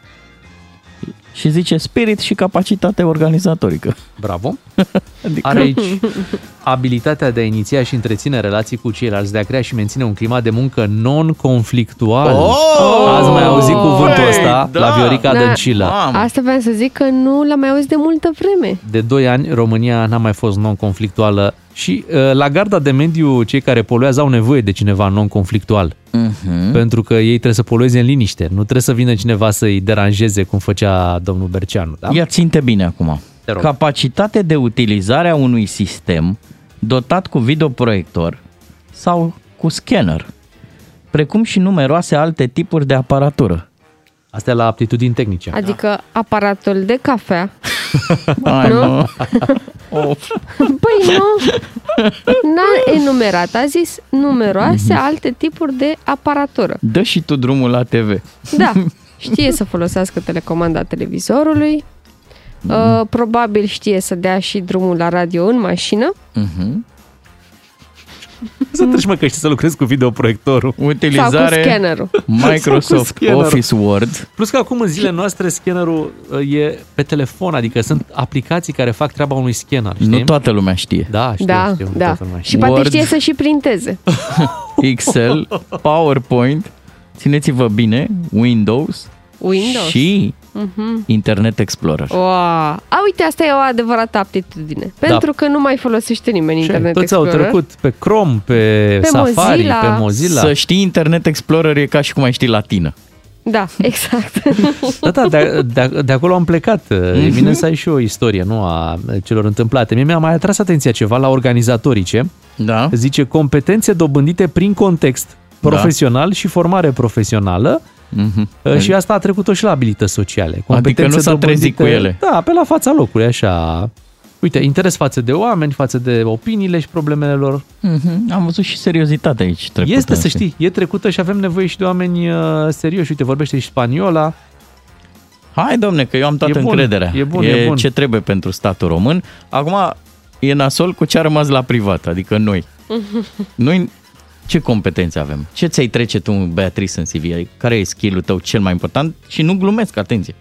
Speaker 3: Și zice spirit și capacitate organizatorică.
Speaker 2: Bravo. (laughs)
Speaker 3: Adică...
Speaker 2: Are aici abilitatea de a iniția și întreține relații cu ceilalți, de a crea și menține un climat de muncă non-conflictual.
Speaker 3: Oh!
Speaker 2: Ați mai auzit cuvântul
Speaker 3: Băi,
Speaker 2: ăsta
Speaker 3: da.
Speaker 2: la Viorica
Speaker 4: Da.
Speaker 2: Dăncilă.
Speaker 4: Asta vreau să zic că nu l-am mai auzit de multă vreme.
Speaker 2: De 2 ani România n-a mai fost non-conflictuală și uh, la garda de mediu cei care poluează au nevoie de cineva non-conflictual.
Speaker 3: Mhm.
Speaker 2: Pentru că ei trebuie să polueze în liniște. Nu trebuie să vină cineva să-i deranjeze cum făcea domnul Berceanu. Da?
Speaker 3: Ia ținte bine acum.
Speaker 2: Te rog.
Speaker 3: Capacitate de utilizare a unui sistem dotat cu videoproiector sau cu scanner, precum și numeroase alte tipuri de aparatură.
Speaker 2: Asta e la aptitudini tehnice.
Speaker 4: Adică aparatul de cafea. (laughs)
Speaker 3: Hai,
Speaker 4: Nu?
Speaker 3: mă. (laughs)
Speaker 4: Păi nu, n-a enumerat, a zis numeroase alte tipuri de aparatură.
Speaker 3: Dă și tu drumul la TV.
Speaker 4: Da, (laughs) știe să folosească telecomanda televizorului, uh, probabil știe să dea și drumul la radio în mașină.
Speaker 3: Mhm.
Speaker 2: Să treci mă că știi să lucrezi cu videoproiectorul.
Speaker 3: Utilizare
Speaker 4: Sau cu scannerul.
Speaker 3: Microsoft
Speaker 2: Sau cu scannerul.
Speaker 3: Office Word.
Speaker 2: Plus că acum în zilele noastre scannerul uh, e pe telefon, adică sunt aplicații care fac treaba unui scanner. Știi?
Speaker 3: Nu toată lumea știe.
Speaker 2: Da, știu,
Speaker 4: da,
Speaker 2: știu. nu
Speaker 4: da.
Speaker 2: toată lumea
Speaker 4: Și
Speaker 2: știe.
Speaker 4: poate
Speaker 3: Word.
Speaker 4: știe să și printeze. (laughs)
Speaker 3: Excel, PowerPoint, țineți-vă bine, Windows,
Speaker 4: Windows.
Speaker 3: și
Speaker 4: Mhm.
Speaker 3: Internet Explorer.
Speaker 4: Wow. A, uite, asta e o adevărată aptitudine. Pentru că nu mai folosește nimeni
Speaker 2: Și
Speaker 4: Internet
Speaker 2: toți au
Speaker 4: Explorer.
Speaker 2: trecut pe Chrome, pe,
Speaker 4: Pe
Speaker 2: Safari,
Speaker 4: Mozilla.
Speaker 2: pe Mozilla.
Speaker 3: Să știi Internet Explorer e ca și cum ai ști latină.
Speaker 4: Da, (laughs) exact.
Speaker 2: Da, da, de, de, de acolo am plecat. E bine să ai și o istorie, nu a celor întâmplate. Mie mi-a mai atras atenția ceva la organizatorice.
Speaker 3: Da.
Speaker 2: Zice competențe dobândite prin context profesional și formare profesională.
Speaker 3: Mhm.
Speaker 2: Uh, Și asta a trecut-o și la abilități sociale.
Speaker 3: Adică nu s-a trezit cu ele.
Speaker 2: Da, pe la fața locului, așa. Uite, interes față de oameni, față de opiniile și problemele lor.
Speaker 3: Mhm. Am văzut și seriozitate aici trecută.
Speaker 2: Este, să
Speaker 3: știi?
Speaker 2: știi, e trecută și avem nevoie și de oameni uh, serioși. Uite, vorbește și spaniola.
Speaker 3: Hai, domne, că eu am toată
Speaker 2: E bun,
Speaker 3: încrederea.
Speaker 2: e bun,
Speaker 3: e,
Speaker 2: e bun.
Speaker 3: ce trebuie pentru statul român. Acum, e nasol cu ce a rămas la privat, adică noi. Noi (laughs) ce competențe avem? Ce ți-ai trece tu, Beatrice, în CV? Care e skill-ul tău cel mai important? Și nu glumesc, atenție.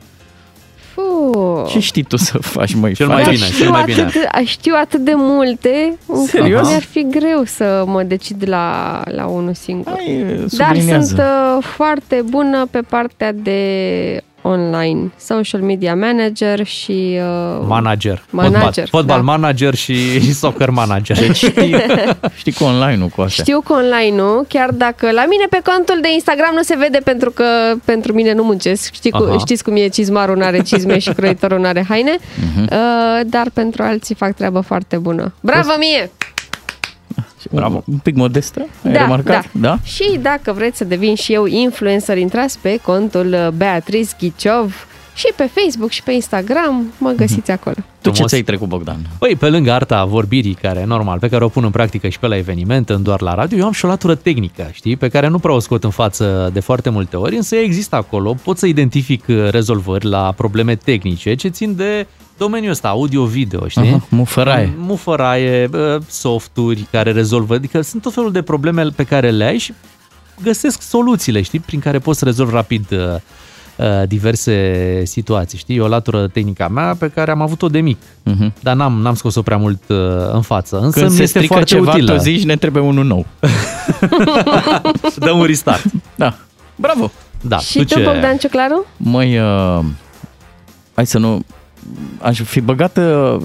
Speaker 4: Fuh.
Speaker 3: Ce știi tu să faci, măi?
Speaker 2: Cel mai
Speaker 3: Faci-
Speaker 2: bine,
Speaker 4: știu
Speaker 2: cel mai bine.
Speaker 4: atât, de- știu atât de multe, încât
Speaker 3: Serios?
Speaker 4: mi-ar fi greu să mă decid la, la unul singur.
Speaker 3: Hai,
Speaker 4: Dar
Speaker 3: subliniază.
Speaker 4: sunt uh, foarte bună pe partea de online, social media manager și uh,
Speaker 2: Manager.
Speaker 4: Manager,
Speaker 2: Fotbal, fotbal
Speaker 4: da.
Speaker 2: manager și (laughs) soccer manager.
Speaker 3: Deci știi, (laughs) știi cu online-ul cu astea.
Speaker 4: Știu cu online-ul, chiar dacă la mine pe contul de Instagram nu se vede pentru că pentru mine nu muncesc. Știi cu,
Speaker 3: Aha.
Speaker 4: știți cum e cizmarul, nu are cizme și croitorul nu are haine,
Speaker 3: Mhm.
Speaker 4: uh, dar pentru alții fac treabă foarte bună. Bravo mie!
Speaker 3: Bravo. Un pic modestă, ai
Speaker 4: Da,
Speaker 3: remarcat?
Speaker 4: da. Și dacă vreți să devin și eu influencer, intrați pe contul uh, Beatrice Ghiciov și pe Facebook și pe Instagram, mă găsiți acolo.
Speaker 3: Tu ce ți-ai trecut, Bogdan?
Speaker 2: Păi, pe lângă arta vorbirii, care normal, pe care o pun în practică și pe la evenimente, în doar la radio, eu am și o latură tehnică, știi, pe care nu prea o scot în față de foarte multe ori, însă ea există acolo, pot să identific uh, rezolvări la probleme tehnice ce țin de domeniul ăsta, audio-video, știi?
Speaker 3: Aha, mufăraie.
Speaker 2: Mufăraie, uh, softuri care rezolvă, adică sunt tot felul de probleme pe care le ai și găsesc soluțiile, știi, prin care poți să rezolvi rapid uh, uh, diverse situații, știi? E o latură tehnică a mea pe care am avut-o de mic,
Speaker 3: Mhm.
Speaker 2: dar n-am, n-am scos-o prea mult uh, în față. Însă
Speaker 3: Când
Speaker 2: mi
Speaker 3: se
Speaker 2: este
Speaker 3: strică
Speaker 2: foarte
Speaker 3: ceva,
Speaker 2: utilă.
Speaker 3: tu zici, ne trebuie unul nou. (laughs)
Speaker 2: Dăm un restart.
Speaker 3: Da. Bravo.
Speaker 2: Da,
Speaker 4: și tu, Bogdan Ciuclaru?
Speaker 3: Măi, uh, hai să nu... Aș fi băgat... Uh,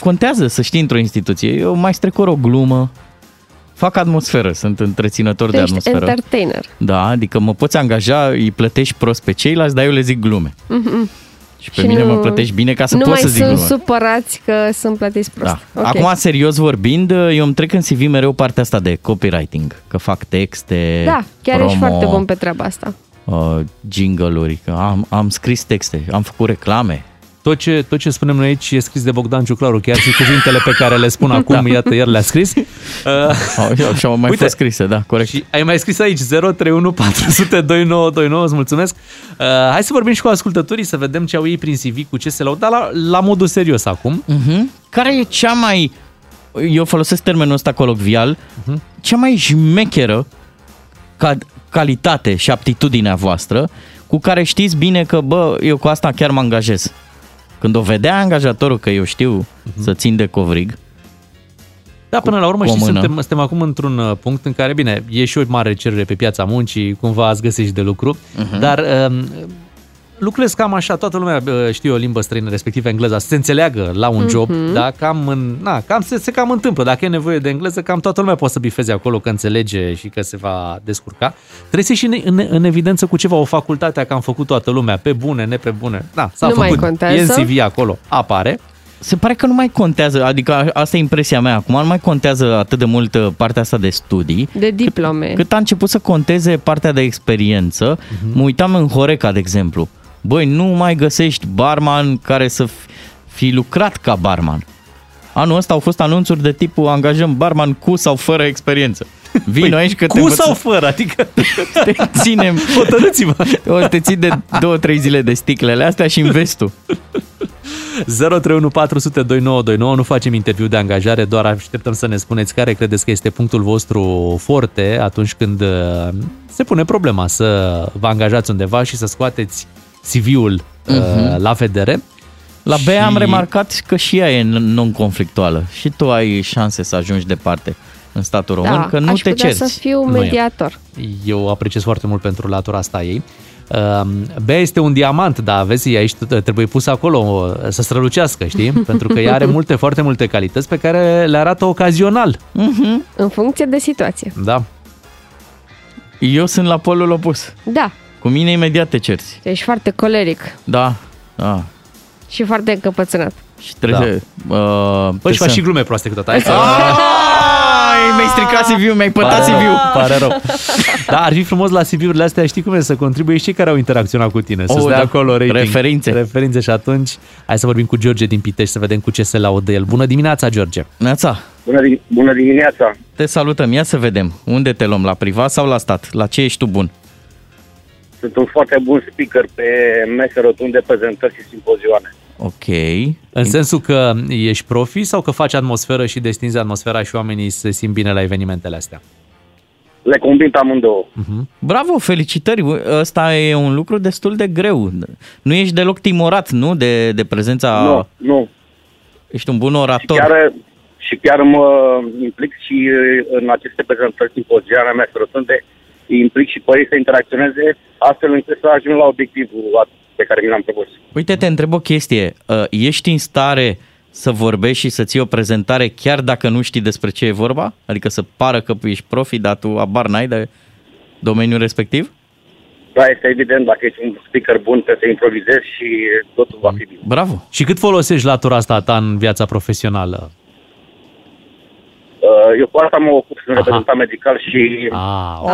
Speaker 3: contează să știi într-o instituție. Eu mai strecor o glumă, fac atmosferă, sunt întreținător
Speaker 4: Tu
Speaker 3: de
Speaker 4: ești
Speaker 3: atmosferă.
Speaker 4: entertainer.
Speaker 3: Da, adică mă poți angaja, îi plătești prost pe ceilalți, dar eu le zic glume.
Speaker 4: Mhm.
Speaker 3: Și pe mine mă plătești bine ca să
Speaker 4: nu
Speaker 3: pot
Speaker 4: mai
Speaker 3: să zic
Speaker 4: sunt
Speaker 3: glume.
Speaker 4: supărați că sunt plătiți prost.
Speaker 3: Da.
Speaker 4: Ok.
Speaker 3: Acum, serios vorbind, eu îmi trec în CV mereu partea asta de copywriting, că fac texte,
Speaker 4: Da, chiar
Speaker 3: promo,
Speaker 4: ești foarte bun pe treaba asta.
Speaker 3: uh, jingle-uri, că am, am scris texte, am făcut reclame.
Speaker 2: Tot ce, tot ce spunem noi aici e scris de Bogdan Ciuclaru, chiar și cuvintele pe care le spun (laughs) acum,
Speaker 3: Da.
Speaker 2: iată, el le-a scris. Uh, (laughs)
Speaker 3: și au mai fost scrise, da, corect.
Speaker 2: Și ai mai scris aici 031 400 2929, îți mulțumesc. Uh, hai să vorbim și cu ascultătorii, să vedem ce au ei prin CV, cu ce se laudă, dar la, la modul serios acum.
Speaker 3: Uh-huh. Care e cea mai, eu folosesc termenul ăsta colocvial, uh-huh. cea mai șmecheră ca, calitate și aptitudinea voastră cu care știți bine că, bă, eu cu asta chiar mă angajez. Când o vedea angajatorul că eu știu uh-huh. să țin de covrig,
Speaker 2: Da, până la urmă,
Speaker 3: cu o
Speaker 2: știi,
Speaker 3: mână.
Speaker 2: suntem, suntem acum într-un uh, punct în care, bine, e și o mare cerere pe piața muncii, cumva ați găsit și de lucru,
Speaker 3: Mhm.
Speaker 2: dar um, lucrez cam așa, toată lumea uh, știe o limbă străină, respectiv engleza, să se înțeleagă la un job,
Speaker 4: Mhm.
Speaker 2: da, cam, în, na, cam se, se cam întâmplă, dacă e nevoie de engleză, cam toată lumea poate să bifeze acolo că înțelege și că se va descurca. Trebuie să ieși în, în, în evidență cu ceva, o facultate, că am făcut toată lumea, pe bune, ne pe bune, da, s-a
Speaker 4: Nu mai
Speaker 2: făcut,
Speaker 4: contează.
Speaker 2: e în CV acolo, apare.
Speaker 3: se pare că nu mai contează, adică a- asta e impresia mea acum, nu mai contează atât de mult uh, partea asta de studii,
Speaker 4: De diplome.
Speaker 3: cât a început să conteze partea de experiență.
Speaker 2: Mhm.
Speaker 3: Mă uitam în Horeca, de exemplu. Băi, nu mai găsești barman care să fi- fi lucrat ca barman. Anul ăsta au fost anunțuri de tipul angajăm barman cu sau fără experiență. Vino
Speaker 2: Păi,
Speaker 3: aici că te
Speaker 2: cu
Speaker 3: învăț-
Speaker 2: sau fără, adică (laughs)
Speaker 3: te ținem.
Speaker 2: Hotărâți-vă.
Speaker 3: O te ții de două, trei zile de sticlele astea și înveți tu.
Speaker 2: 031 400 2929, nu facem interviu de angajare, doar așteptăm să ne spuneți care credeți că este punctul vostru forte atunci când uh, se pune problema să vă angajați undeva și să scoateți CV-ul uh,
Speaker 3: Mhm.
Speaker 2: la vedere.
Speaker 3: La B am
Speaker 2: Și-
Speaker 3: remarcat că și ea e non-conflictuală și tu ai șanse să ajungi departe în statul român,
Speaker 4: da,
Speaker 3: că nu
Speaker 4: aș
Speaker 3: te
Speaker 4: putea
Speaker 3: cerți.
Speaker 4: să fiu
Speaker 2: Nu e.
Speaker 4: mediator.
Speaker 2: Eu apreciez foarte mult pentru latura asta a ei. Uh, B este un diamant, dar vezi, aici trebuie pus acolo uh, să strălucească, știi? (laughs) Pentru că ea are multe, foarte multe calități pe care le arată ocazional.
Speaker 3: Mm-hmm.
Speaker 4: În funcție de situație.
Speaker 2: Da.
Speaker 3: Eu sunt la polul opus.
Speaker 4: Da,
Speaker 3: Cu mine imediat te cerți.
Speaker 4: ești foarte coleric
Speaker 3: Da, da.
Speaker 4: și foarte încăpățânat.
Speaker 3: Și trebuie da. uh,
Speaker 2: Păi și faci și glume proaste câteodată. Hai să...
Speaker 3: Ai, mi-ai stricat CV-ul, mi-ai pătat
Speaker 2: Pare rău,
Speaker 3: CV-ul.
Speaker 2: Pare rău. Da, ar fi frumos la CV-urile astea, știi cum e, să contribuie și cei care au interacționat cu tine, să-ți
Speaker 3: Oh,
Speaker 2: dea
Speaker 3: da.
Speaker 2: acolo rating.
Speaker 3: Referințe.
Speaker 2: Referințe și atunci hai să vorbim cu George din Pitești să vedem cu ce se laudă el. Bună dimineața, George!
Speaker 3: Neața,
Speaker 14: Bună, di- bună dimineața!
Speaker 3: te salutăm. Ia să vedem. Unde te luăm? La privat sau la stat? La ce ești tu bun?
Speaker 14: Sunt un foarte bun speaker pe mese rotunde, prezentări și simpozioane.
Speaker 3: Ok.
Speaker 2: În sensul că ești profi sau că faci atmosferă și destinzi atmosfera și oamenii se simt bine la evenimentele astea?
Speaker 14: Le combin pe amândouă.
Speaker 3: Bravo, felicitări. Ăsta e un lucru destul de greu. Nu ești deloc timorat, nu? De, de prezența...
Speaker 14: Nu, nu.
Speaker 3: Ești un bun orator.
Speaker 14: Chiar, și chiar mă implic și uh, în aceste prezentări simpozioane mese rotunde, îi implic și pe ei să interacționeze astfel încât să ajung la obiectivul pe care mi l-am propus.
Speaker 3: Uite, te întreb o chestie. Uh, Ești în stare să vorbești și să ții o prezentare chiar dacă nu știi despre ce e vorba? Adică să pară că ești profi, dar tu abar n-ai de domeniul respectiv?
Speaker 14: Da, este evident, dacă ești un speaker bun, trebuie să improvizezi și totul va fi bine.
Speaker 3: Bravo!
Speaker 2: Și cât folosești latura asta ta în viața profesională?
Speaker 14: Uh, Eu cu asta mă ocup, sunt reprezentant medical și...
Speaker 2: Ah,
Speaker 14: ok.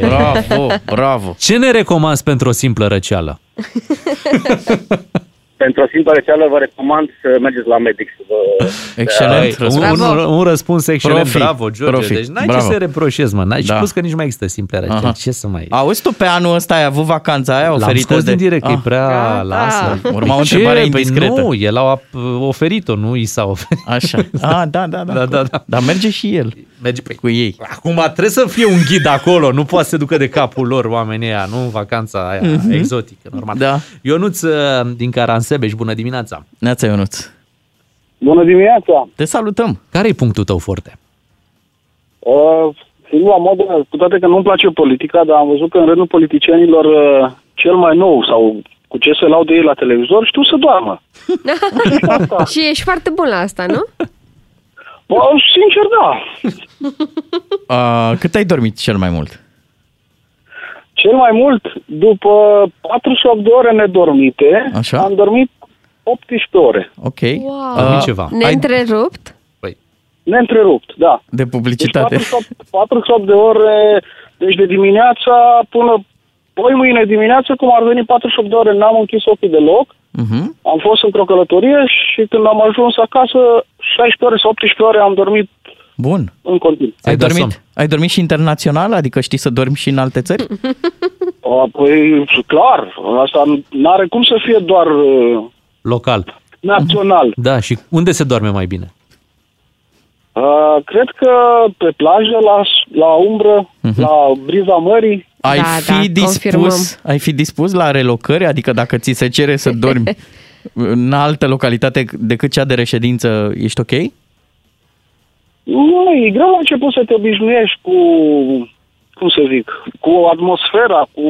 Speaker 3: Bravo, bravo!
Speaker 2: Ce ne recomanzi pentru o simplă răceală? (laughs)
Speaker 14: Pentru o simplă rețeală vă recomand să mergeți la medic să vă...
Speaker 3: Excelent
Speaker 2: un, un, un răspuns excelent,
Speaker 3: Profi,
Speaker 2: bravo, George.
Speaker 3: profi,
Speaker 2: Deci n-ai
Speaker 3: bravo.
Speaker 2: ce să reproșezi, mă. N-ai
Speaker 3: Da.
Speaker 2: da. spus că nici nu mai există simple răceală.
Speaker 3: Aha.
Speaker 2: Ce să mai...
Speaker 3: Auzi tu, pe anul ăsta ai avut vacanța aia
Speaker 2: L-am
Speaker 3: oferită
Speaker 2: scos
Speaker 3: de...
Speaker 2: din direct, că e
Speaker 3: Ah.
Speaker 2: prea
Speaker 4: Gata.
Speaker 2: lasă.
Speaker 3: Urma o
Speaker 2: Păi ce?
Speaker 3: întrebare
Speaker 2: Păi
Speaker 3: indiscretă.
Speaker 2: Nu, el a oferit-o, nu i s-a oferit.
Speaker 3: Așa. (laughs) Ah, da, da, da.
Speaker 2: Da, da, da.
Speaker 3: Dar merge și el
Speaker 2: Merge pe
Speaker 3: cu ei.
Speaker 2: Acum trebuie să fie un ghid acolo, nu poate să se ducă de capul lor oamenii aia, nu vacanța aia
Speaker 3: Mhm.
Speaker 2: exotică, normal.
Speaker 3: Da.
Speaker 2: Ionuț uh, din Caransebeș, bună dimineața.
Speaker 3: Neața Ionuț.
Speaker 17: Bună dimineața!
Speaker 3: Te salutăm!
Speaker 2: Care e punctul tău forte?
Speaker 17: Uh, fiind la modă, cu toate că nu-mi place politica, dar am văzut că în rândul politicienilor uh, cel mai nou sau cu ce se laudă ei la televizor, știu să doarmă. (laughs)
Speaker 4: și ești foarte bun la asta, nu?
Speaker 17: Bă, sincer, da. (laughs)
Speaker 3: Uh, cât ai dormit cel mai mult?
Speaker 17: Cel mai mult, după 48 de ore nedormite,
Speaker 3: Așa.
Speaker 17: am dormit 18 ore.
Speaker 3: Ok.
Speaker 4: Wow.
Speaker 2: Dormit ceva.
Speaker 4: Neîntrerupt?
Speaker 17: Neîntrerupt, da.
Speaker 3: De
Speaker 17: Deci
Speaker 3: publicitate.
Speaker 17: 48, 48 de ore, deci de dimineața până poi mâine dimineață, cum ar veni 48 de ore, n-am închis ochii deloc.
Speaker 3: Uh-huh.
Speaker 17: Am fost într-o călătorie și când am ajuns acasă, 16 ore sau 18 ore am dormit
Speaker 3: Bun.
Speaker 17: în continuu.
Speaker 3: Ai dormit, ai dormit și internațional? Adică știi să dormi și în alte țări? (laughs)
Speaker 17: A, Păi, clar, asta n-are cum să fie doar uh,
Speaker 2: Local.
Speaker 17: național.
Speaker 2: Da, și unde se doarme mai bine?
Speaker 17: Uh, cred că pe plajă, la, la umbră, la briza mării.
Speaker 3: Ai
Speaker 4: Da,
Speaker 3: fi
Speaker 4: da,
Speaker 3: dispus,
Speaker 4: confirmăm.
Speaker 3: ai fi dispus la relocări? Adică dacă ți se cere să dormi (laughs) în altă localitate decât cea de reședință, ești ok?
Speaker 17: Nu, e greu la început să te obișnuiești cu, cum să zic, cu atmosfera, cu...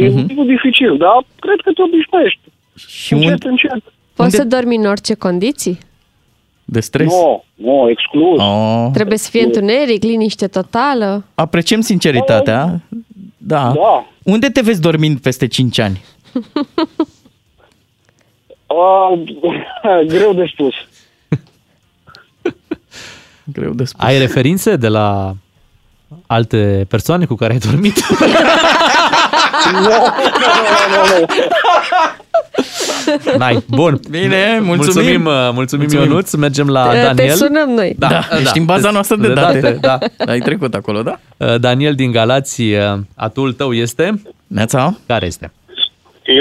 Speaker 17: E un pic dificil, dar cred că te obișnuiești.
Speaker 3: Și
Speaker 17: încet, încet.
Speaker 4: Poți să dormi în orice condiții?
Speaker 3: De stres?
Speaker 17: Nu, nu, exclus.
Speaker 3: Oh.
Speaker 4: Trebuie să fie întuneric, liniște totală.
Speaker 3: Apreciem sinceritatea. Da.
Speaker 17: Da.
Speaker 3: Unde te vezi dormind peste 5 ani?
Speaker 17: Uh, (laughs) (laughs) greu de spus. (laughs)
Speaker 3: Greu de spus.
Speaker 2: Ai referințe de la alte persoane cu care ai dormit?
Speaker 17: Nu, nu, nu, nu.
Speaker 2: N-ai. Bun.
Speaker 3: Bine, mulțumim.
Speaker 2: Mulțumim, uh, mulțumim,
Speaker 3: Mulțumim.
Speaker 2: Ionuț. Mergem la
Speaker 4: Te- te
Speaker 2: Daniel.
Speaker 4: sunăm noi.
Speaker 3: Da, da, ești în baza noastră de, date.
Speaker 2: da. (laughs)
Speaker 3: Ai trecut acolo, da?
Speaker 2: Uh, Daniel din Galați, uh, atul tău este?
Speaker 3: Neața.
Speaker 2: Care este?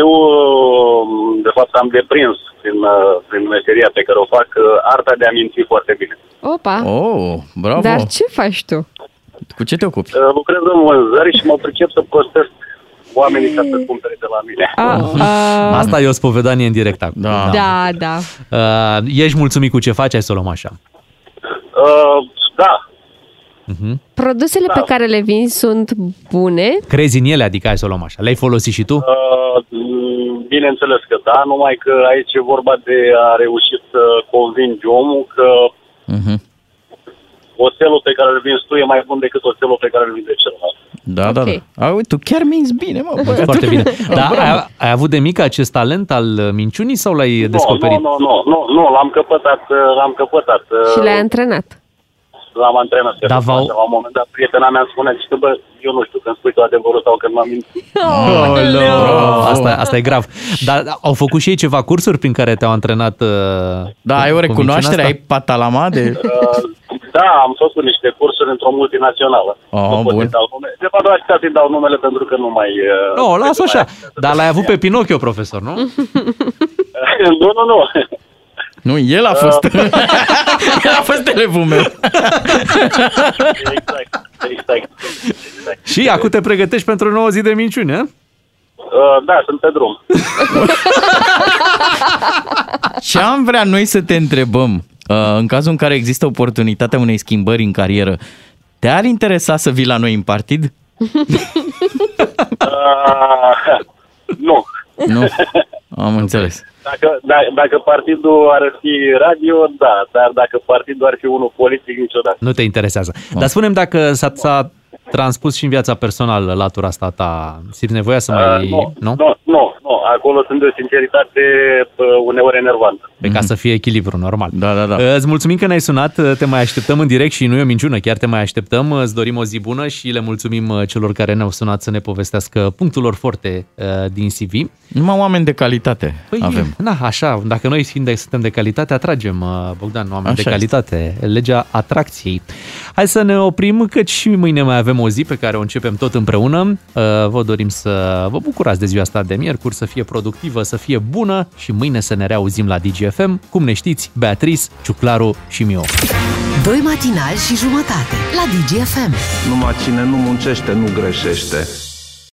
Speaker 18: Eu, de fapt, am deprins prin, uh, prin meseria pe care o fac uh, arta de a minți foarte bine.
Speaker 4: Opa!
Speaker 3: Oh, bravo.
Speaker 4: Dar ce faci tu?
Speaker 3: Cu ce te ocupi?
Speaker 18: Uh, Lucrez în vânzări și mă pricep să prostesc oamenii ca să cumpere de la mine.
Speaker 4: A, a, (laughs)
Speaker 2: Asta e o spovedanie în direct acum.
Speaker 3: Da.
Speaker 4: da, da.
Speaker 2: Uh, ești mulțumit cu ce faci? Hai să o luăm așa.
Speaker 18: Uh, da,
Speaker 2: Uh-huh.
Speaker 4: Produsele
Speaker 18: Da.
Speaker 4: pe care le vinzi sunt bune?
Speaker 2: Crezi în ele? Adică hai să o luăm așa. Le-ai folosit și tu?
Speaker 18: uh, m, bineînțeles că da, numai că aici e vorba de a reuși să convingi omul că
Speaker 3: Uh-huh.
Speaker 18: oțelul pe care îl vinzi tu e mai bun decât oțelul pe care îl vinde celălalt.
Speaker 3: Da, da, da. A, uite, tu chiar minți bine, mă. băiat.
Speaker 2: Foarte bine. (laughs) Dar ai, ai avut de mic acest talent al uh, minciunii sau l-ai descoperit?
Speaker 18: Nu, nu, nu, nu, nu, l-am căpătat, uh, l-am căpătat. uh,
Speaker 4: Și le-ai antrenat.
Speaker 18: L-am antrenat.
Speaker 2: Da,
Speaker 18: Da,
Speaker 2: v-au-
Speaker 18: La un moment dat, prietena mea îmi spunea, zice, bă, eu nu știu când spui tu adevărul sau când m-am mințit.
Speaker 2: Bravo. Asta, asta e grav. Dar au făcut și ei ceva cursuri prin care te-au antrenat? uh,
Speaker 3: Da,
Speaker 2: cu-
Speaker 3: ai o
Speaker 2: cu
Speaker 3: recunoaștere,
Speaker 2: minciuna
Speaker 3: ai patalama de... (laughs)
Speaker 18: Uh, da, am făcut niște cursuri într-o multinațională.
Speaker 3: Oh,
Speaker 18: Nu pot
Speaker 3: bun.
Speaker 18: să-i dau nume. De fapt, aș putea să-i dau numele pentru că nu mai... uh,
Speaker 2: Nu, las așa. Dar l-ai avut pe Pinocchio, profesor, nu? (laughs)
Speaker 18: nu, nu, nu.
Speaker 3: Nu, el a fost. el (laughs) a fost elevul meu.
Speaker 18: exact, exact. exact.
Speaker 2: Și acum te pregătești pentru o nouă zi de minciuni, a?
Speaker 18: Uh, da, sunt pe drum. (laughs)
Speaker 3: Ce am vrea noi să te întrebăm, uh, în cazul în care există oportunitatea unei schimbări în carieră, te-ar interesa să vii la noi în partid? (laughs)
Speaker 18: Uh, Nu.
Speaker 3: Nu? Am înțeles.
Speaker 18: Dacă, da, dacă partidul ar fi radio, da, dar dacă partidul ar fi unul politic, niciodată.
Speaker 2: Nu te interesează. Dar spunem dacă s-a, s-a transpus și în viața personală latura asta ta, simți nevoia să mai...
Speaker 18: Uh, nu,
Speaker 2: nu?
Speaker 18: nu, nu, nu, acolo sunt de o sinceritate uh, uneori enervantă.
Speaker 2: Pe ca să fie echilibru, normal.
Speaker 3: Da, da, da.
Speaker 2: Îți mulțumim că ne-ai sunat, te mai așteptăm în direct și nu e o minciună, chiar te mai așteptăm. Îți dorim o zi bună și le mulțumim uh, celor care ne-au sunat să ne povestească punctul lor forte uh, din CV.
Speaker 3: Numai oameni de calitate
Speaker 2: Păi,
Speaker 3: avem.
Speaker 2: Na, așa, dacă noi fiind de, suntem de calitate, atragem, uh, Bogdan, oameni
Speaker 3: Așa
Speaker 2: de calitate. Legea atracției. Hai să ne oprim, căci și mâine mai avem o zi pe care o începem tot împreună. Uh, Vă dorim să vă bucurați de ziua asta de miercuri, să fie productivă, să fie bună și mâine să ne reauzim la DGFM. Cum ne știți, Beatrice, Ciuclaru și Mio.
Speaker 1: Doi matinali și jumătate la DGFM.
Speaker 19: Numai cine nu muncește, nu greșește.